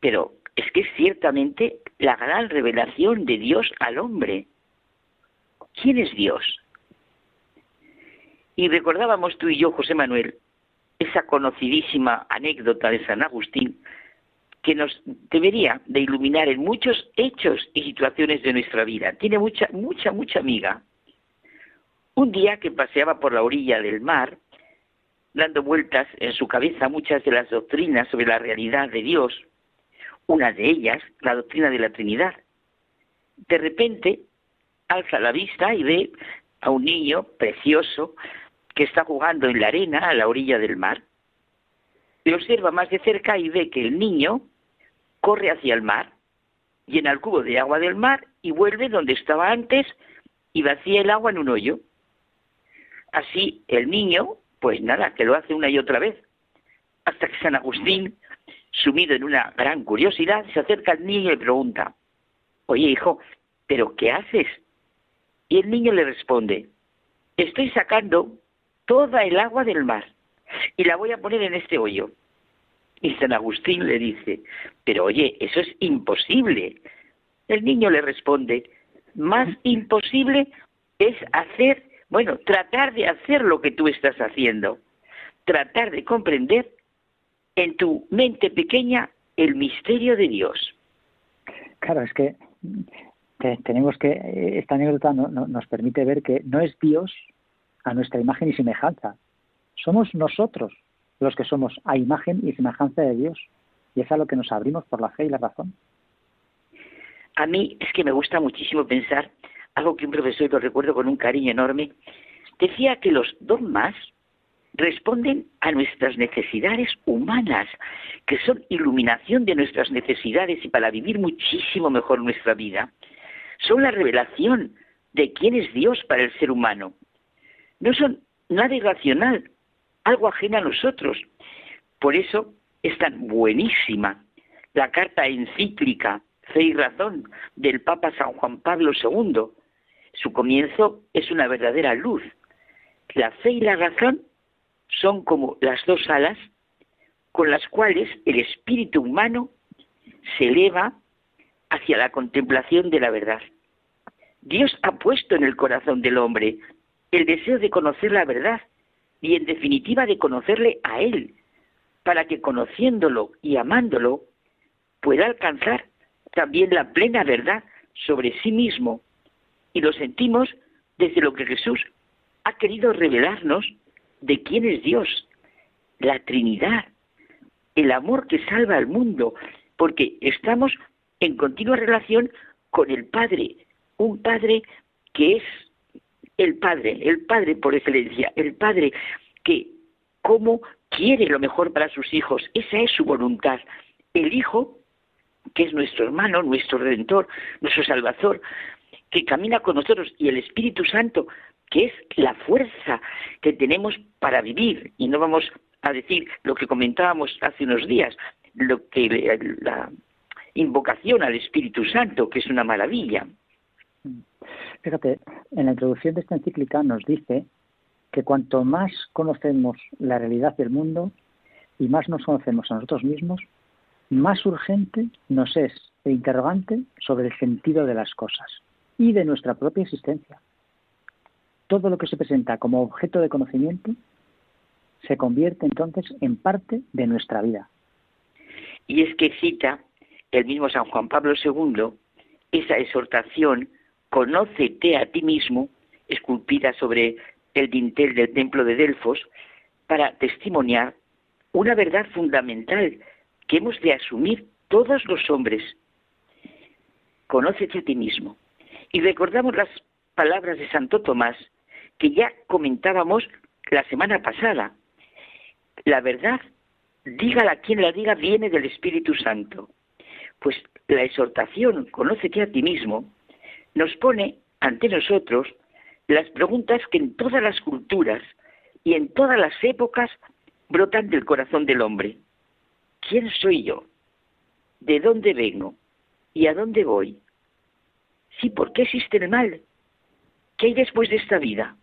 Pero es que es ciertamente la gran revelación de Dios al hombre. ¿Quién es Dios? Y recordábamos tú y yo, José Manuel, esa conocidísima anécdota de San Agustín que nos debería de iluminar en muchos hechos y situaciones de nuestra vida. Tiene mucha, mucha, mucha amiga. Un día que paseaba por la orilla del mar, dando vueltas en su cabeza muchas de las doctrinas sobre la realidad de Dios, una de ellas, la doctrina de la Trinidad. De repente, alza la vista y ve a un niño precioso que está jugando en la arena a la orilla del mar. Le observa más de cerca y ve que el niño corre hacia el mar, llena el cubo de agua del mar y vuelve donde estaba antes y vacía el agua en un hoyo. Así el niño, pues nada, que lo hace una y otra vez, hasta que San Agustín, sumido en una gran curiosidad, se acerca al niño y le pregunta, oye hijo, ¿pero qué haces? Y el niño le responde, estoy sacando toda el agua del mar y la voy a poner en este hoyo. Y San Agustín le dice, pero oye, eso es imposible. El niño le responde, más imposible es hacer, bueno, tratar de hacer lo que tú estás haciendo, tratar de comprender en tu mente pequeña el misterio de Dios. Claro, es que tenemos que, esta anécdota nos permite ver que no es Dios a nuestra imagen y semejanza, somos nosotros los que somos a imagen y semejanza de Dios. Y es a lo que nos abrimos por la fe y la razón. A mí es que me gusta muchísimo pensar algo que un profesor, lo recuerdo con un cariño enorme, decía que los dogmas responden a nuestras necesidades humanas, que son iluminación de nuestras necesidades y para vivir muchísimo mejor nuestra vida. Son la revelación de quién es Dios para el ser humano. No son nada irracional, algo ajeno a nosotros. Por eso es tan buenísima la carta encíclica Fe y Razón del Papa San Juan Pablo II. Su comienzo es una verdadera luz. La fe y la razón son como las dos alas con las cuales el espíritu humano se eleva hacia la contemplación de la verdad. Dios ha puesto en el corazón del hombre el deseo de conocer la verdad y en definitiva de conocerle a Él, para que conociéndolo y amándolo pueda alcanzar también la plena verdad sobre sí mismo. Y lo sentimos desde lo que Jesús ha querido revelarnos de quién es Dios, la Trinidad, el amor que salva al mundo, porque estamos en continua relación con el Padre, un Padre que es el Padre, el Padre por excelencia, el Padre que como quiere lo mejor para sus hijos, esa es su voluntad. El Hijo, que es nuestro hermano, nuestro Redentor, nuestro Salvador, que camina con nosotros, y el Espíritu Santo, que es la fuerza que tenemos para vivir, y no vamos a decir lo que comentábamos hace unos días, lo que la invocación al Espíritu Santo, que es una maravilla. Fíjate, en la introducción de esta encíclica nos dice que cuanto más conocemos la realidad del mundo y más nos conocemos a nosotros mismos, más urgente nos es el interrogante sobre el sentido de las cosas y de nuestra propia existencia. Todo lo que se presenta como objeto de conocimiento se convierte entonces en parte de nuestra vida. Y es que cita el mismo San Juan Pablo II esa exhortación conócete a ti mismo, esculpida sobre el dintel del templo de Delfos, para testimoniar una verdad fundamental que hemos de asumir todos los hombres. Conócete a ti mismo. Y recordamos las palabras de Santo Tomás que ya comentábamos la semana pasada. La verdad, dígala quien la diga, viene del Espíritu Santo. Pues la exhortación, conócete a ti mismo, nos pone ante nosotros las preguntas que en todas las culturas y en todas las épocas brotan del corazón del hombre. ¿Quién soy yo? ¿De dónde vengo? ¿Y a dónde voy? Sí, ¿por qué existe el mal? ¿Qué hay después de esta vida?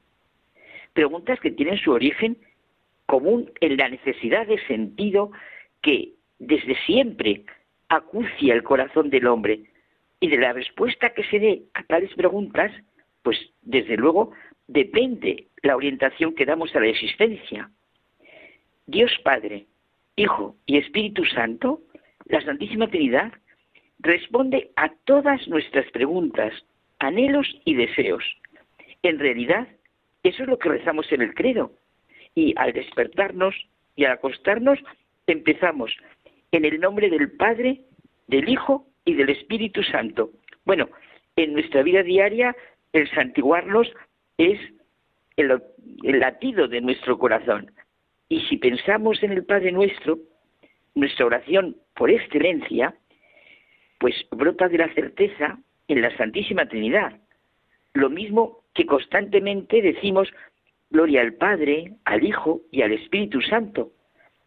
Preguntas que tienen su origen común en la necesidad de sentido que desde siempre acucia el corazón del hombre y de la respuesta que se dé a tales preguntas, pues desde luego depende la orientación que damos a la existencia. Dios Padre, Hijo y Espíritu Santo, la Santísima Trinidad, responde a todas nuestras preguntas, anhelos y deseos. En realidad, eso es lo que rezamos en el credo. Y al despertarnos y al acostarnos, empezamos en el nombre del Padre, del Hijo y del Espíritu Santo. Bueno, en nuestra vida diaria, el santiguarnos es el, latido de nuestro corazón. Y si pensamos en el Padre nuestro, nuestra oración por excelencia, pues brota de la certeza en la Santísima Trinidad. Lo mismo que constantemente decimos gloria al Padre, al Hijo y al Espíritu Santo,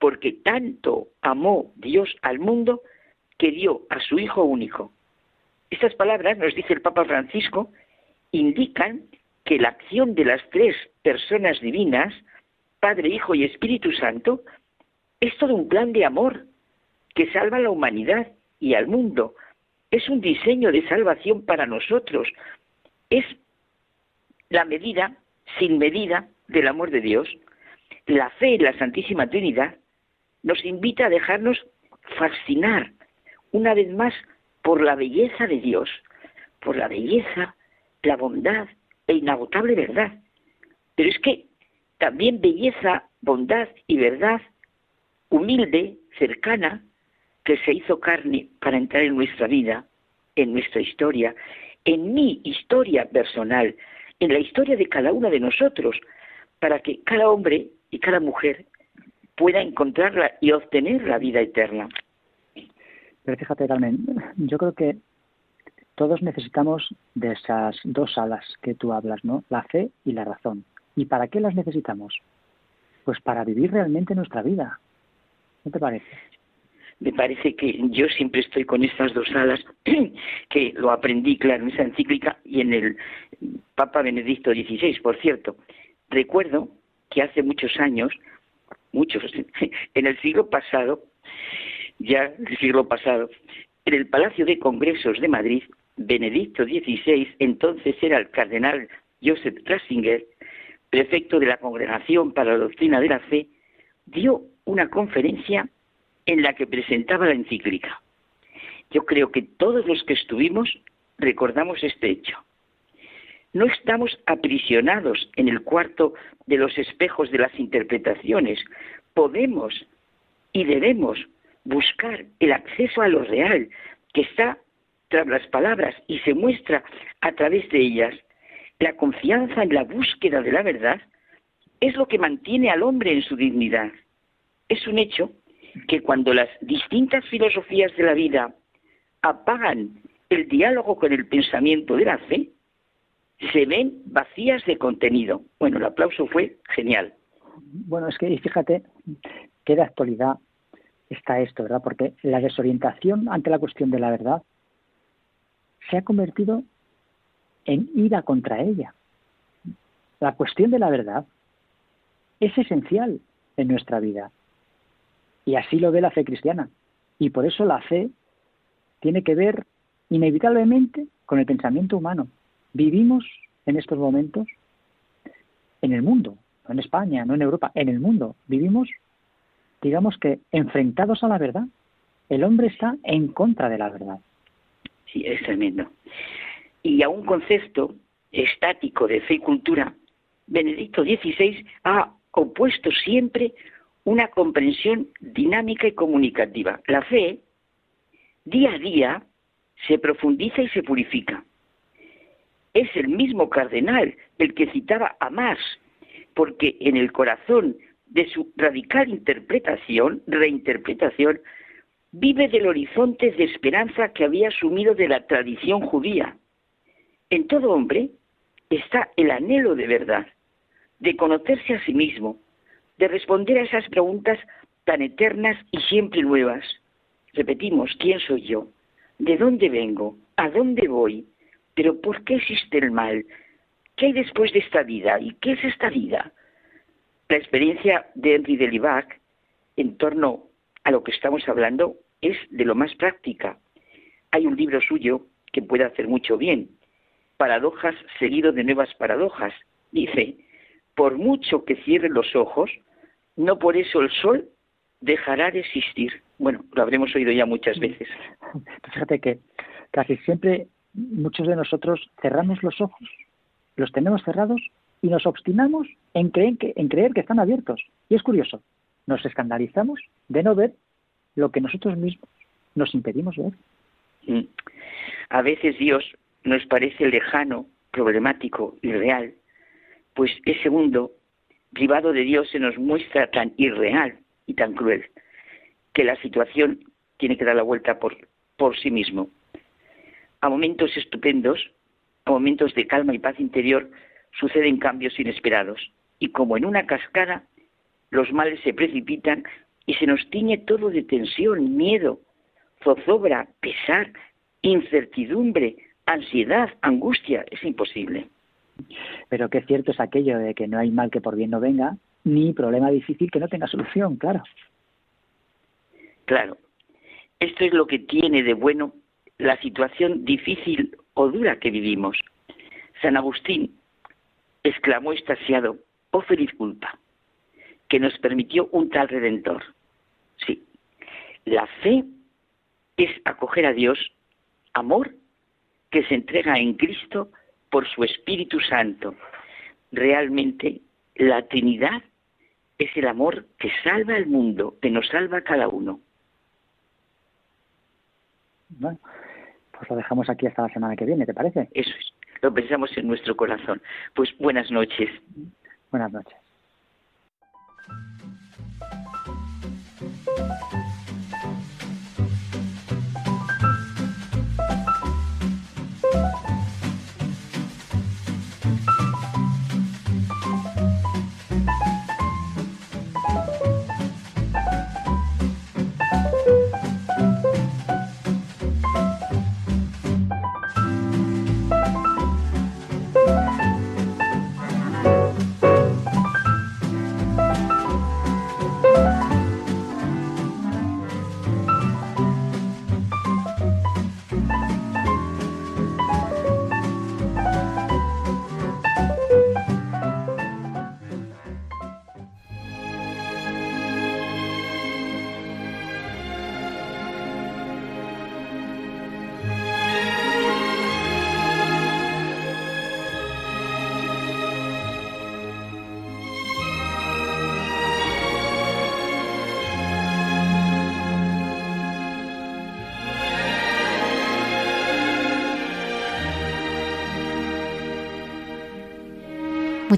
porque tanto amó Dios al mundo que dio a su Hijo único. Estas palabras, nos dice el Papa Francisco, indican que la acción de las tres personas divinas, Padre, Hijo y Espíritu Santo, es todo un plan de amor que salva a la humanidad y al mundo. Es un diseño de salvación para nosotros. Es la medida, sin medida, del amor de Dios. La fe en la Santísima Trinidad nos invita a dejarnos fascinar una vez más por la belleza de Dios, por la belleza, la bondad e inagotable verdad. Pero es que también belleza, bondad y verdad humilde, cercana, que se hizo carne para entrar en nuestra vida, en nuestra historia, en mi historia personal, en la historia de cada uno de nosotros, para que cada hombre y cada mujer pueda encontrarla y obtener la vida eterna. Pero fíjate, Carmen, yo creo que todos necesitamos de esas dos alas que tú hablas, ¿no? La fe y la razón. ¿Y para qué las necesitamos? Pues para vivir realmente nuestra vida. ¿No te parece? Me parece que yo siempre estoy con estas dos alas, que lo aprendí, claro, en esa encíclica y en el Papa Benedicto XVI, por cierto. Recuerdo que hace muchos años, muchos, en el siglo pasado, ya el siglo pasado, en el Palacio de Congresos de Madrid, Benedicto XVI, entonces era el cardenal Joseph Ratzinger, prefecto de la Congregación para la Doctrina de la Fe, dio una conferencia en la que presentaba la encíclica. Yo creo que todos los que estuvimos recordamos este hecho. No estamos aprisionados en el cuarto de los espejos de las interpretaciones. Podemos y debemos buscar el acceso a lo real que está tras las palabras y se muestra a través de ellas. La confianza en la búsqueda de la verdad es lo que mantiene al hombre en su dignidad. Es un hecho que cuando las distintas filosofías de la vida apagan el diálogo con el pensamiento de la fe, se ven vacías de contenido. Bueno, el aplauso fue genial. Bueno, es que fíjate qué de actualidad está esto, ¿verdad? Porque la desorientación ante la cuestión de la verdad se ha convertido en ira contra ella. La cuestión de la verdad es esencial en nuestra vida. Y así lo ve la fe cristiana. Y por eso la fe tiene que ver inevitablemente con el pensamiento humano. Vivimos en estos momentos en el mundo, no en España, no en Europa, en el mundo. Vivimos digamos que enfrentados a la verdad. El hombre está en contra de la verdad. Sí, es tremendo. Y a un concepto estático de fe y cultura, Benedicto XVI ha opuesto siempre una comprensión dinámica y comunicativa. La fe, día a día, se profundiza y se purifica. Es el mismo cardenal el que citaba a Más, porque en el corazón de su radical interpretación, reinterpretación, vive del horizonte de esperanza que había asumido de la tradición judía. En todo hombre está el anhelo de verdad, de conocerse a sí mismo, de responder a esas preguntas tan eternas y siempre nuevas. Repetimos, ¿quién soy yo? ¿De dónde vengo? ¿A dónde voy? ¿Pero por qué existe el mal? ¿Qué hay después de esta vida? ¿Y qué es esta vida? La experiencia de Henry de Libac en torno a lo que estamos hablando es de lo más práctica. Hay un libro suyo que puede hacer mucho bien, Paradojas seguido de nuevas paradojas. Dice, por mucho que cierre los ojos, no por eso el sol dejará de existir. Bueno, lo habremos oído ya muchas veces. Fíjate que casi siempre muchos de nosotros cerramos los ojos, los tenemos cerrados y nos obstinamos en creer que, en creer que están abiertos. Y es curioso, nos escandalizamos de no ver lo que nosotros mismos nos impedimos ver. Mm. A veces Dios nos parece lejano, problemático, irreal, pues ese mundo privado de Dios se nos muestra tan irreal y tan cruel que la situación tiene que dar la vuelta por, por sí mismo. A momentos estupendos, a momentos de calma y paz interior, suceden cambios inesperados. Y como en una cascada, los males se precipitan y se nos tiñe todo de tensión, miedo, zozobra, pesar, incertidumbre, ansiedad, angustia. Es imposible. Pero qué cierto es aquello de que no hay mal que por bien no venga, ni problema difícil que no tenga solución, claro. Claro. Esto es lo que tiene de bueno la situación difícil o dura que vivimos. San Agustín exclamó estasiado, oh feliz culpa, que nos permitió un tal redentor. Sí, la fe es acoger a Dios, amor que se entrega en Cristo por su Espíritu Santo. Realmente la Trinidad es el amor que salva al mundo, que nos salva a cada uno. Pues lo dejamos aquí hasta la semana que viene, ¿te parece? Eso es, lo pensamos en nuestro corazón. Pues buenas noches. Buenas noches.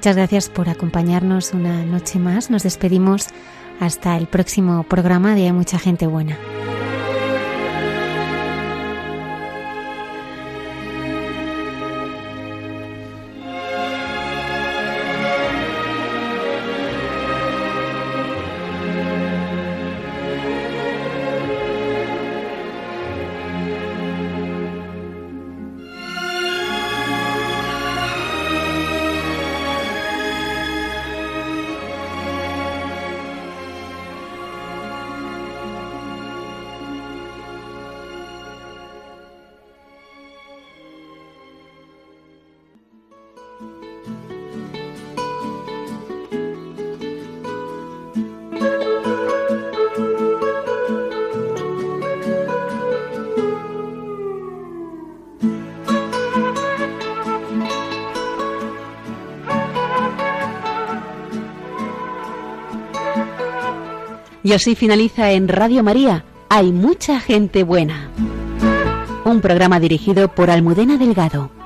Muchas gracias por acompañarnos una noche más. Nos despedimos hasta el próximo programa de mucha gente buena. Y así finaliza en Radio María. Hay mucha gente buena. Un programa dirigido por Almudena Delgado.